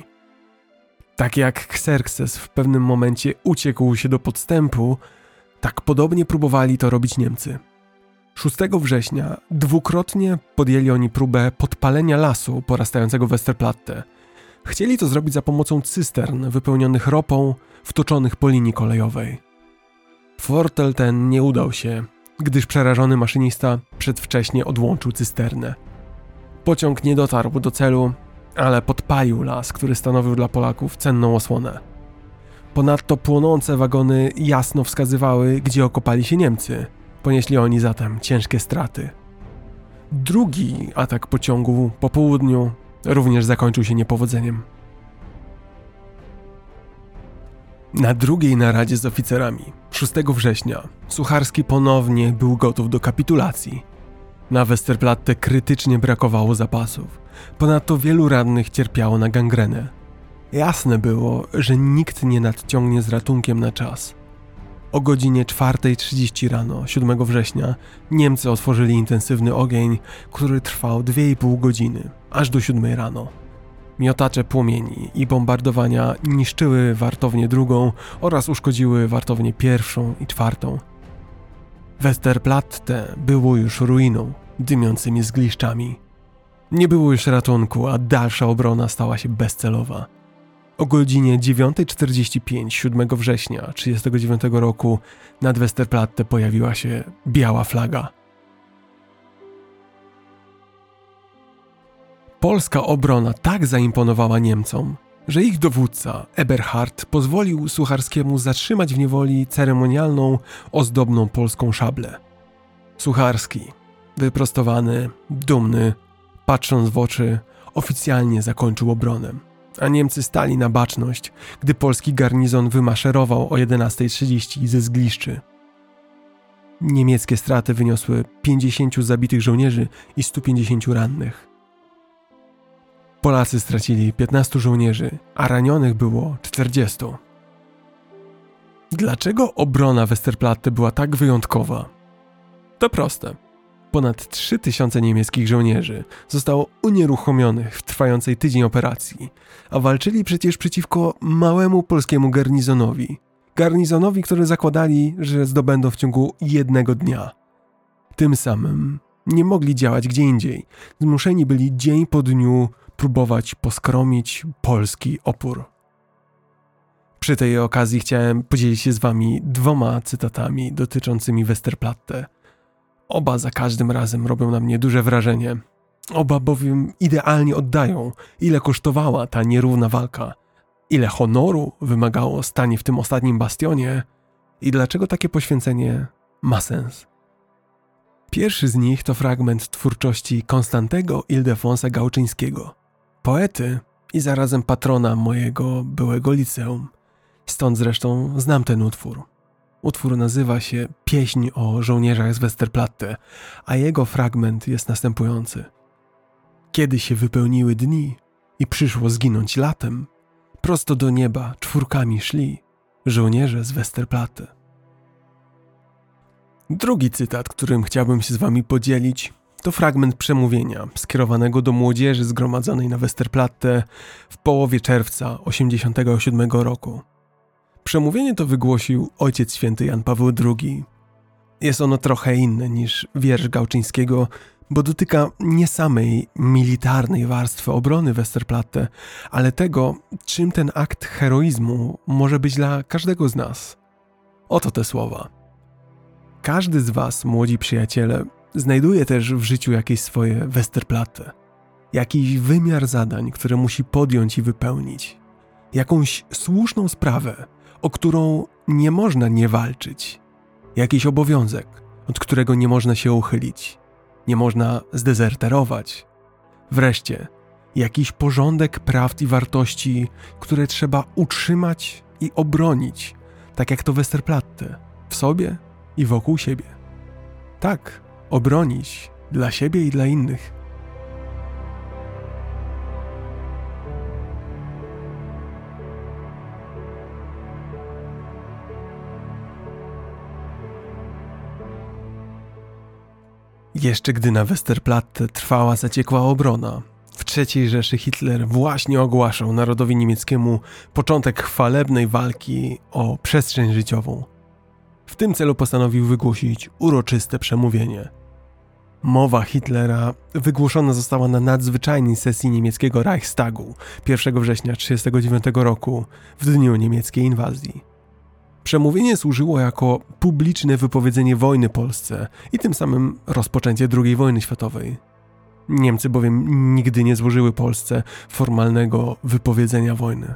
A: Tak jak Xerxes w pewnym momencie uciekł się do podstępu, tak podobnie próbowali to robić Niemcy. 6 września dwukrotnie podjęli oni próbę podpalenia lasu porastającego Westerplatte. Chcieli to zrobić za pomocą cystern wypełnionych ropą, wtoczonych po linii kolejowej. Fortel ten nie udał się, gdyż przerażony maszynista przedwcześnie odłączył cysternę. Pociąg nie dotarł do celu, ale podpalił las, który stanowił dla Polaków cenną osłonę. Ponadto płonące wagony jasno wskazywały, gdzie okopali się Niemcy. Ponieśli oni zatem ciężkie straty. Drugi atak pociągu po południu również zakończył się niepowodzeniem. Na drugiej naradzie z oficerami, 6 września, Sucharski ponownie był gotów do kapitulacji. Na Westerplatte krytycznie brakowało zapasów. Ponadto wielu rannych cierpiało na gangrenę. Jasne było, że nikt nie nadciągnie z ratunkiem na czas. O godzinie 4.30 rano, 7 września, Niemcy otworzyli intensywny ogień, który trwał 2,5 godziny, aż do 7 rano. Miotacze płomieni i bombardowania niszczyły wartownię drugą oraz uszkodziły wartownię pierwszą i czwartą. Westerplatte było już ruiną, dymiącymi zgliszczami. Nie było już ratunku, a dalsza obrona stała się bezcelowa. O godzinie 9.45 7 września 1939 roku nad Westerplatte pojawiła się biała flaga. Polska obrona tak zaimponowała Niemcom, że ich dowódca Eberhard pozwolił Sucharskiemu zatrzymać w niewoli ceremonialną, ozdobną polską szablę. Sucharski, wyprostowany, dumny, patrząc w oczy, oficjalnie zakończył obronę a Niemcy stali na baczność, gdy polski garnizon wymaszerował o 11.30 ze zgliszczy. Niemieckie straty wyniosły 50 zabitych żołnierzy i 150 rannych. Polacy stracili 15 żołnierzy, a ranionych było 40. Dlaczego obrona Westerplatte była tak wyjątkowa? To proste. Ponad 3000 niemieckich żołnierzy zostało unieruchomionych w trwającej tydzień operacji, a walczyli przecież przeciwko małemu polskiemu garnizonowi. Garnizonowi, który zakładali, że zdobędą w ciągu jednego dnia. Tym samym nie mogli działać gdzie indziej. Zmuszeni byli dzień po dniu próbować poskromić polski opór. Przy tej okazji chciałem podzielić się z wami dwoma cytatami dotyczącymi Westerplatte – Oba za każdym razem robią na mnie duże wrażenie. Oba bowiem idealnie oddają, ile kosztowała ta nierówna walka, ile honoru wymagało stanie w tym ostatnim bastionie i dlaczego takie poświęcenie ma sens. Pierwszy z nich to fragment twórczości Konstantego Ildefonsa Gałczyńskiego, poety i zarazem patrona mojego byłego liceum. Stąd zresztą znam ten utwór. Utwór nazywa się Pieśń o żołnierzach z Westerplatte, a jego fragment jest następujący. Kiedy się wypełniły dni i przyszło zginąć latem, prosto do nieba czwórkami szli żołnierze z Westerplatte. Drugi cytat, którym chciałbym się z wami podzielić, to fragment przemówienia skierowanego do młodzieży zgromadzonej na Westerplatte w połowie czerwca 1987 roku. Przemówienie to wygłosił Ojciec Święty Jan Paweł II. Jest ono trochę inne niż wiersz Gałczyńskiego, bo dotyka nie samej militarnej warstwy obrony Westerplatte, ale tego, czym ten akt heroizmu może być dla każdego z nas. Oto te słowa. Każdy z Was, młodzi przyjaciele, znajduje też w życiu jakieś swoje Westerplatte, jakiś wymiar zadań, które musi podjąć i wypełnić, jakąś słuszną sprawę, o którą nie można nie walczyć, jakiś obowiązek, od którego nie można się uchylić, nie można zdezerterować. Wreszcie, jakiś porządek prawd i wartości, które trzeba utrzymać i obronić, tak jak to Westerplatte, w sobie i wokół siebie. Tak, obronić dla siebie i dla innych. Jeszcze gdy na Westerplatte trwała zaciekła obrona, w III Rzeszy Hitler właśnie ogłaszał narodowi niemieckiemu początek chwalebnej walki o przestrzeń życiową. W tym celu postanowił wygłosić uroczyste przemówienie. Mowa Hitlera wygłoszona została na nadzwyczajnej sesji niemieckiego Reichstagu 1 września 1939 roku w dniu niemieckiej inwazji. Przemówienie służyło jako publiczne wypowiedzenie wojny Polsce i tym samym rozpoczęcie II wojny światowej. Niemcy bowiem nigdy nie złożyły Polsce formalnego wypowiedzenia wojny.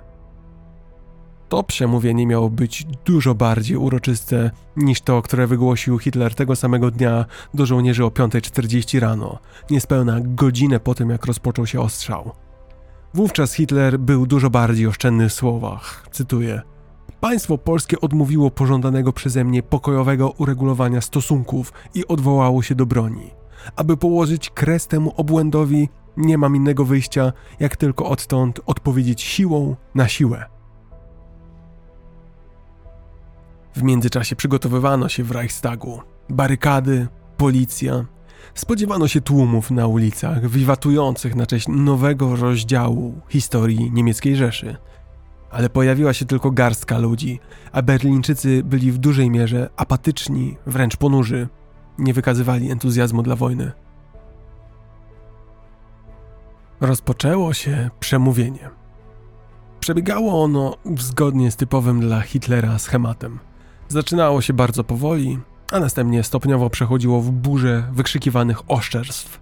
A: To przemówienie miało być dużo bardziej uroczyste niż to, które wygłosił Hitler tego samego dnia do żołnierzy o 5.40 rano, niespełna godzinę po tym, jak rozpoczął się ostrzał. Wówczas Hitler był dużo bardziej oszczędny w słowach. Cytuję – Państwo polskie odmówiło pożądanego przeze mnie pokojowego uregulowania stosunków i odwołało się do broni. Aby położyć kres temu obłędowi, nie mam innego wyjścia, jak tylko odtąd odpowiedzieć siłą na siłę. W międzyczasie przygotowywano się w Reichstagu. Barykady, policja. Spodziewano się tłumów na ulicach, wiwatujących na cześć nowego rozdziału historii niemieckiej Rzeszy – ale pojawiła się tylko garstka ludzi, a Berlińczycy byli w dużej mierze apatyczni, wręcz ponurzy. Nie wykazywali entuzjazmu dla wojny. Rozpoczęło się przemówienie. Przebiegało ono zgodnie z typowym dla Hitlera schematem. Zaczynało się bardzo powoli, a następnie stopniowo przechodziło w burzę wykrzykiwanych oszczerstw.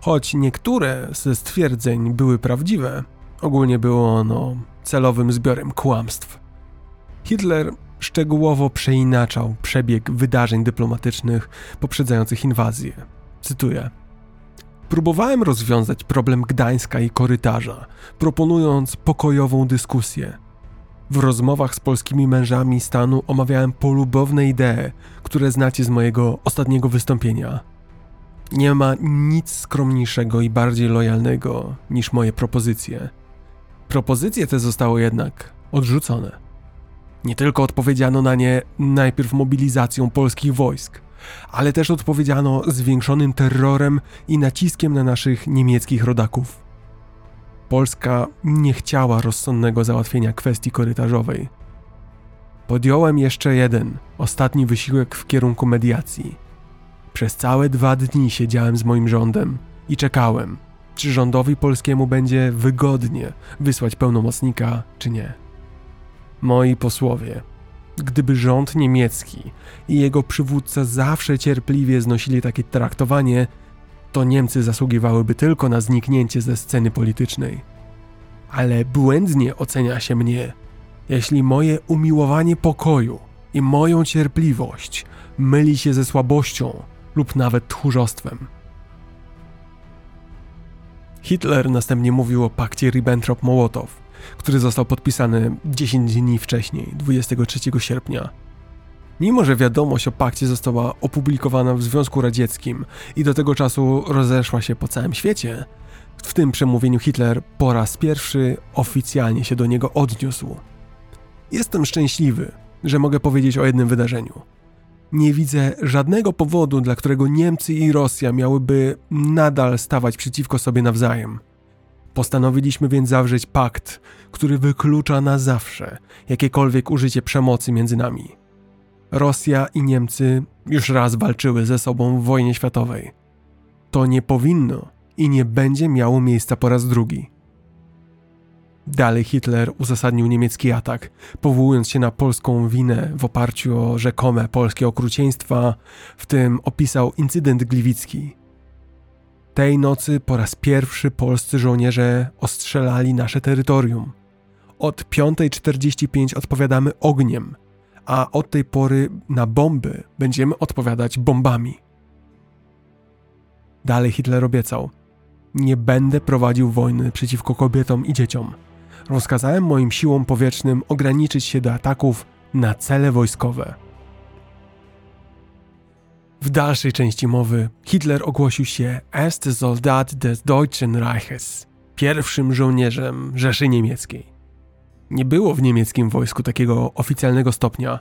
A: Choć niektóre ze stwierdzeń były prawdziwe, ogólnie było ono celowym zbiorem kłamstw. Hitler szczegółowo przeinaczał przebieg wydarzeń dyplomatycznych poprzedzających inwazję. Cytuję: Próbowałem rozwiązać problem Gdańska i korytarza, proponując pokojową dyskusję. W rozmowach z polskimi mężami stanu omawiałem polubowne idee, które znacie z mojego ostatniego wystąpienia. Nie ma nic skromniejszego i bardziej lojalnego niż moje propozycje. Propozycje te zostały jednak odrzucone. Nie tylko odpowiedziano na nie najpierw mobilizacją polskich wojsk, ale też odpowiedziano zwiększonym terrorem i naciskiem na naszych niemieckich rodaków. Polska nie chciała rozsądnego załatwienia kwestii korytarzowej. Podjąłem jeszcze jeden, ostatni wysiłek w kierunku mediacji. Przez całe dwa dni siedziałem z moim rządem i czekałem, czy rządowi polskiemu będzie wygodnie wysłać pełnomocnika, czy nie. Moi posłowie, gdyby rząd niemiecki i jego przywódca zawsze cierpliwie znosili takie traktowanie, to Niemcy zasługiwałyby tylko na zniknięcie ze sceny politycznej. Ale błędnie ocenia się mnie, jeśli moje umiłowanie pokoju i moją cierpliwość myli się ze słabością lub nawet tchórzostwem. Hitler następnie mówił o pakcie Ribbentrop-Mołotow, który został podpisany 10 dni wcześniej, 23 sierpnia. Mimo, że wiadomość o pakcie została opublikowana w Związku Radzieckim i do tego czasu rozeszła się po całym świecie, w tym przemówieniu Hitler po raz pierwszy oficjalnie się do niego odniósł. Jestem szczęśliwy, że mogę powiedzieć o jednym wydarzeniu. Nie widzę żadnego powodu, dla którego Niemcy i Rosja miałyby nadal stawać przeciwko sobie nawzajem. Postanowiliśmy więc zawrzeć pakt, który wyklucza na zawsze jakiekolwiek użycie przemocy między nami. Rosja i Niemcy już raz walczyły ze sobą w wojnie światowej. To nie powinno i nie będzie miało miejsca po raz drugi. Dalej Hitler uzasadnił niemiecki atak, powołując się na polską winę w oparciu o rzekome polskie okrucieństwa, w tym opisał incydent gliwicki. Tej nocy po raz pierwszy polscy żołnierze ostrzelali nasze terytorium. Od 5.45 odpowiadamy ogniem, a od tej pory na bomby będziemy odpowiadać bombami. Dalej Hitler obiecał: Nie będę prowadził wojny przeciwko kobietom i dzieciom rozkazałem moim siłom powietrznym ograniczyć się do ataków na cele wojskowe. W dalszej części mowy Hitler ogłosił się Erste Soldat des Deutschen Reiches, pierwszym żołnierzem Rzeszy Niemieckiej. Nie było w niemieckim wojsku takiego oficjalnego stopnia.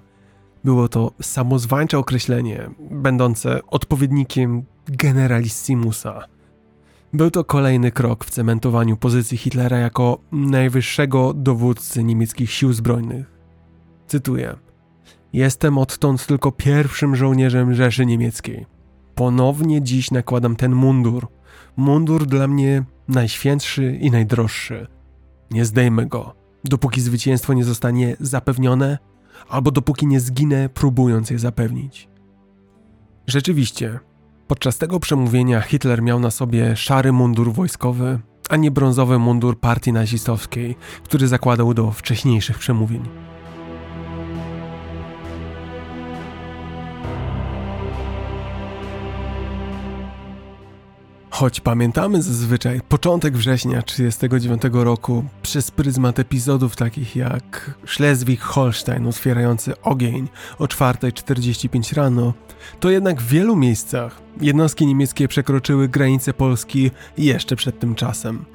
A: Było to samozwańcze określenie, będące odpowiednikiem generalissimusa – był to kolejny krok w cementowaniu pozycji Hitlera jako najwyższego dowódcy niemieckich sił zbrojnych. Cytuję: Jestem odtąd tylko pierwszym żołnierzem Rzeszy Niemieckiej. Ponownie dziś nakładam ten mundur. Mundur dla mnie najświętszy i najdroższy. Nie zdejmę go, dopóki zwycięstwo nie zostanie zapewnione, albo dopóki nie zginę, próbując je zapewnić. Rzeczywiście, Podczas tego przemówienia Hitler miał na sobie szary mundur wojskowy, a nie brązowy mundur partii nazistowskiej, który zakładał do wcześniejszych przemówień. Choć pamiętamy zazwyczaj początek września 1939 roku przez pryzmat epizodów takich jak Schleswig-Holstein otwierający ogień o 4.45 rano, to jednak w wielu miejscach jednostki niemieckie przekroczyły granice Polski jeszcze przed tym czasem.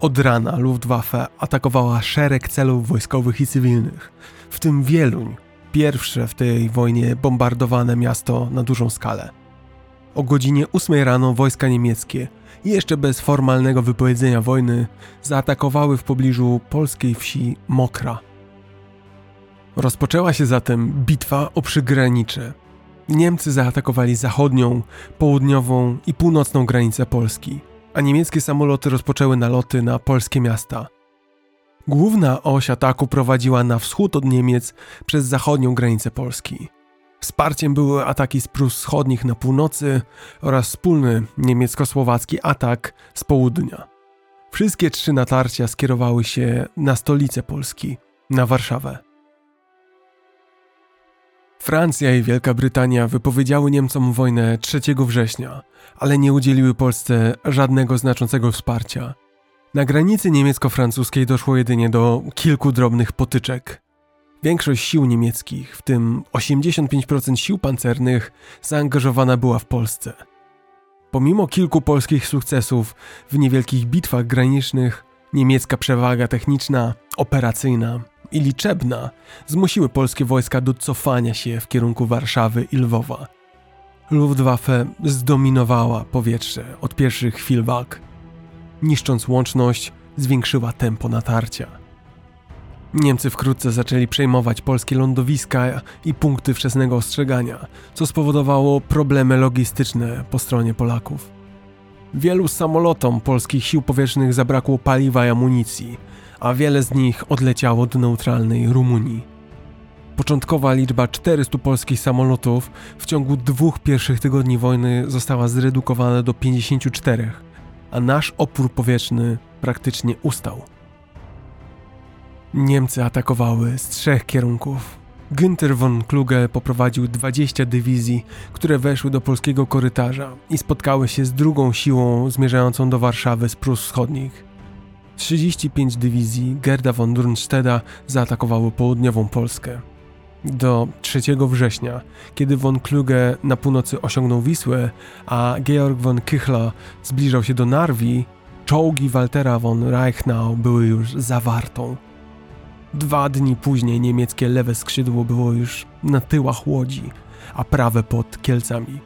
A: Od rana Luftwaffe atakowała szereg celów wojskowych i cywilnych, w tym Wieluń, pierwsze w tej wojnie bombardowane miasto na dużą skalę. O godzinie 8 rano wojska niemieckie, jeszcze bez formalnego wypowiedzenia wojny, zaatakowały w pobliżu polskiej wsi Mokra. Rozpoczęła się zatem bitwa o przygranicze. Niemcy zaatakowali zachodnią, południową i północną granicę Polski, a niemieckie samoloty rozpoczęły naloty na polskie miasta. Główna oś ataku prowadziła na wschód od Niemiec przez zachodnią granicę Polski. Wsparciem były ataki z Prus Wschodnich na północy oraz wspólny niemiecko-słowacki atak z południa. Wszystkie trzy natarcia skierowały się na stolicę Polski, na Warszawę. Francja i Wielka Brytania wypowiedziały Niemcom wojnę 3 września, ale nie udzieliły Polsce żadnego znaczącego wsparcia. Na granicy niemiecko-francuskiej doszło jedynie do kilku drobnych potyczek. Większość sił niemieckich, w tym 85% sił pancernych, zaangażowana była w Polsce. Pomimo kilku polskich sukcesów w niewielkich bitwach granicznych, niemiecka przewaga techniczna, operacyjna i liczebna zmusiły polskie wojska do cofania się w kierunku Warszawy i Lwowa. Luftwaffe zdominowała powietrze od pierwszych chwil walk. Niszcząc łączność, zwiększyła tempo natarcia. Niemcy wkrótce zaczęli przejmować polskie lądowiska i punkty wczesnego ostrzegania, co spowodowało problemy logistyczne po stronie Polaków. Wielu samolotom polskich sił powietrznych zabrakło paliwa i amunicji, a wiele z nich odleciało do neutralnej Rumunii. Początkowa liczba 400 polskich samolotów w ciągu dwóch pierwszych tygodni wojny została zredukowana do 54, a nasz opór powietrzny praktycznie ustał. Niemcy atakowały z trzech kierunków. Günther von Kluge poprowadził 20 dywizji, które weszły do polskiego korytarza i spotkały się z drugą siłą zmierzającą do Warszawy z Prus Wschodnich. 35 dywizji Gerda von Durnstedta zaatakowały południową Polskę. Do 3 września, kiedy von Kluge na północy osiągnął Wisłę, a Georg von Kichler zbliżał się do Narwi, czołgi Waltera von Reichnau były już zawartą. Dwa dni później niemieckie lewe skrzydło było już na tyłach łodzi, a prawe pod Kielcami.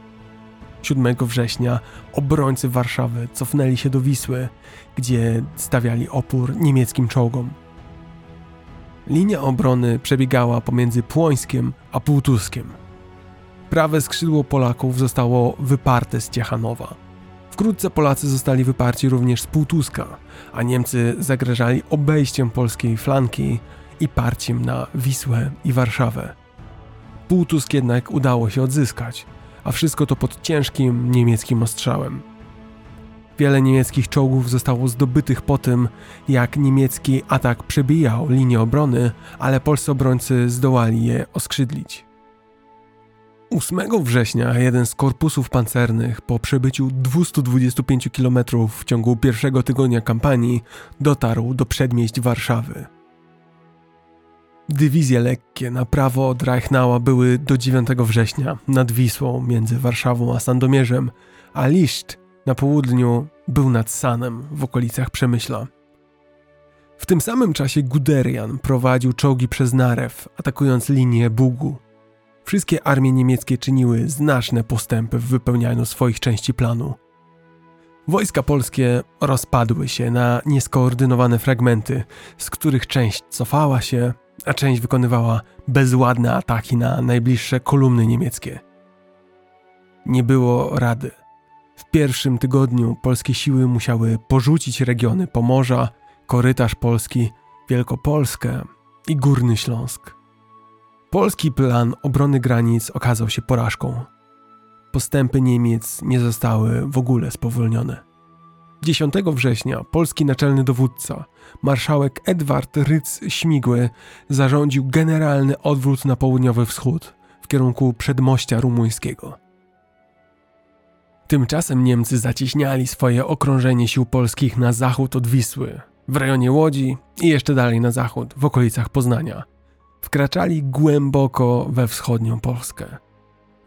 A: 7 września obrońcy Warszawy cofnęli się do Wisły, gdzie stawiali opór niemieckim czołgom. Linia obrony przebiegała pomiędzy Płońskiem a Półtuskiem. Prawe skrzydło Polaków zostało wyparte z Ciechanowa. Wkrótce Polacy zostali wyparci również z Półtuska, a Niemcy zagrażali obejściem polskiej flanki i parciem na Wisłę i Warszawę. Półtusk jednak udało się odzyskać, a wszystko to pod ciężkim niemieckim ostrzałem. Wiele niemieckich czołgów zostało zdobytych po tym, jak niemiecki atak przebijał linię obrony, ale polscy obrońcy zdołali je oskrzydlić. 8 września jeden z korpusów pancernych po przebyciu 225 km w ciągu pierwszego tygodnia kampanii dotarł do przedmieść Warszawy. Dywizje lekkie na prawo od Reichnała były do 9 września nad Wisłą między Warszawą a Sandomierzem, a Liszt na południu był nad Sanem w okolicach Przemyśla. W tym samym czasie Guderian prowadził czołgi przez Narew, atakując linię Bugu. Wszystkie armie niemieckie czyniły znaczne postępy w wypełnianiu swoich części planu. Wojska polskie rozpadły się na nieskoordynowane fragmenty, z których część cofała się, a część wykonywała bezładne ataki na najbliższe kolumny niemieckie. Nie było rady. W pierwszym tygodniu polskie siły musiały porzucić regiony Pomorza, korytarz Polski, Wielkopolskę i Górny Śląsk. Polski plan obrony granic okazał się porażką. Postępy Niemiec nie zostały w ogóle spowolnione. 10 września polski naczelny dowódca, marszałek Edward Rydz-Śmigły, zarządził generalny odwrót na południowy wschód w kierunku przedmościa rumuńskiego. Tymczasem Niemcy zacieśniali swoje okrążenie sił polskich na zachód od Wisły, w rejonie Łodzi i jeszcze dalej na zachód, w okolicach Poznania. Wkraczali głęboko we wschodnią Polskę.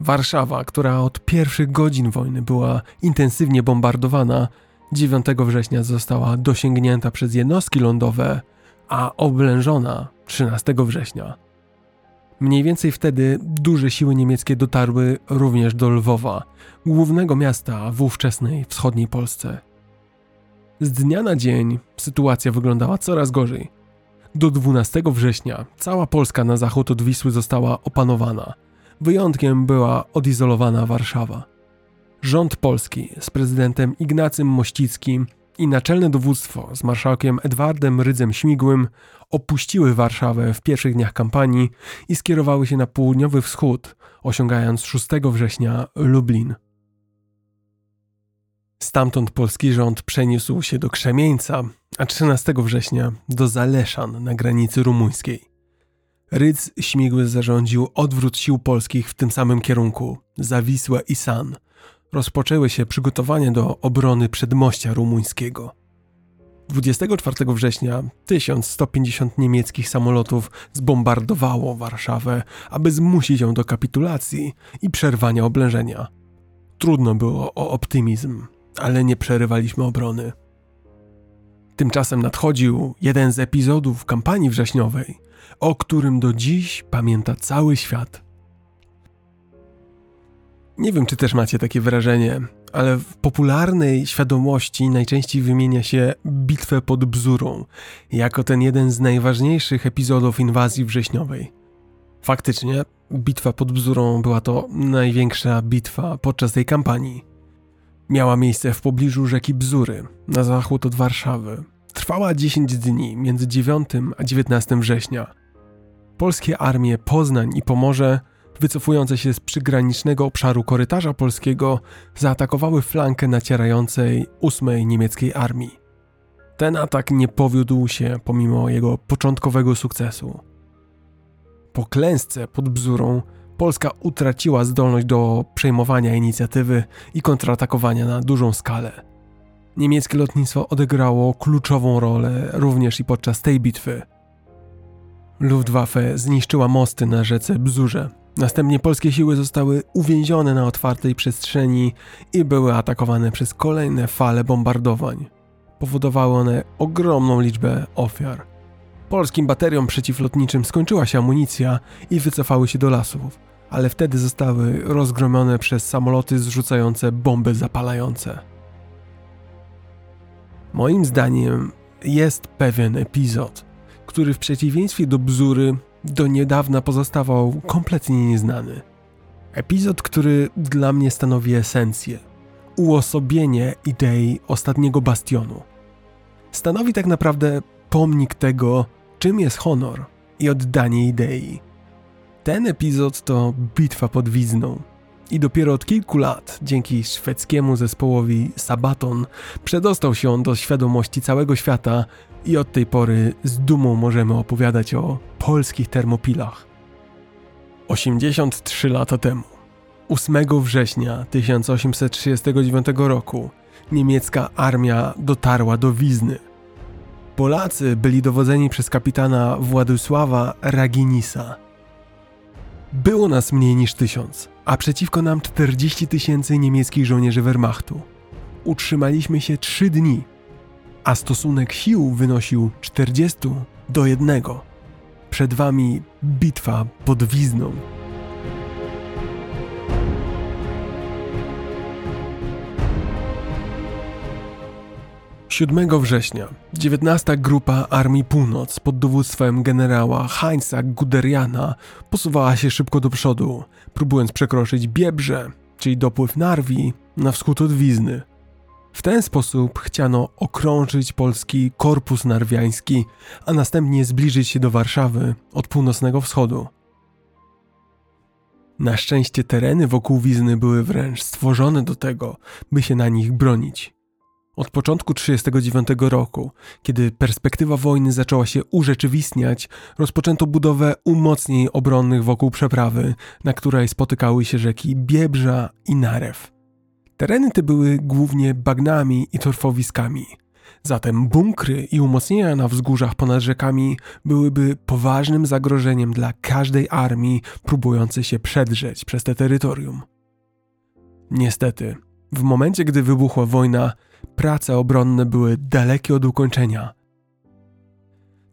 A: Warszawa, która od pierwszych godzin wojny była intensywnie bombardowana, 9 września została dosięgnięta przez jednostki lądowe, a oblężona 13 września. Mniej więcej wtedy duże siły niemieckie dotarły również do Lwowa, głównego miasta w ówczesnej wschodniej Polsce. Z dnia na dzień sytuacja wyglądała coraz gorzej. Do 12 września cała Polska na zachód od Wisły została opanowana. Wyjątkiem była odizolowana Warszawa. Rząd polski z prezydentem Ignacym Mościckim i naczelne dowództwo z marszałkiem Edwardem Rydzem Śmigłym opuściły Warszawę w pierwszych dniach kampanii i skierowały się na południowy wschód, osiągając 6 września Lublin. Stamtąd polski rząd przeniósł się do Krzemieńca, a 13 września do Zaleszan na granicy rumuńskiej. Rydz Śmigły zarządził odwrót sił polskich w tym samym kierunku, za Wisłę i San – rozpoczęły się przygotowania do obrony przedmościa rumuńskiego. 24 września 1150 niemieckich samolotów zbombardowało Warszawę, aby zmusić ją do kapitulacji i przerwania oblężenia. Trudno było o optymizm, ale nie przerywaliśmy obrony. Tymczasem nadchodził jeden z epizodów kampanii wrześniowej, o którym do dziś pamięta cały świat – nie wiem, czy też macie takie wrażenie, ale w popularnej świadomości najczęściej wymienia się bitwę pod Bzurą jako ten jeden z najważniejszych epizodów inwazji wrześniowej. Faktycznie, bitwa pod Bzurą była to największa bitwa podczas tej kampanii. Miała miejsce w pobliżu rzeki Bzury, na zachód od Warszawy. Trwała 10 dni, między 9 a 19 września. polskie armie Poznań i Pomorze, wycofujące się z przygranicznego obszaru korytarza polskiego, zaatakowały flankę nacierającej ósmej niemieckiej armii. Ten atak nie powiódł się pomimo jego początkowego sukcesu. Po klęsce pod Bzurą Polska utraciła zdolność do przejmowania inicjatywy i kontratakowania na dużą skalę. Niemieckie lotnictwo odegrało kluczową rolę również i podczas tej bitwy. Luftwaffe zniszczyła mosty na rzece Bzurze. Następnie polskie siły zostały uwięzione na otwartej przestrzeni i były atakowane przez kolejne fale bombardowań. Powodowały one ogromną liczbę ofiar. Polskim bateriom przeciwlotniczym skończyła się amunicja i wycofały się do lasów, ale wtedy zostały rozgromione przez samoloty zrzucające bomby zapalające. Moim zdaniem jest pewien epizod, który w przeciwieństwie do bzury do niedawna pozostawał kompletnie nieznany. Epizod, który dla mnie stanowi esencję, uosobienie idei ostatniego bastionu. Stanowi tak naprawdę pomnik tego, czym jest honor i oddanie idei. Ten epizod to bitwa pod Wizną. I dopiero od kilku lat, dzięki szwedzkiemu zespołowi Sabaton, przedostał się on do świadomości całego świata i od tej pory z dumą możemy opowiadać o polskich termopilach. 83 lata temu, 8 września 1839 roku, niemiecka armia dotarła do Wizny. Polacy byli dowodzeni przez kapitana Władysława Raginisa. Było nas mniej niż tysiąc, a przeciwko nam 40 tysięcy niemieckich żołnierzy Wehrmachtu. Utrzymaliśmy się trzy dni, a stosunek sił wynosił 40 do 1. Przed wami bitwa pod Wizną. 7 września 19 Grupa Armii Północ pod dowództwem generała Heinza Guderiana posuwała się szybko do przodu, próbując przekroczyć Biebrze, czyli dopływ Narwi, na wschód od Wizny. W ten sposób chciano okrążyć polski korpus narwiański, a następnie zbliżyć się do Warszawy od północnego wschodu. Na szczęście tereny wokół Wizny były wręcz stworzone do tego, by się na nich bronić. Od początku 1939 roku, kiedy perspektywa wojny zaczęła się urzeczywistniać, rozpoczęto budowę umocnień obronnych wokół przeprawy, na której spotykały się rzeki Biebrza i Narew. Tereny te były głównie bagnami i torfowiskami. Zatem bunkry i umocnienia na wzgórzach ponad rzekami byłyby poważnym zagrożeniem dla każdej armii próbującej się przedrzeć przez te terytorium. Niestety, w momencie gdy wybuchła wojna, prace obronne były dalekie od ukończenia.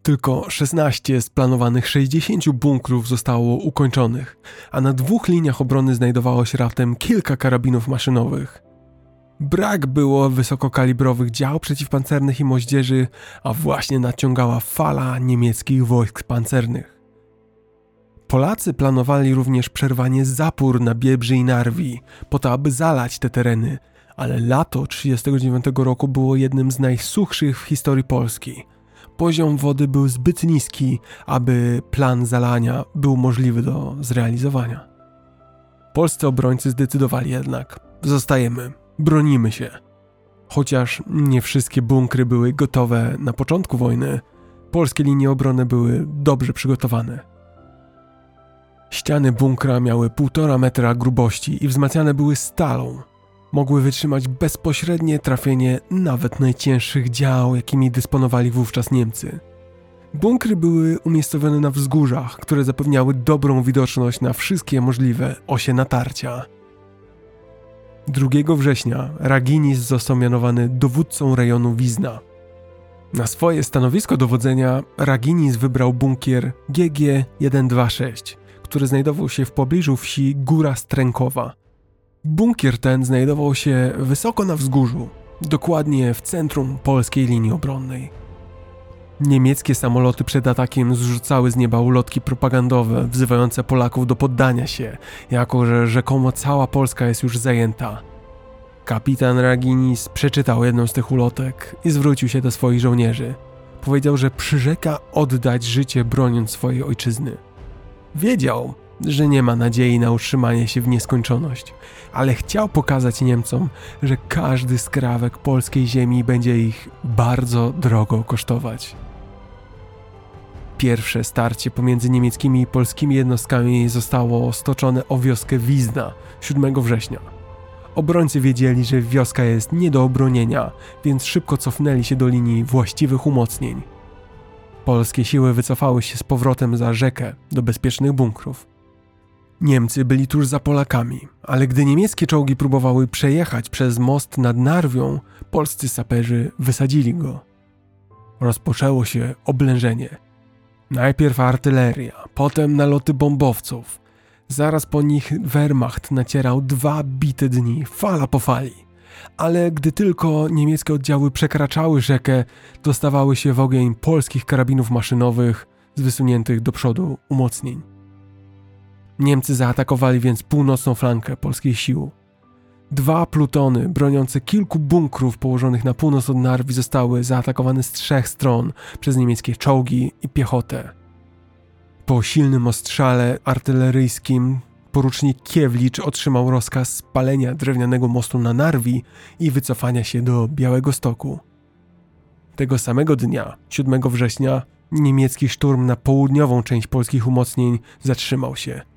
A: Tylko 16 z planowanych 60 bunkrów zostało ukończonych, a na dwóch liniach obrony znajdowało się raptem kilka karabinów maszynowych. Brak było wysokokalibrowych dział przeciwpancernych i moździerzy, a właśnie naciągała fala niemieckich wojsk pancernych. Polacy planowali również przerwanie zapór na Biebrzy i Narwi, po to aby zalać te tereny, ale lato 1939 roku było jednym z najsuchszych w historii Polski. Poziom wody był zbyt niski, aby plan zalania był możliwy do zrealizowania. Polscy obrońcy zdecydowali jednak: zostajemy, bronimy się. Chociaż nie wszystkie bunkry były gotowe na początku wojny, polskie linie obrony były dobrze przygotowane. Ściany bunkra miały półtora metra grubości i wzmacniane były stalą, mogły wytrzymać bezpośrednie trafienie nawet najcięższych dział, jakimi dysponowali wówczas Niemcy. Bunkry były umiejscowione na wzgórzach, które zapewniały dobrą widoczność na wszystkie możliwe osie natarcia. 2 września Raginis został mianowany dowódcą rejonu Wizna. Na swoje stanowisko dowodzenia Raginis wybrał bunkier GG-126, który znajdował się w pobliżu wsi Góra Strękowa – Bunkier ten znajdował się wysoko na wzgórzu, dokładnie w centrum polskiej linii obronnej. Niemieckie samoloty przed atakiem zrzucały z nieba ulotki propagandowe wzywające Polaków do poddania się, jako że rzekomo cała Polska jest już zajęta. Kapitan Raginis przeczytał jedną z tych ulotek i zwrócił się do swoich żołnierzy. Powiedział, że przyrzeka oddać życie broniąc swojej ojczyzny. Wiedział, że nie ma nadziei na utrzymanie się w nieskończoność, ale chciał pokazać Niemcom, że każdy skrawek polskiej ziemi będzie ich bardzo drogo kosztować. Pierwsze starcie pomiędzy niemieckimi i polskimi jednostkami zostało stoczone o wioskę Wizna 7 września. Obrońcy wiedzieli, że wioska jest nie do obronienia, więc szybko cofnęli się do linii właściwych umocnień. Polskie siły wycofały się z powrotem za rzekę do bezpiecznych bunkrów. Niemcy byli tuż za Polakami, ale gdy niemieckie czołgi próbowały przejechać przez most nad Narwią, polscy saperzy wysadzili go. Rozpoczęło się oblężenie. Najpierw artyleria, potem naloty bombowców. Zaraz po nich Wehrmacht nacierał dwa bite dni, fala po fali. Ale gdy tylko niemieckie oddziały przekraczały rzekę, dostawały się w ogień polskich karabinów maszynowych z wysuniętych do przodu umocnień. Niemcy zaatakowali więc północną flankę polskiej sił. Dwa plutony broniące kilku bunkrów położonych na północ od Narwi zostały zaatakowane z trzech stron przez niemieckie czołgi i piechotę. Po silnym ostrzale artyleryjskim porucznik Kiewlicz otrzymał rozkaz spalenia drewnianego mostu na Narwi i wycofania się do Białego Stoku. Tego samego dnia, 7 września, niemiecki szturm na południową część polskich umocnień zatrzymał się –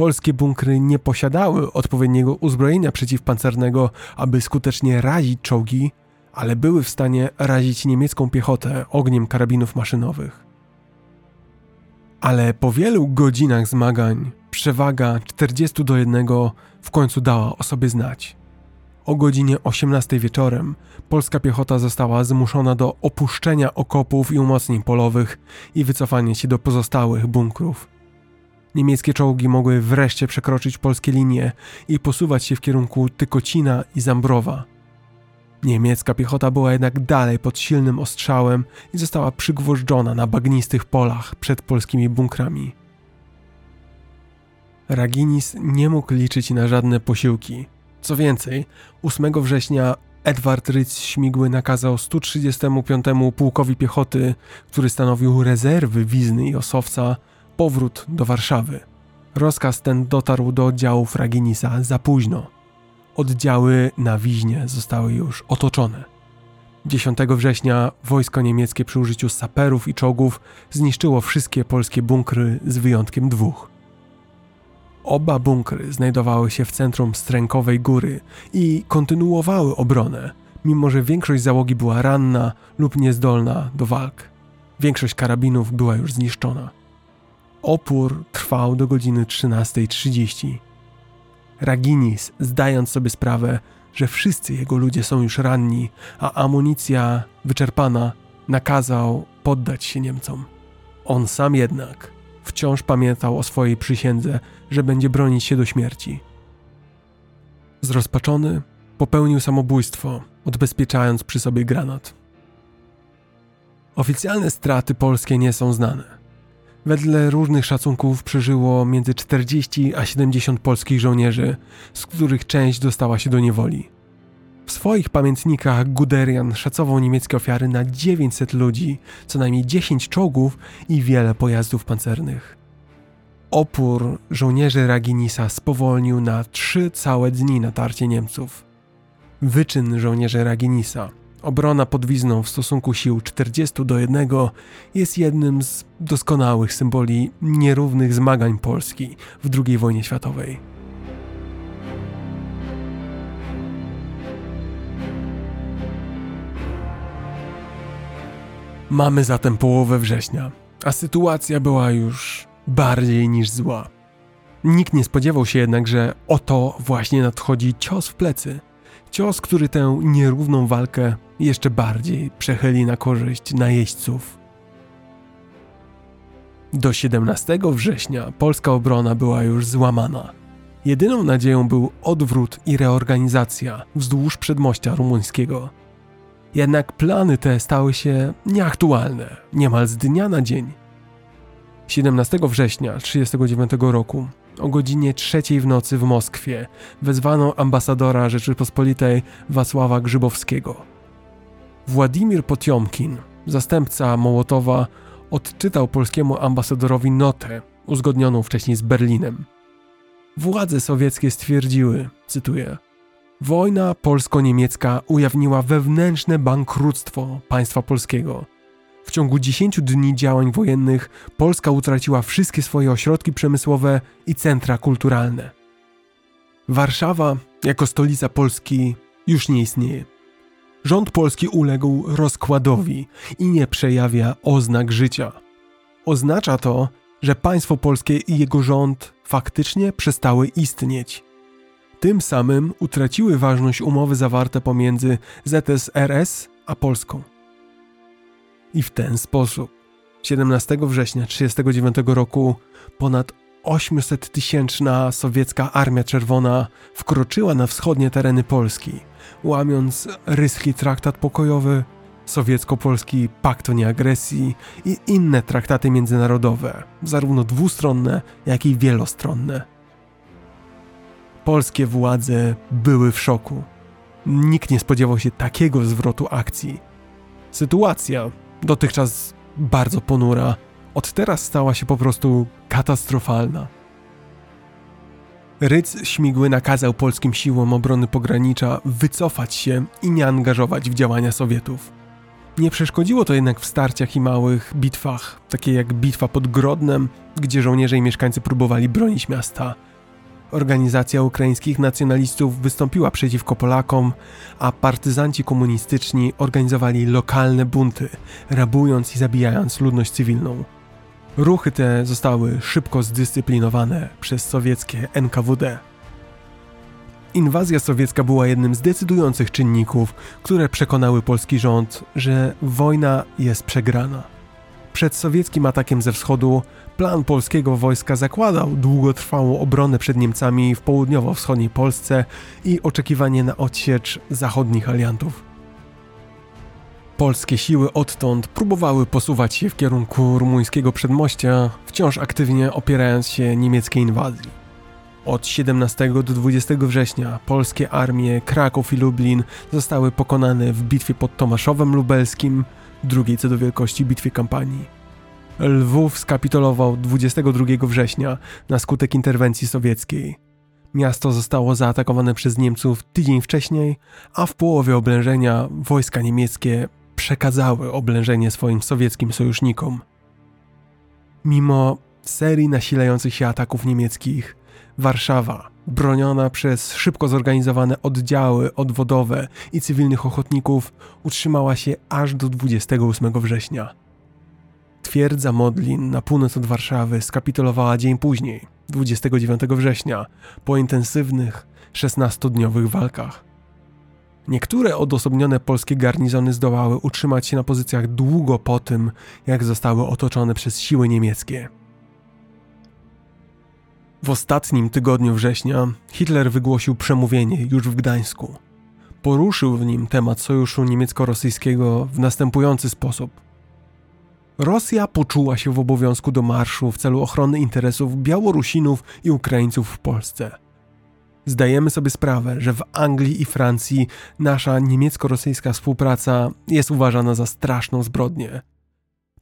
A: polskie bunkry nie posiadały odpowiedniego uzbrojenia przeciwpancernego, aby skutecznie razić czołgi, ale były w stanie razić niemiecką piechotę ogniem karabinów maszynowych. Ale po wielu godzinach zmagań przewaga 40 do 1 w końcu dała o sobie znać. O godzinie 18 wieczorem polska piechota została zmuszona do opuszczenia okopów i umocnień polowych i wycofania się do pozostałych bunkrów. Niemieckie czołgi mogły wreszcie przekroczyć polskie linie i posuwać się w kierunku Tykocina i Zambrowa. Niemiecka piechota była jednak dalej pod silnym ostrzałem i została przygwożdżona na bagnistych polach przed polskimi bunkrami. Raginis nie mógł liczyć na żadne posiłki. Co więcej, 8 września Edward Rydz Śmigły nakazał 135 pułkowi piechoty, który stanowił rezerwy Wizny i Osowca, powrót do Warszawy. Rozkaz ten dotarł do oddziałów Raginisa za późno. Oddziały na Wiźnie zostały już otoczone. 10 września wojsko niemieckie przy użyciu saperów i czołgów zniszczyło wszystkie polskie bunkry z wyjątkiem dwóch. Oba bunkry znajdowały się w centrum Strękowej Góry i kontynuowały obronę, mimo że większość załogi była ranna lub niezdolna do walk. Większość karabinów była już zniszczona. Opór trwał do godziny 13.30. Raginis, zdając sobie sprawę, że wszyscy jego ludzie są już ranni, a amunicja wyczerpana, nakazał poddać się Niemcom. On sam jednak wciąż pamiętał o swojej przysiędze, że będzie bronić się do śmierci. Zrozpaczony, popełnił samobójstwo, odbezpieczając przy sobie granat. Oficjalne straty polskie nie są znane. Wedle różnych szacunków przeżyło między 40 a 70 polskich żołnierzy, z których część dostała się do niewoli. W swoich pamiętnikach Guderian szacował niemieckie ofiary na 900 ludzi, co najmniej 10 czołgów i wiele pojazdów pancernych. Opór żołnierzy Raginisa spowolnił na trzy całe dni natarcie Niemców. Wyczyn żołnierzy Raginisa Obrona podwizną w stosunku sił 40 do 1 jest jednym z doskonałych symboli nierównych zmagań Polski w II wojnie światowej. Mamy zatem połowę września, a sytuacja była już bardziej niż zła. Nikt nie spodziewał się jednak, że oto właśnie nadchodzi cios w plecy. Cios, który tę nierówną walkę jeszcze bardziej przechyli na korzyść najeźdźców. Do 17 września polska obrona była już złamana. Jedyną nadzieją był odwrót i reorganizacja wzdłuż przedmościa rumuńskiego. Jednak plany te stały się nieaktualne niemal z dnia na dzień. 17 września 1939 roku o godzinie trzeciej w nocy w Moskwie wezwano ambasadora Rzeczypospolitej Wacława Grzybowskiego. Władimir Potiomkin, zastępca Mołotowa, odczytał polskiemu ambasadorowi notę uzgodnioną wcześniej z Berlinem. Władze sowieckie stwierdziły, cytuję, Wojna polsko-niemiecka ujawniła wewnętrzne bankructwo państwa polskiego. W ciągu 10 dni działań wojennych Polska utraciła wszystkie swoje ośrodki przemysłowe i centra kulturalne. Warszawa, jako stolica Polski, już nie istnieje. Rząd polski uległ rozkładowi i nie przejawia oznak życia. Oznacza to, że państwo polskie i jego rząd faktycznie przestały istnieć. Tym samym utraciły ważność umowy zawarte pomiędzy ZSRS a Polską. I w ten sposób 17 września 1939 roku ponad 800-tysięczna sowiecka Armia Czerwona wkroczyła na wschodnie tereny Polski, łamiąc ryski traktat pokojowy, sowiecko-polski pakt o nieagresji i inne traktaty międzynarodowe, zarówno dwustronne, jak i wielostronne. Polskie władze były w szoku. Nikt nie spodziewał się takiego zwrotu akcji. Sytuacja, dotychczas bardzo ponura, od teraz stała się po prostu katastrofalna. Rydz Śmigły nakazał polskim siłom obrony pogranicza wycofać się i nie angażować w działania Sowietów. Nie przeszkodziło to jednak w starciach i małych bitwach, takie jak bitwa pod Grodnem, gdzie żołnierze i mieszkańcy próbowali bronić miasta. Organizacja ukraińskich nacjonalistów wystąpiła przeciwko Polakom, a partyzanci komunistyczni organizowali lokalne bunty, rabując i zabijając ludność cywilną. Ruchy te zostały szybko zdyscyplinowane przez sowieckie NKWD. Inwazja sowiecka była jednym z decydujących czynników, które przekonały polski rząd, że wojna jest przegrana. Przed sowieckim atakiem ze wschodu plan polskiego wojska zakładał długotrwałą obronę przed Niemcami w południowo-wschodniej Polsce i oczekiwanie na odsiecz zachodnich aliantów. Polskie siły odtąd próbowały posuwać się w kierunku rumuńskiego przedmościa, wciąż aktywnie opierając się niemieckiej inwazji. Od 17 do 20 września polskie armie Kraków i Lublin zostały pokonane w bitwie pod Tomaszowem Lubelskim, drugiej co do wielkości bitwie kampanii. Lwów skapitulował 22 września na skutek interwencji sowieckiej. Miasto zostało zaatakowane przez Niemców tydzień wcześniej, a w połowie oblężenia wojska niemieckie przekazały oblężenie swoim sowieckim sojusznikom. Mimo serii nasilających się ataków niemieckich, Warszawa, broniona przez szybko zorganizowane oddziały odwodowe i cywilnych ochotników, utrzymała się aż do 28 września. Twierdza Modlin na północ od Warszawy skapitulowała dzień później, 29 września, po intensywnych 16-dniowych walkach. Niektóre odosobnione polskie garnizony zdołały utrzymać się na pozycjach długo po tym, jak zostały otoczone przez siły niemieckie. W ostatnim tygodniu września Hitler wygłosił przemówienie już w Gdańsku. Poruszył w nim temat sojuszu niemiecko-rosyjskiego w następujący sposób. Rosja poczuła się w obowiązku do marszu w celu ochrony interesów Białorusinów i Ukraińców w Polsce. Zdajemy sobie sprawę, że w Anglii i Francji nasza niemiecko-rosyjska współpraca jest uważana za straszną zbrodnię.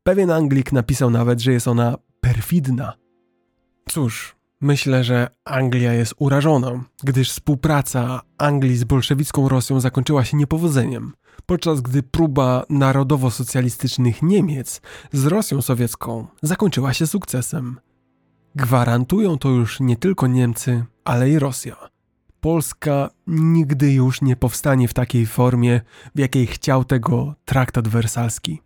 A: Pewien Anglik napisał nawet, że jest ona perfidna. Cóż, myślę, że Anglia jest urażona, gdyż współpraca Anglii z bolszewicką Rosją zakończyła się niepowodzeniem, podczas gdy próba narodowo-socjalistycznych Niemiec z Rosją sowiecką zakończyła się sukcesem. Gwarantują to już nie tylko Niemcy, ale i Rosja. Polska nigdy już nie powstanie w takiej formie, w jakiej chciał tego traktat wersalski.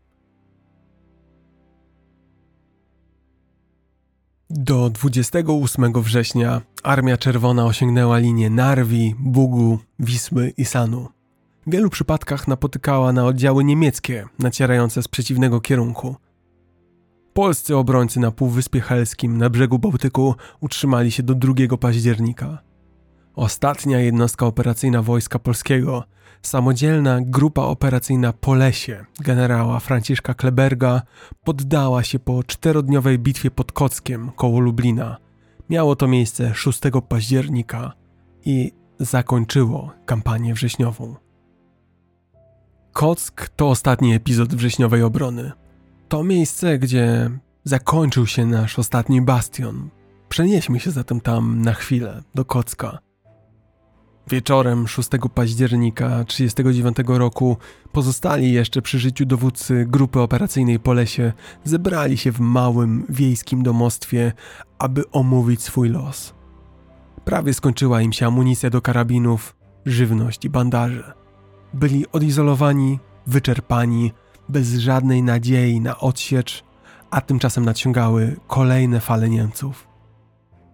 A: Do 28 września Armia Czerwona osiągnęła linię Narwi, Bugu, Wisły i Sanu. W wielu przypadkach napotykała na oddziały niemieckie nacierające z przeciwnego kierunku. Polscy obrońcy na Półwyspie Helskim na brzegu Bałtyku utrzymali się do 2 października. Ostatnia jednostka operacyjna Wojska Polskiego, samodzielna grupa operacyjna Polesie generała Franciszka Kleberga poddała się po czterodniowej bitwie pod Kockiem koło Lublina. Miało to miejsce 6 października i zakończyło kampanię wrześniową. Kock to ostatni epizod wrześniowej obrony. To miejsce, gdzie zakończył się nasz ostatni bastion. Przenieśmy się zatem tam na chwilę, do Kocka. Wieczorem 6 października 1939 roku pozostali jeszcze przy życiu dowódcy grupy operacyjnej po lesie zebrali się w małym wiejskim domostwie, aby omówić swój los. Prawie skończyła im się amunicja do karabinów, żywność i bandaże. Byli odizolowani, wyczerpani, bez żadnej nadziei na odsiecz, a tymczasem nadciągały kolejne fale Niemców.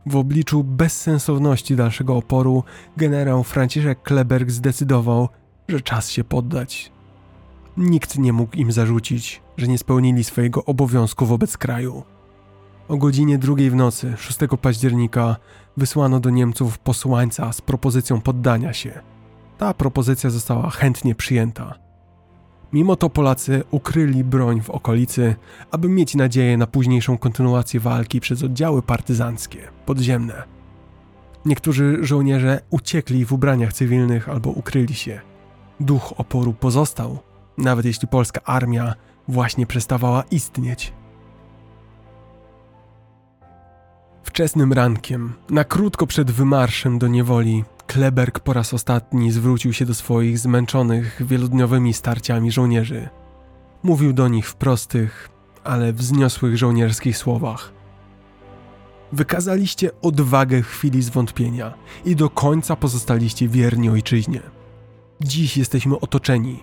A: W obliczu bezsensowności dalszego oporu generał Franciszek Kleberg zdecydował, że czas się poddać. Nikt nie mógł im zarzucić, że nie spełnili swojego obowiązku wobec kraju. O godzinie drugiej w nocy 6 października wysłano do Niemców posłańca z propozycją poddania się. Ta propozycja została chętnie przyjęta. Mimo to Polacy ukryli broń w okolicy, aby mieć nadzieję na późniejszą kontynuację walki przez oddziały partyzanckie, podziemne. Niektórzy żołnierze uciekli w ubraniach cywilnych albo ukryli się. Duch oporu pozostał, nawet jeśli polska armia właśnie przestawała istnieć. Wczesnym rankiem, na krótko przed wymarszem do niewoli, Kleberg po raz ostatni zwrócił się do swoich zmęczonych wielodniowymi starciami żołnierzy. Mówił do nich w prostych, ale wzniosłych żołnierskich słowach. Wykazaliście odwagę chwili zwątpienia i do końca pozostaliście wierni ojczyźnie. Dziś jesteśmy otoczeni.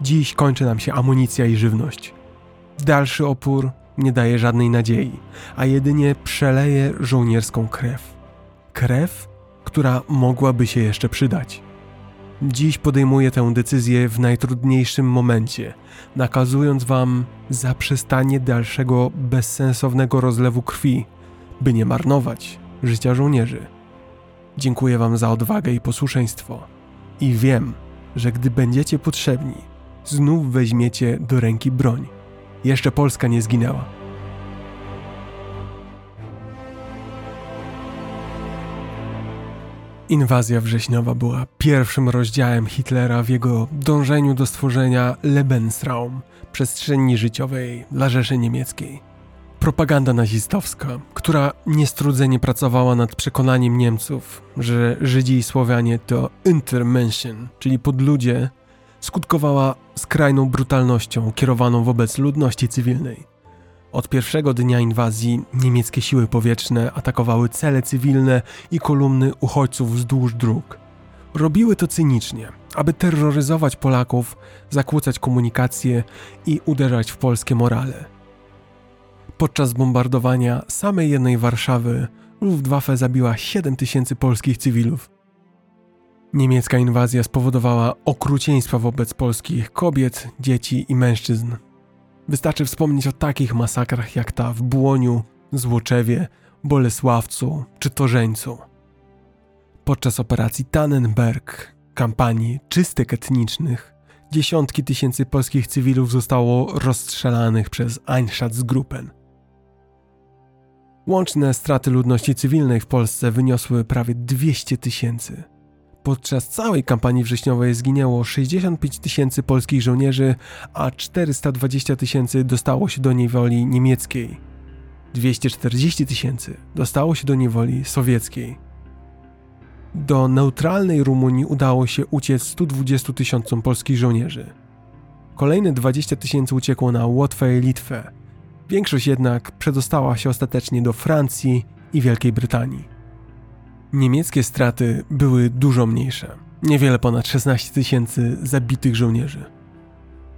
A: Dziś kończy nam się amunicja i żywność. Dalszy opór nie daje żadnej nadziei, a jedynie przeleje żołnierską krew. Krew, która mogłaby się jeszcze przydać. Dziś podejmuję tę decyzję w najtrudniejszym momencie, nakazując Wam zaprzestanie dalszego bezsensownego rozlewu krwi, by nie marnować życia żołnierzy. Dziękuję Wam za odwagę i posłuszeństwo i wiem, że gdy będziecie potrzebni, znów weźmiecie do ręki broń. Jeszcze Polska nie zginęła. Inwazja wrześniowa była pierwszym rozdziałem Hitlera w jego dążeniu do stworzenia Lebensraum, przestrzeni życiowej dla Rzeszy Niemieckiej. Propaganda nazistowska, która niestrudzenie pracowała nad przekonaniem Niemców, że Żydzi i Słowianie to Intermenschen, czyli podludzie, skutkowała skrajną brutalnością kierowaną wobec ludności cywilnej. Od pierwszego dnia inwazji niemieckie siły powietrzne atakowały cele cywilne i kolumny uchodźców wzdłuż dróg. Robiły to cynicznie, aby terroryzować Polaków, zakłócać komunikację i uderzać w polskie morale. Podczas bombardowania samej jednej Warszawy Luftwaffe zabiła 7 tysięcy polskich cywilów. Niemiecka inwazja spowodowała okrucieństwa wobec polskich kobiet, dzieci i mężczyzn. Wystarczy wspomnieć o takich masakrach jak ta w Błoniu, Złoczewie, Bolesławcu czy Torzeńcu. Podczas operacji Tannenberg, kampanii czystek etnicznych, dziesiątki tysięcy polskich cywilów zostało rozstrzelanych przez Einsatzgruppen. Łączne straty ludności cywilnej w Polsce wyniosły prawie 200 tysięcy. Podczas całej kampanii wrześniowej zginęło 65 tysięcy polskich żołnierzy, a 420 tysięcy dostało się do niewoli niemieckiej. 240 tysięcy dostało się do niewoli sowieckiej. Do neutralnej Rumunii udało się uciec 120 tysiącom polskich żołnierzy. Kolejne 20 tysięcy uciekło na Łotwę i Litwę. Większość jednak przedostała się ostatecznie do Francji i Wielkiej Brytanii. Niemieckie straty były dużo mniejsze. Niewiele ponad 16 tysięcy zabitych żołnierzy.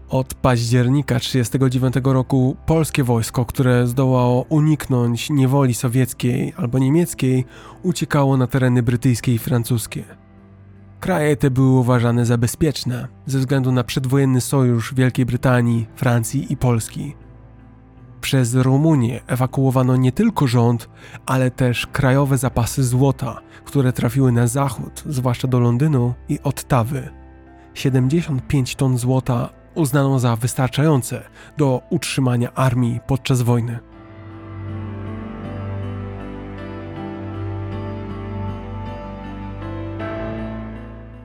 A: Od października 1939 roku polskie wojsko, które zdołało uniknąć niewoli sowieckiej albo niemieckiej, uciekało na tereny brytyjskie i francuskie. Kraje te były uważane za bezpieczne ze względu na przedwojenny sojusz Wielkiej Brytanii, Francji i Polski – przez Rumunię ewakuowano nie tylko rząd, ale też krajowe zapasy złota, które trafiły na zachód, zwłaszcza do Londynu i Ottawy. 75 ton złota uznano za wystarczające do utrzymania armii podczas wojny.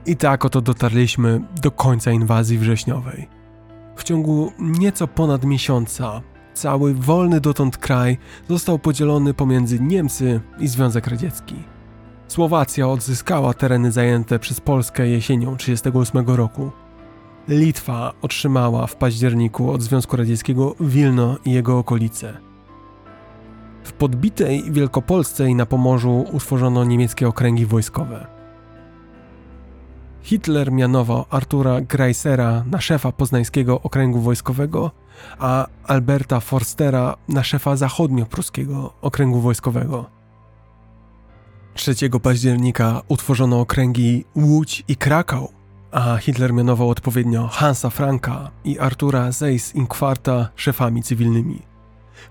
A: I tak oto dotarliśmy do końca inwazji wrześniowej. W ciągu nieco ponad miesiąca cały wolny dotąd kraj został podzielony pomiędzy Niemcy i Związek Radziecki. Słowacja odzyskała tereny zajęte przez Polskę jesienią 1938 roku. Litwa otrzymała w październiku od Związku Radzieckiego Wilno i jego okolice. W podbitej Wielkopolsce i na Pomorzu utworzono niemieckie okręgi wojskowe. Hitler mianował Artura Greisera na szefa poznańskiego okręgu wojskowego, a Alberta Forstera na szefa zachodnio-pruskiego okręgu wojskowego. 3 października utworzono okręgi Łódź i Krakał, a Hitler mianował odpowiednio Hansa Franka i Artura Seyss-Inquarta szefami cywilnymi.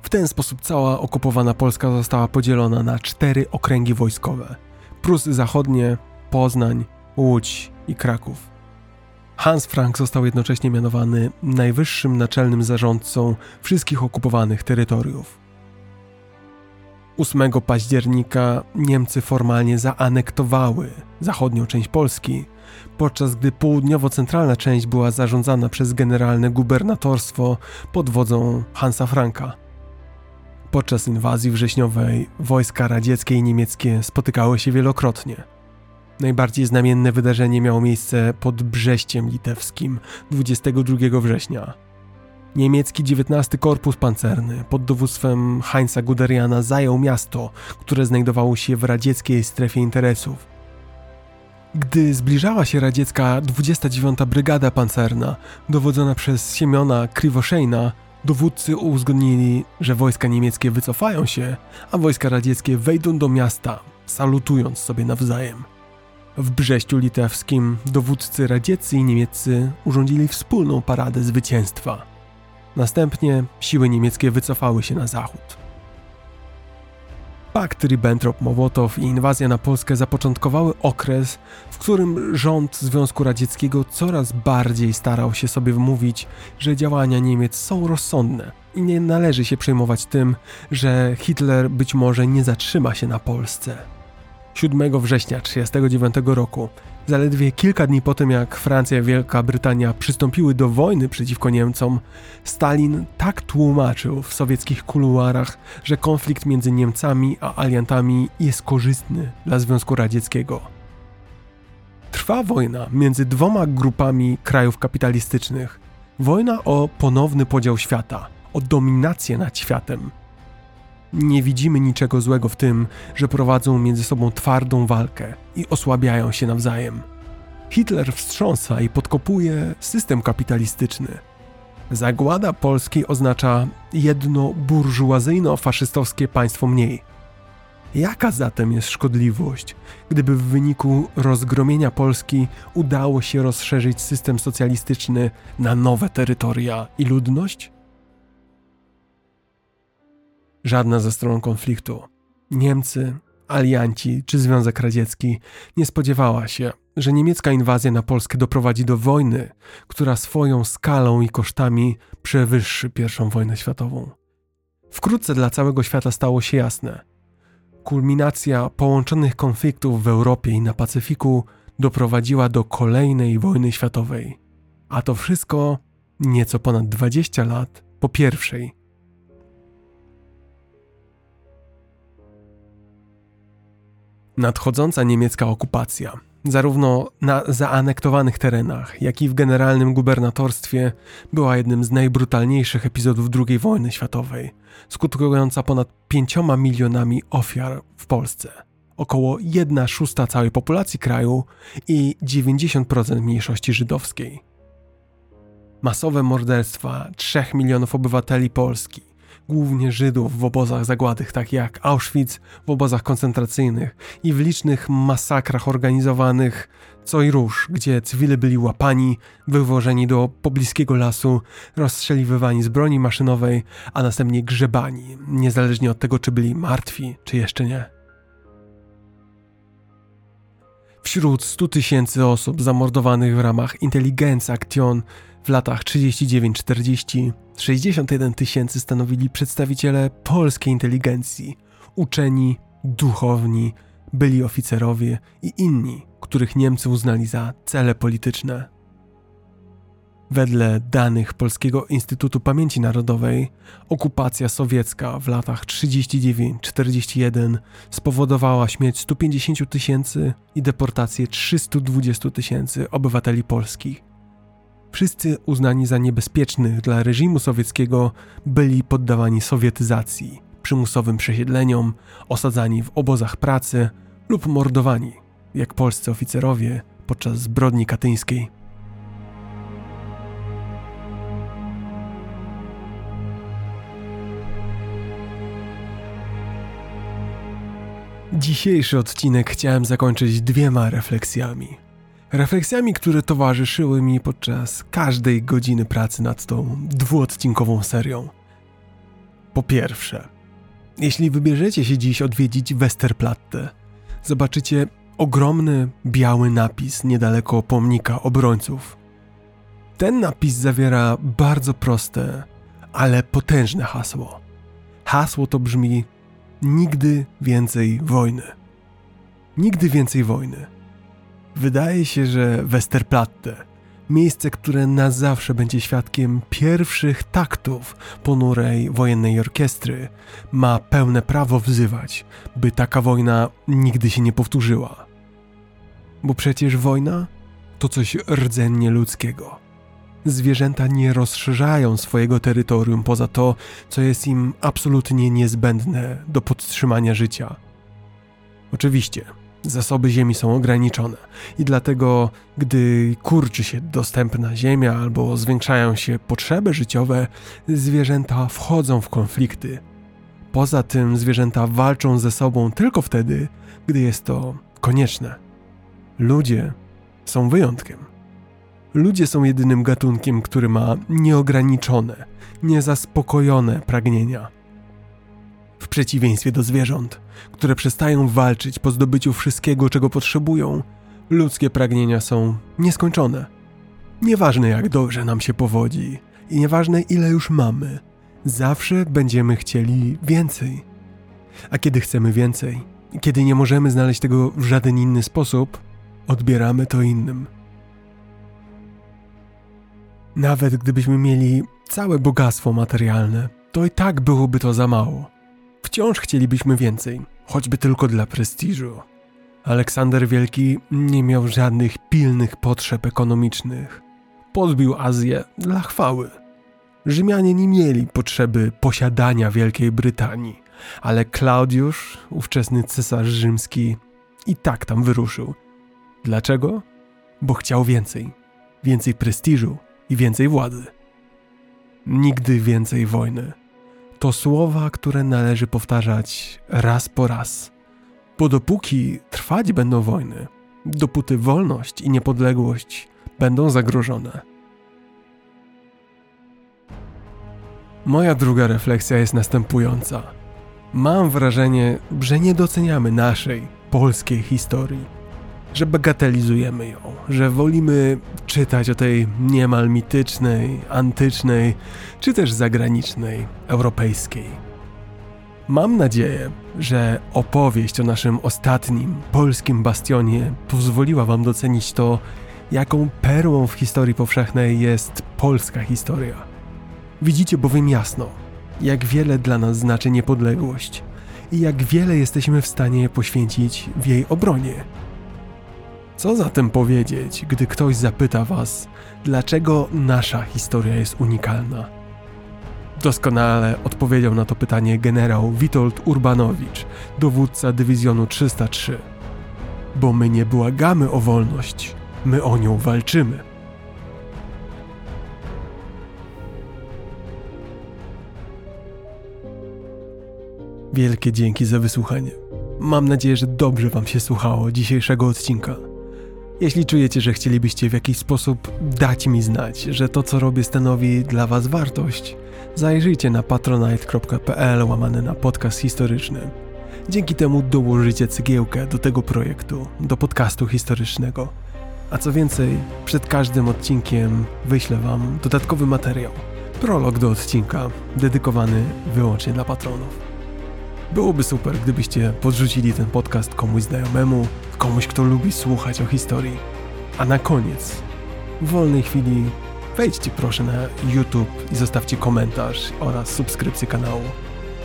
A: W ten sposób cała okupowana Polska została podzielona na cztery okręgi wojskowe: Prusy Zachodnie, Poznań, Łódź i Kraków. Hans Frank został jednocześnie mianowany najwyższym naczelnym zarządcą wszystkich okupowanych terytoriów. 8 października Niemcy formalnie zaanektowały zachodnią część Polski, podczas gdy południowo-centralna część była zarządzana przez generalne gubernatorstwo pod wodzą Hansa Franka. Podczas inwazji wrześniowej wojska radzieckie i niemieckie spotykały się wielokrotnie. Najbardziej znamienne wydarzenie miało miejsce pod Brześciem Litewskim 22 września. Niemiecki 19 Korpus Pancerny pod dowództwem Heinza Guderiana zajął miasto, które znajdowało się w radzieckiej strefie interesów. Gdy zbliżała się radziecka 29 Brygada Pancerna, dowodzona przez Siemiona Kriwoszejna, dowódcy uzgodnili, że wojska niemieckie wycofają się, a wojska radzieckie wejdą do miasta, salutując sobie nawzajem. W Brześciu Litewskim dowódcy radzieccy i niemieccy urządzili wspólną paradę zwycięstwa. Następnie siły niemieckie wycofały się na zachód. Pakt Ribbentrop-Mołotow i inwazja na Polskę zapoczątkowały okres, w którym rząd Związku Radzieckiego coraz bardziej starał się sobie wmówić, że działania Niemiec są rozsądne i nie należy się przejmować tym, że Hitler być może nie zatrzyma się na Polsce. 7 września 1939 roku, zaledwie kilka dni po tym jak Francja i Wielka Brytania przystąpiły do wojny przeciwko Niemcom, Stalin tak tłumaczył w sowieckich kuluarach, że konflikt między Niemcami a aliantami jest korzystny dla Związku Radzieckiego. Trwa wojna między dwoma grupami krajów kapitalistycznych. Wojna o ponowny podział świata, o dominację nad światem – nie widzimy niczego złego w tym, że prowadzą między sobą twardą walkę i osłabiają się nawzajem. Hitler wstrząsa i podkopuje system kapitalistyczny. Zagłada Polski oznacza jedno burżuazyjno-faszystowskie państwo mniej. Jaka zatem jest szkodliwość, gdyby w wyniku rozgromienia Polski udało się rozszerzyć system socjalistyczny na nowe terytoria i ludność? Żadna ze stron konfliktu, Niemcy, alianci czy Związek Radziecki, nie spodziewała się, że niemiecka inwazja na Polskę doprowadzi do wojny, która swoją skalą i kosztami przewyższy I wojnę światową. Wkrótce dla całego świata stało się jasne. Kulminacja połączonych konfliktów w Europie i na Pacyfiku doprowadziła do kolejnej wojny światowej. A to wszystko nieco ponad 20 lat po pierwszej Nadchodząca niemiecka okupacja, zarówno na zaanektowanych terenach, jak i w generalnym gubernatorstwie, była jednym z najbrutalniejszych epizodów II wojny światowej, skutkująca ponad 5 milionami ofiar w Polsce. Około 1 szósta całej populacji kraju i 90% mniejszości żydowskiej. Masowe morderstwa 3 milionów obywateli Polski, głównie Żydów w obozach zagłady, takich jak Auschwitz, w obozach koncentracyjnych i w licznych masakrach organizowanych co i róż, gdzie cywile byli łapani, wywożeni do pobliskiego lasu, rozstrzeliwywani z broni maszynowej, a następnie grzebani, niezależnie od tego, czy byli martwi, czy jeszcze nie. Wśród 100 tysięcy osób zamordowanych w ramach Intelligence Action w latach 39-40 61 tysięcy stanowili przedstawiciele polskiej inteligencji, uczeni, duchowni, byli oficerowie i inni, których Niemcy uznali za cele polityczne. Wedle danych Polskiego Instytutu Pamięci Narodowej, okupacja sowiecka w latach 39-41 spowodowała śmierć 150 tysięcy i deportację 320 tysięcy obywateli polskich. Wszyscy uznani za niebezpiecznych dla reżimu sowieckiego byli poddawani sowietyzacji, przymusowym przesiedleniom, osadzani w obozach pracy lub mordowani, jak polscy oficerowie podczas zbrodni katyńskiej. Dzisiejszy odcinek chciałem zakończyć dwiema refleksjami. Refleksjami, które towarzyszyły mi podczas każdej godziny pracy nad tą dwuodcinkową serią. Po pierwsze, jeśli wybierzecie się dziś odwiedzić Westerplatte, zobaczycie ogromny biały napis niedaleko pomnika obrońców. Ten napis zawiera bardzo proste, ale potężne hasło. Hasło to brzmi nigdy więcej wojny. Nigdy więcej wojny. Wydaje się, że Westerplatte, miejsce, które na zawsze będzie świadkiem pierwszych taktów ponurej wojennej orkiestry, ma pełne prawo wzywać, by taka wojna nigdy się nie powtórzyła. Bo przecież wojna to coś rdzennie ludzkiego zwierzęta nie rozszerzają swojego terytorium poza to, co jest im absolutnie niezbędne do podtrzymania życia. Oczywiście, zasoby ziemi są ograniczone i dlatego, gdy kurczy się dostępna ziemia albo zwiększają się potrzeby życiowe, zwierzęta wchodzą w konflikty. Poza tym, zwierzęta walczą ze sobą tylko wtedy, gdy jest to konieczne. Ludzie są wyjątkiem. Ludzie są jedynym gatunkiem, który ma nieograniczone, niezaspokojone pragnienia. W przeciwieństwie do zwierząt, które przestają walczyć po zdobyciu wszystkiego, czego potrzebują, ludzkie pragnienia są nieskończone. Nieważne jak dobrze nam się powodzi i nieważne ile już mamy, zawsze będziemy chcieli więcej. A kiedy chcemy więcej, kiedy nie możemy znaleźć tego w żaden inny sposób, odbieramy to innym. Nawet gdybyśmy mieli całe bogactwo materialne, to i tak byłoby to za mało. Wciąż chcielibyśmy więcej, choćby tylko dla prestiżu. Aleksander Wielki nie miał żadnych pilnych potrzeb ekonomicznych. Podbił Azję dla chwały. Rzymianie nie mieli potrzeby posiadania Wielkiej Brytanii, ale Klaudiusz, ówczesny cesarz rzymski, i tak tam wyruszył. Dlaczego? Bo chciał więcej. Więcej prestiżu, i więcej władzy. Nigdy więcej wojny. To słowa, które należy powtarzać raz po raz. Bo dopóki trwać będą wojny, dopóty wolność i niepodległość będą zagrożone. Moja druga refleksja jest następująca. Mam wrażenie, że nie doceniamy naszej, polskiej historii że bagatelizujemy ją, że wolimy czytać o tej niemal mitycznej, antycznej, czy też zagranicznej, europejskiej. Mam nadzieję, że opowieść o naszym ostatnim polskim bastionie pozwoliła Wam docenić to, jaką perłą w historii powszechnej jest polska historia. Widzicie bowiem jasno, jak wiele dla nas znaczy niepodległość i jak wiele jesteśmy w stanie poświęcić w jej obronie. Co zatem powiedzieć, gdy ktoś zapyta Was, dlaczego nasza historia jest unikalna? Doskonale odpowiedział na to pytanie generał Witold Urbanowicz, dowódca dywizjonu 303. Bo my nie błagamy o wolność, my o nią walczymy. Wielkie dzięki za wysłuchanie. Mam nadzieję, że dobrze Wam się słuchało dzisiejszego odcinka. Jeśli czujecie, że chcielibyście w jakiś sposób dać mi znać, że to co robię stanowi dla Was wartość, zajrzyjcie na patronite.pl łamane na podcast historyczny. Dzięki temu dołożycie cegiełkę do tego projektu, do podcastu historycznego. A co więcej, przed każdym odcinkiem wyślę Wam dodatkowy materiał, prolog do odcinka, dedykowany wyłącznie dla patronów. Byłoby super, gdybyście podrzucili ten podcast komuś znajomemu, komuś, kto lubi słuchać o historii. A na koniec, w wolnej chwili, wejdźcie proszę na YouTube i zostawcie komentarz oraz subskrypcję kanału.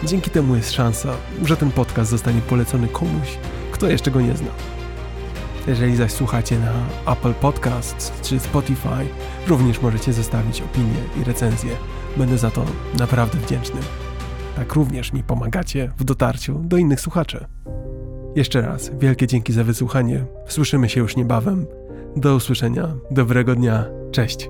A: Dzięki temu jest szansa, że ten podcast zostanie polecony komuś, kto jeszcze go nie zna. Jeżeli zaś słuchacie na Apple Podcasts czy Spotify, również możecie zostawić opinię i recenzję. Będę za to naprawdę wdzięczny. Tak również mi pomagacie w dotarciu do innych słuchaczy. Jeszcze raz wielkie dzięki za wysłuchanie. Słyszymy się już niebawem. Do usłyszenia. Dobrego dnia. Cześć.